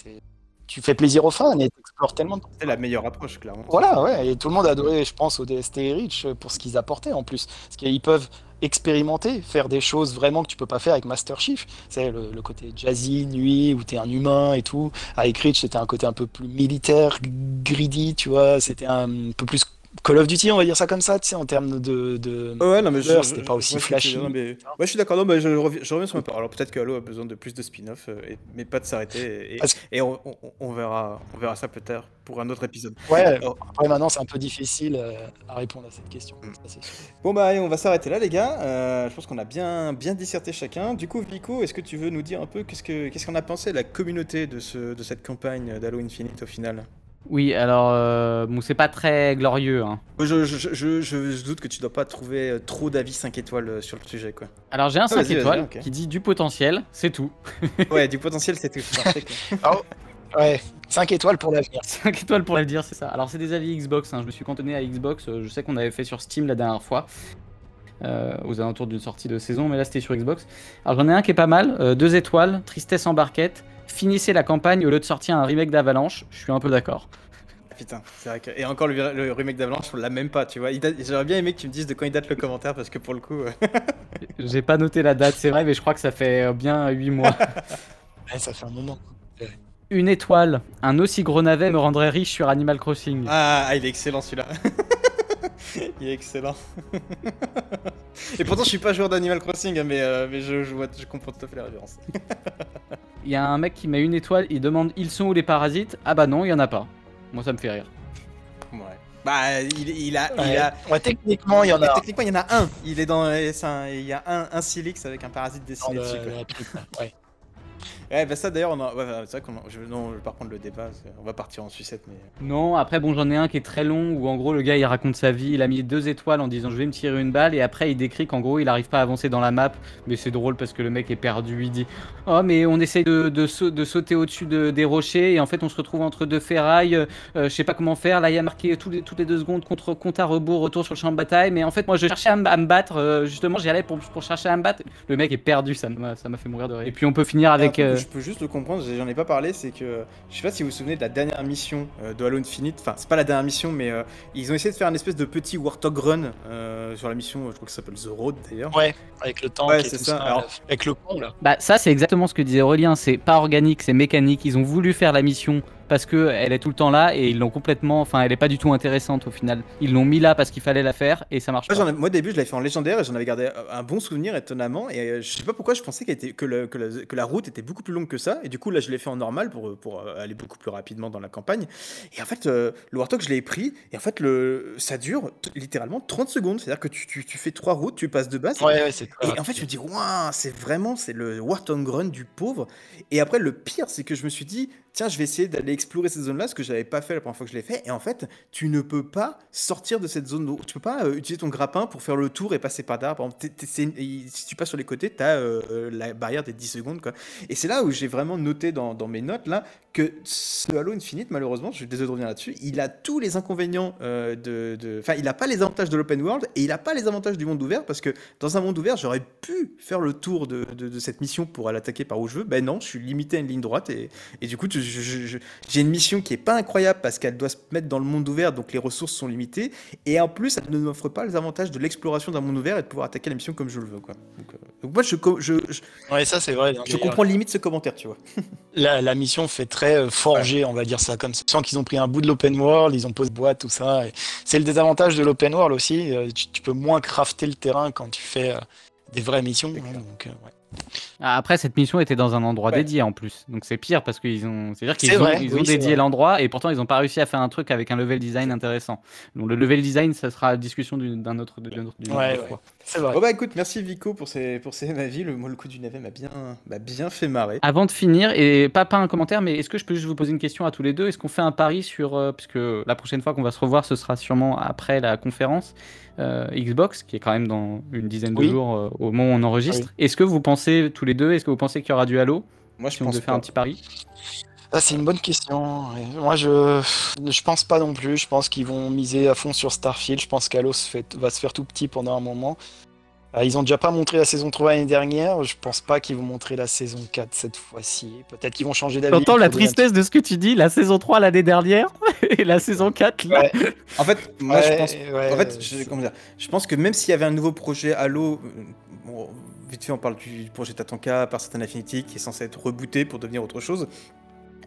Tu fais plaisir aux fans et tu explores tellement de c'est la meilleure approche, clairement. voilà, ouais, et tout le monde a adoré, je pense, ODST et Reach euh, pour ce qu'ils apportaient en plus. Parce qu'ils peuvent expérimenter, faire des choses vraiment que tu peux pas faire avec Master Chief. C'est le, le côté jazzy, nuit, où t'es un humain et tout. Avec Reach, c'était un côté un peu plus militaire, greedy, tu vois. C'était un peu plus Call of Duty, on va dire ça comme ça, tu sais, en termes de. de... Ouais, non, mais je, c'était pas aussi flashy. mais- Ouais, je suis d'accord. Non, mais je, reviens, je reviens sur ma parole. Alors peut-être que Halo a besoin de plus de spin-off, euh, mais pas de s'arrêter. Et, on, on- on verra, on verra ça tard pour un autre épisode. Ouais, Alors, après maintenant, c'est un peu difficile euh, à répondre à cette question. Mm. ça. Bon bah allez, on va s'arrêter là les gars. Euh, je pense qu'on a bien bien disserté chacun. Du coup Vico, est-ce que tu veux nous dire un peu qu'est-ce que qu'est-ce qu'on a pensé de la communauté de ce de cette campagne d'Halo Infinite au final? Oui, alors euh, bon, c'est pas très glorieux. hein. je, je, je, je- doute que tu dois pas trouver euh, trop d'avis 5 étoiles euh, sur le sujet quoi. Alors j'ai un 5 vas-y, vas-y, étoiles qui dit du potentiel, c'est tout. [LAUGHS] Ouais, du potentiel c'est tout. [LAUGHS] Parfait, quoi. Ouais, 5 étoiles pour l'avenir. 5 étoiles pour le dire, c'est ça. Alors, c'est des avis Xbox, hein. je me suis cantonné à Xbox. euh, Je sais qu'on avait fait sur Steam la dernière fois, euh, aux alentours d'une sortie de saison, mais là c'était sur Xbox. Alors, j'en ai un qui est pas mal 2 étoiles, tristesse en barquette. Finissez la campagne au lieu de sortir un remake d'Avalanche. Je suis un peu d'accord. Putain, c'est vrai que et encore le, le remake d'Avalanche on l'a même pas, tu vois. Date- J'aurais bien aimé que tu me dises de quand il date le commentaire parce que pour le coup euh, J'ai pas noté la date, c'est vrai, mais je crois que ça fait euh, bien 8 mois. Ouais, ça fait un moment. Une étoile, un aussi gros navet me rendrait riche sur Animal Crossing. ah, ah, il est excellent celui-là. [LAUGHS] il est excellent. Et pourtant je suis pas joueur d'Animal Crossing hein, mais euh, mais je, je vois je comprends tout à fait la référence. [LAUGHS] Il y a un mec qui met une étoile, il demande ils sont où les parasites? Ah bah non, il y en a pas. Moi ça me fait rire. Ouais. Bah, il, il a. Il Ouais. a... Ouais, techniquement, il y en a. Techniquement, il y en a un. Il est dans. un- Il y a un, un Silix avec un parasite dans dessiné le- dessus. Quoi. ouais. Ouais, bah ça d'ailleurs, on a... ouais, c'est vrai qu'on. en- Je... Non, je vais pas reprendre le débat. On va partir en sucette, mais. Non, après bon j'en ai un qui est très long où en gros le gars il raconte sa vie, il a mis deux étoiles en disant je vais me tirer une balle et après il décrit qu'en gros il arrive pas à avancer dans la map mais c'est drôle parce que le mec est perdu, il dit oh mais on essaye de, de, sau- de sauter au-dessus de- des rochers et en fait on se retrouve entre deux ferrailles, euh, je sais pas comment faire, là il y a marqué les- toutes les deux secondes contre compte à rebours retour sur le champ de bataille mais en fait moi je cherchais à, me- à me battre, euh, justement j'y allais pour, pour chercher à me battre, le mec est perdu, ça m'a fait mourir de rire. Et puis on peut finir avec... Euh, que Je peux juste le comprendre, j'en ai pas parlé, c'est que. Je sais pas si vous vous souvenez de la dernière mission euh, de Halo Infinite. Enfin, c'est pas la dernière mission, mais euh, ils ont essayé de faire une espèce de petit Warthog Run euh, sur la mission, je crois que ça s'appelle The Road d'ailleurs. Ouais, avec le temps. Ouais, c'est ça. ça. Alors- là. Avec le pont, là. Bah ça c'est exactement ce que disait Aurélien, c'est pas organique, c'est mécanique. Ils ont voulu faire la mission parce que elle est tout le temps là et ils l'ont complètement, enfin elle est pas du tout intéressante au final. Ils l'ont mis là parce qu'il fallait la faire et ça marche Moi, pas. moi, au début, je l'avais fait en légendaire et j'en avais gardé un bon souvenir étonnamment. Et euh, je sais pas pourquoi je pensais était- que, le- que la, que la route était beaucoup plus longue que ça. Et du coup, là, je l'ai fait en normal pour, pour euh, aller beaucoup plus rapidement dans la campagne. Et en fait, euh, le Warthog, je l'ai pris. Et en fait, le, ça dure littéralement 30 secondes. C'est-à-dire que tu, tu, tu fais trois routes, tu passes de base. Ouais, ouais, Et en fait, je me dis, waouh, c'est vraiment, c'est le Warthog Run du pauvre. Et après, le pire, c'est que je me suis dit, tiens, je vais essayer d'aller explorer cette zone-là, ce que j'avais pas fait la première fois que je l'ai fait. Et en fait, tu ne peux pas sortir de cette zone. d'eau. Tu peux pas euh, utiliser ton grappin pour faire le tour et passer par derrière. Si tu passes sur les côtés, tu as la barrière des 10 secondes. Et c'est là où j'ai vraiment noté dans, mes notes là que ce Halo Infinite, malheureusement, je suis désolé de revenir là-dessus, il a tous les inconvénients euh, de. Enfin, il n'a pas les avantages de l'open world et il n'a pas les avantages du monde ouvert parce que dans un monde ouvert, j'aurais pu faire le tour de, cette mission pour aller attaquer par où je veux. Ben non, je suis limité à une ligne droite et, et du coup, je- je- je- j'ai une mission qui est pas incroyable parce qu'elle doit se mettre dans le monde ouvert, donc les ressources sont limitées. Et en plus, elle ne m'offre pas les avantages de l'exploration d'un monde ouvert et de pouvoir attaquer la mission comme je le veux. Quoi. Donc, euh, donc moi, je, je, je, Ouais, ça c'est vrai. je comprends limite ce commentaire, tu vois. [LAUGHS] La, la mission fait très euh, forgé, on va dire ça comme ça. Tu sens qu'ils ont pris un bout de l'open world, ils ont posé boîte, tout ça. C'est le désavantage de l'open world aussi. euh, Tu, tu peux moins crafter le terrain quand tu fais des vraies missions. hein, donc, ouais. Ah, Après, cette mission était dans un endroit Ouais. dédié en plus. Donc c'est pire parce qu'ils ont. C'est-à-dire qu'ils ont, ils oui, ont c'est dédié l'endroit et pourtant ils n'ont pas réussi à faire un truc avec un level design intéressant. Donc le level design, ça sera la discussion d'un autre, d'une autre, d'une Ouais, autre ouais. fois. C'est vrai. Bon bah écoute, merci Vico pour ces, pour ces avis. Le, le coup du navet m'a bien, m'a bien fait marrer. Avant de finir, et pas, pas un commentaire, mais est-ce que je peux juste vous poser une question à tous les deux? Est-ce qu'on fait un pari sur. euh, puisque la prochaine fois qu'on va se revoir, ce sera sûrement après la conférence euh, Xbox, qui est quand même dans une dizaine de Oui. jours euh, au moment où on enregistre. Est-ce que vous pensez, tous les deux, est-ce que vous pensez qu'il y aura du Halo Moi, je Si on pense devait faire un pas. petit pari? Ah, c'est une bonne question. Moi, je je pense pas non plus. Je pense qu'ils vont miser à fond sur Starfield. Je pense qu'Halo va se faire tout petit pendant un moment. Euh, Ils ont déjà pas montré la saison 3 l'année dernière. Je pense pas qu'ils vont montrer la saison 4 cette fois-ci. Peut-être qu'ils vont changer d'avis. T'entends la tristesse de ce que tu dis La saison 3 l'année dernière [LAUGHS] et la saison 4 là Ouais. En fait, moi, je pense. ouais, en fait, je, c'est- comment dire, je pense que même s'il y avait un nouveau projet Halo, euh, bon, vite fait, on parle du projet Tatanka par Certain Affinity qui est censé être rebooté pour devenir autre chose.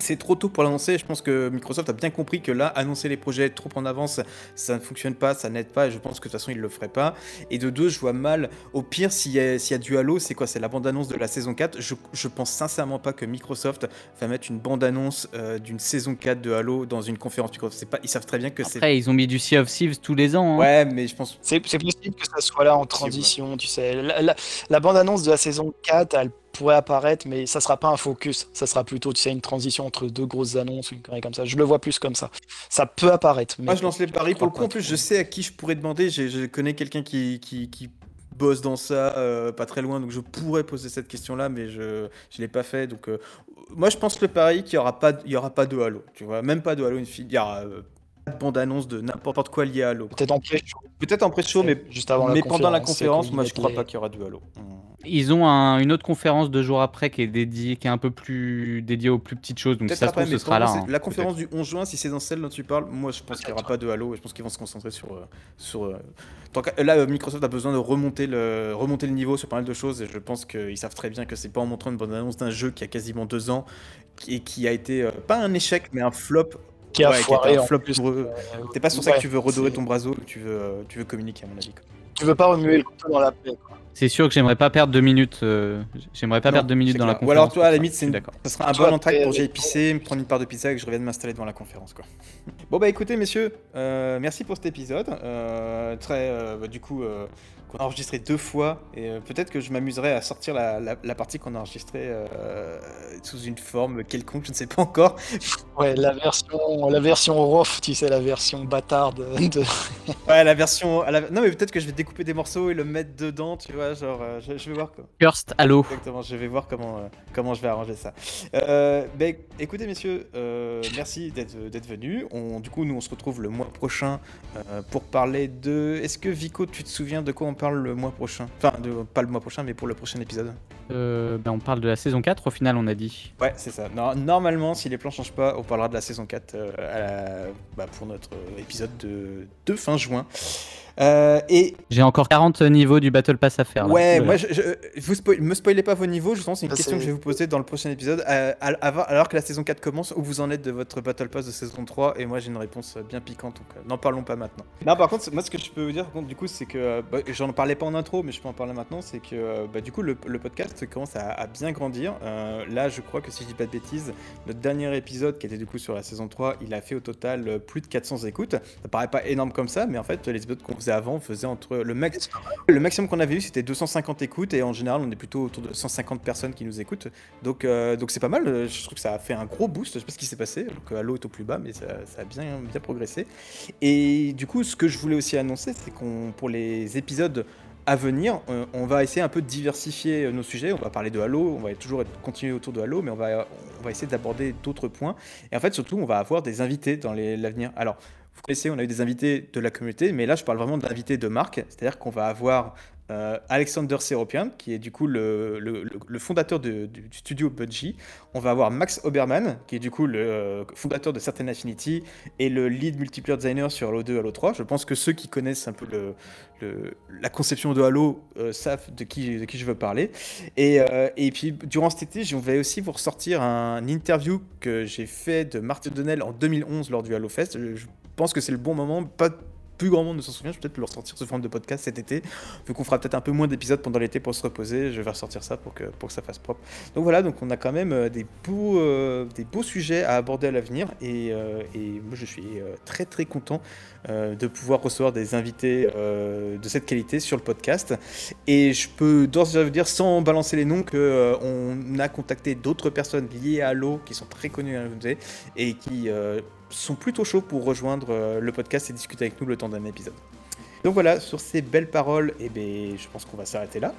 C'est trop tôt pour l'annoncer. Je pense que Microsoft a bien compris que là, annoncer les projets trop en avance, ça ne fonctionne pas, ça n'aide pas. Et je pense que de toute façon, ils le feraient pas. Et de deux, je vois mal. Au pire, s'il y, a- s'il y a du Halo, c'est quoi C'est la bande-annonce de la saison 4. Je, je pense sincèrement pas que Microsoft va mettre une bande-annonce euh, d'une saison 4 de Halo dans une conférence Microsoft. C'est pas, ils savent très bien que c'est. Après, ils ont mis du Sea of Thieves tous les ans. hein. Ouais, mais je pense. C'est c'est possible que ça soit là en transition, tu sais. La, la- la bande-annonce de la saison 4, elle pourrait apparaître, mais ça sera pas un focus. Ça sera plutôt, tu sais, une transition entre deux grosses annonces une comme ça. Je le vois plus comme ça. Ça peut apparaître. mais Moi, je lance les paris pour le coup. En plus, je sais à qui je pourrais demander. Je connais quelqu'un qui, qui, qui bosse dans ça, euh, pas très loin, donc je pourrais poser cette question-là, mais je ne l'ai pas fait. Donc, euh, moi, je pense le pari qu'il n'y aura, pas- il y aura pas de Halo. Tu vois, même pas de Halo Infinite. Il y aura euh, bande-annonce de n'importe quoi lié à Halo. Peut-être en pré-show. Peut-être en pré-show, mais, juste avant la mais pendant la conférence, moi, je crois pas qu'il y aura du Halo. Ils ont un- une autre conférence deux jours après qui est dédiée, qui est un peu plus dédiée aux plus petites choses. Donc si ça se trouve, ce sera là. hein, la conférence du 11 juin, si c'est dans celle dont tu parles, moi je pense qu'il n'y aura pas de Halo et je pense qu'ils vont se concentrer sur. euh, sur euh, tant là, euh, Microsoft a besoin de remonter le, remonter le niveau sur pas mal de choses et je pense qu'ils savent très bien que c'est pas en montrant une bonne annonce d'un jeu qui a quasiment deux ans et qui a été euh, pas un échec mais un flop. Qui a Ouais, foiré été un en flop plus. pour eux. Euh, C'est pas sur ça que tu veux redorer ton braseau, que tu veux, euh, tu veux communiquer à mon avis. quoi. Tu veux pas remuer le couteau dans la plaie. quoi. C'est sûr que j'aimerais pas perdre deux minutes. euh, j'aimerais pas Non, perdre deux minutes dans la conférence. Ou alors toi à la limite c'est suis une- d'accord. ça sera un Toi, bon t'es- pour que j'aille pisser, me prendre une part de pizza et que je revienne m'installer devant la conférence quoi. bon bah écoutez messieurs, euh, merci pour cet épisode. Euh, très euh, bah, du coup euh, qu'on a enregistré deux fois et euh, peut-être que je m'amuserai à sortir la, la- la partie qu'on a enregistrée euh, sous une forme quelconque, je ne sais pas encore. [LAUGHS] Ouais, la version, la version rough, tu sais, la version bâtarde de. [LAUGHS] Ouais la version, la- non mais peut-être que je vais découper des morceaux et le mettre dedans, tu vois, genre euh, je, je vais voir quoi. Cursed Halo. Exactement, je vais voir comment, euh, comment je vais arranger ça. Euh, ben, écoutez, messieurs, euh, merci d'être venus. On, du coup, nous, on se retrouve le mois prochain euh, pour parler de. Est-ce que Vico, tu te souviens de quoi on parle le mois prochain Enfin, de, pas le mois prochain, mais pour le prochain épisode. Euh, ben, on parle de la saison 4 au final, on a dit. Ouais, c'est ça. Normalement, si les plans changent pas, on parlera de la saison 4 euh, à la- bah, pour notre euh, épisode de, de fin juin. Euh, et J'ai encore 40 niveaux du Battle Pass à faire. là. Ouais, moi, je, je- vous spoil- me spoilez pas vos niveaux, je pense c'est une Ça, question que je vais vous poser dans le prochain épisode, euh, alors que la saison 4 commence, où vous en êtes de votre Battle Pass de saison 3, et moi j'ai une réponse euh, bien piquante, donc euh, n'en parlons pas maintenant. Non, par contre, moi ce que je peux vous dire, par contre, du coup, c'est que, bah, j'en parlais pas en intro, mais je peux en parler maintenant, c'est que, bah, du coup, le, le podcast commence à, à bien grandir. Euh, là, je crois que si je dis pas de bêtises, notre dernier épisode, qui était du coup sur la saison 3, il a fait au total plus de 400 écoutes. Ça paraît pas énorme comme ça, mais en fait, les épisodes qu'on faisait avant, on faisait entre le max, le maximum qu'on avait eu, c'était 250 écoutes, et en général, on est plutôt autour de 150 personnes qui nous écoutent. Donc, euh, donc c'est pas mal. Je trouve que ça a fait un gros boost. Je sais pas ce qui s'est passé. Donc, Halo est au plus bas, mais ça, ça a bien, bien progressé. Et du coup, ce que je voulais aussi annoncer, c'est qu'on pour les épisodes à venir, euh, on va essayer un peu de diversifier euh, nos sujets. On va parler de Halo, on va toujours être- continuer autour de Halo, mais on va, on va essayer d'aborder d'autres points. Et en fait, surtout, on va avoir des invités dans l'avenir. Alors, vous connaissez, on a eu des invités de la communauté, mais là, je parle vraiment d'invités de marque. C'est-à-dire qu'on va avoir euh, Alexander Seropian, qui est du coup le, le- fondateur de- du, studio Bungie. On va avoir Max Oberman, qui est du coup le euh, fondateur de Certain Affinity et le lead multiplayer designer sur Halo 2, Halo 3. Je pense que ceux qui connaissent un peu le, le- la conception de Halo euh, savent de qui, de qui je veux parler. Et, et puis, durant cet été, je vais aussi vous ressortir un interview que j'ai fait de Martin Donnell en 2011 lors du Halo Fest. Pense que c'est le bon moment. Pas plus grand monde ne s'en souvient, je vais peut-être le ressortir sous forme de podcast cet été, vu qu'on fera peut-être un peu moins d'épisodes pendant l'été pour se reposer, je vais ressortir ça pour que, pour que ça fasse propre. Donc voilà, donc on a quand même euh, des beaux, euh, des beaux sujets à aborder à l'avenir, et, euh, et moi je suis très très content de pouvoir recevoir des invités de cette qualité sur le podcast. Et je peux d'ores et déjà vous dire, sans balancer les noms, qu'on a contacté d'autres personnes liées à Halo qui sont très connues à communauté et qui sont plutôt chauds pour rejoindre euh, le podcast et discuter avec nous le temps d'un épisode. Donc voilà, sur ces belles paroles, eh ben, je pense qu'on va s'arrêter là.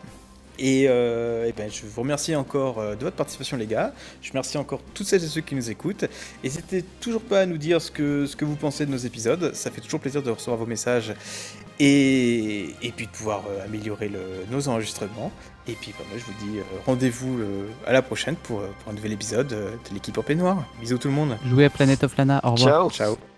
Et, euh, eh ben, je vous remercie encore euh, de votre participation, les gars. Je remercie encore toutes celles et ceux qui nous écoutent. N'hésitez toujours pas à nous dire ce que, ce que vous pensez de nos épisodes. Ça fait toujours plaisir de recevoir vos messages et, et puis de pouvoir euh, améliorer le- nos enregistrements. Et puis bah, moi, je vous dis euh, rendez-vous euh, à la prochaine pour, pour un nouvel épisode euh, de l'équipe en peignoir. Bisous tout le monde. Jouez à Planet of Lana. Au revoir. Ciao. Ciao.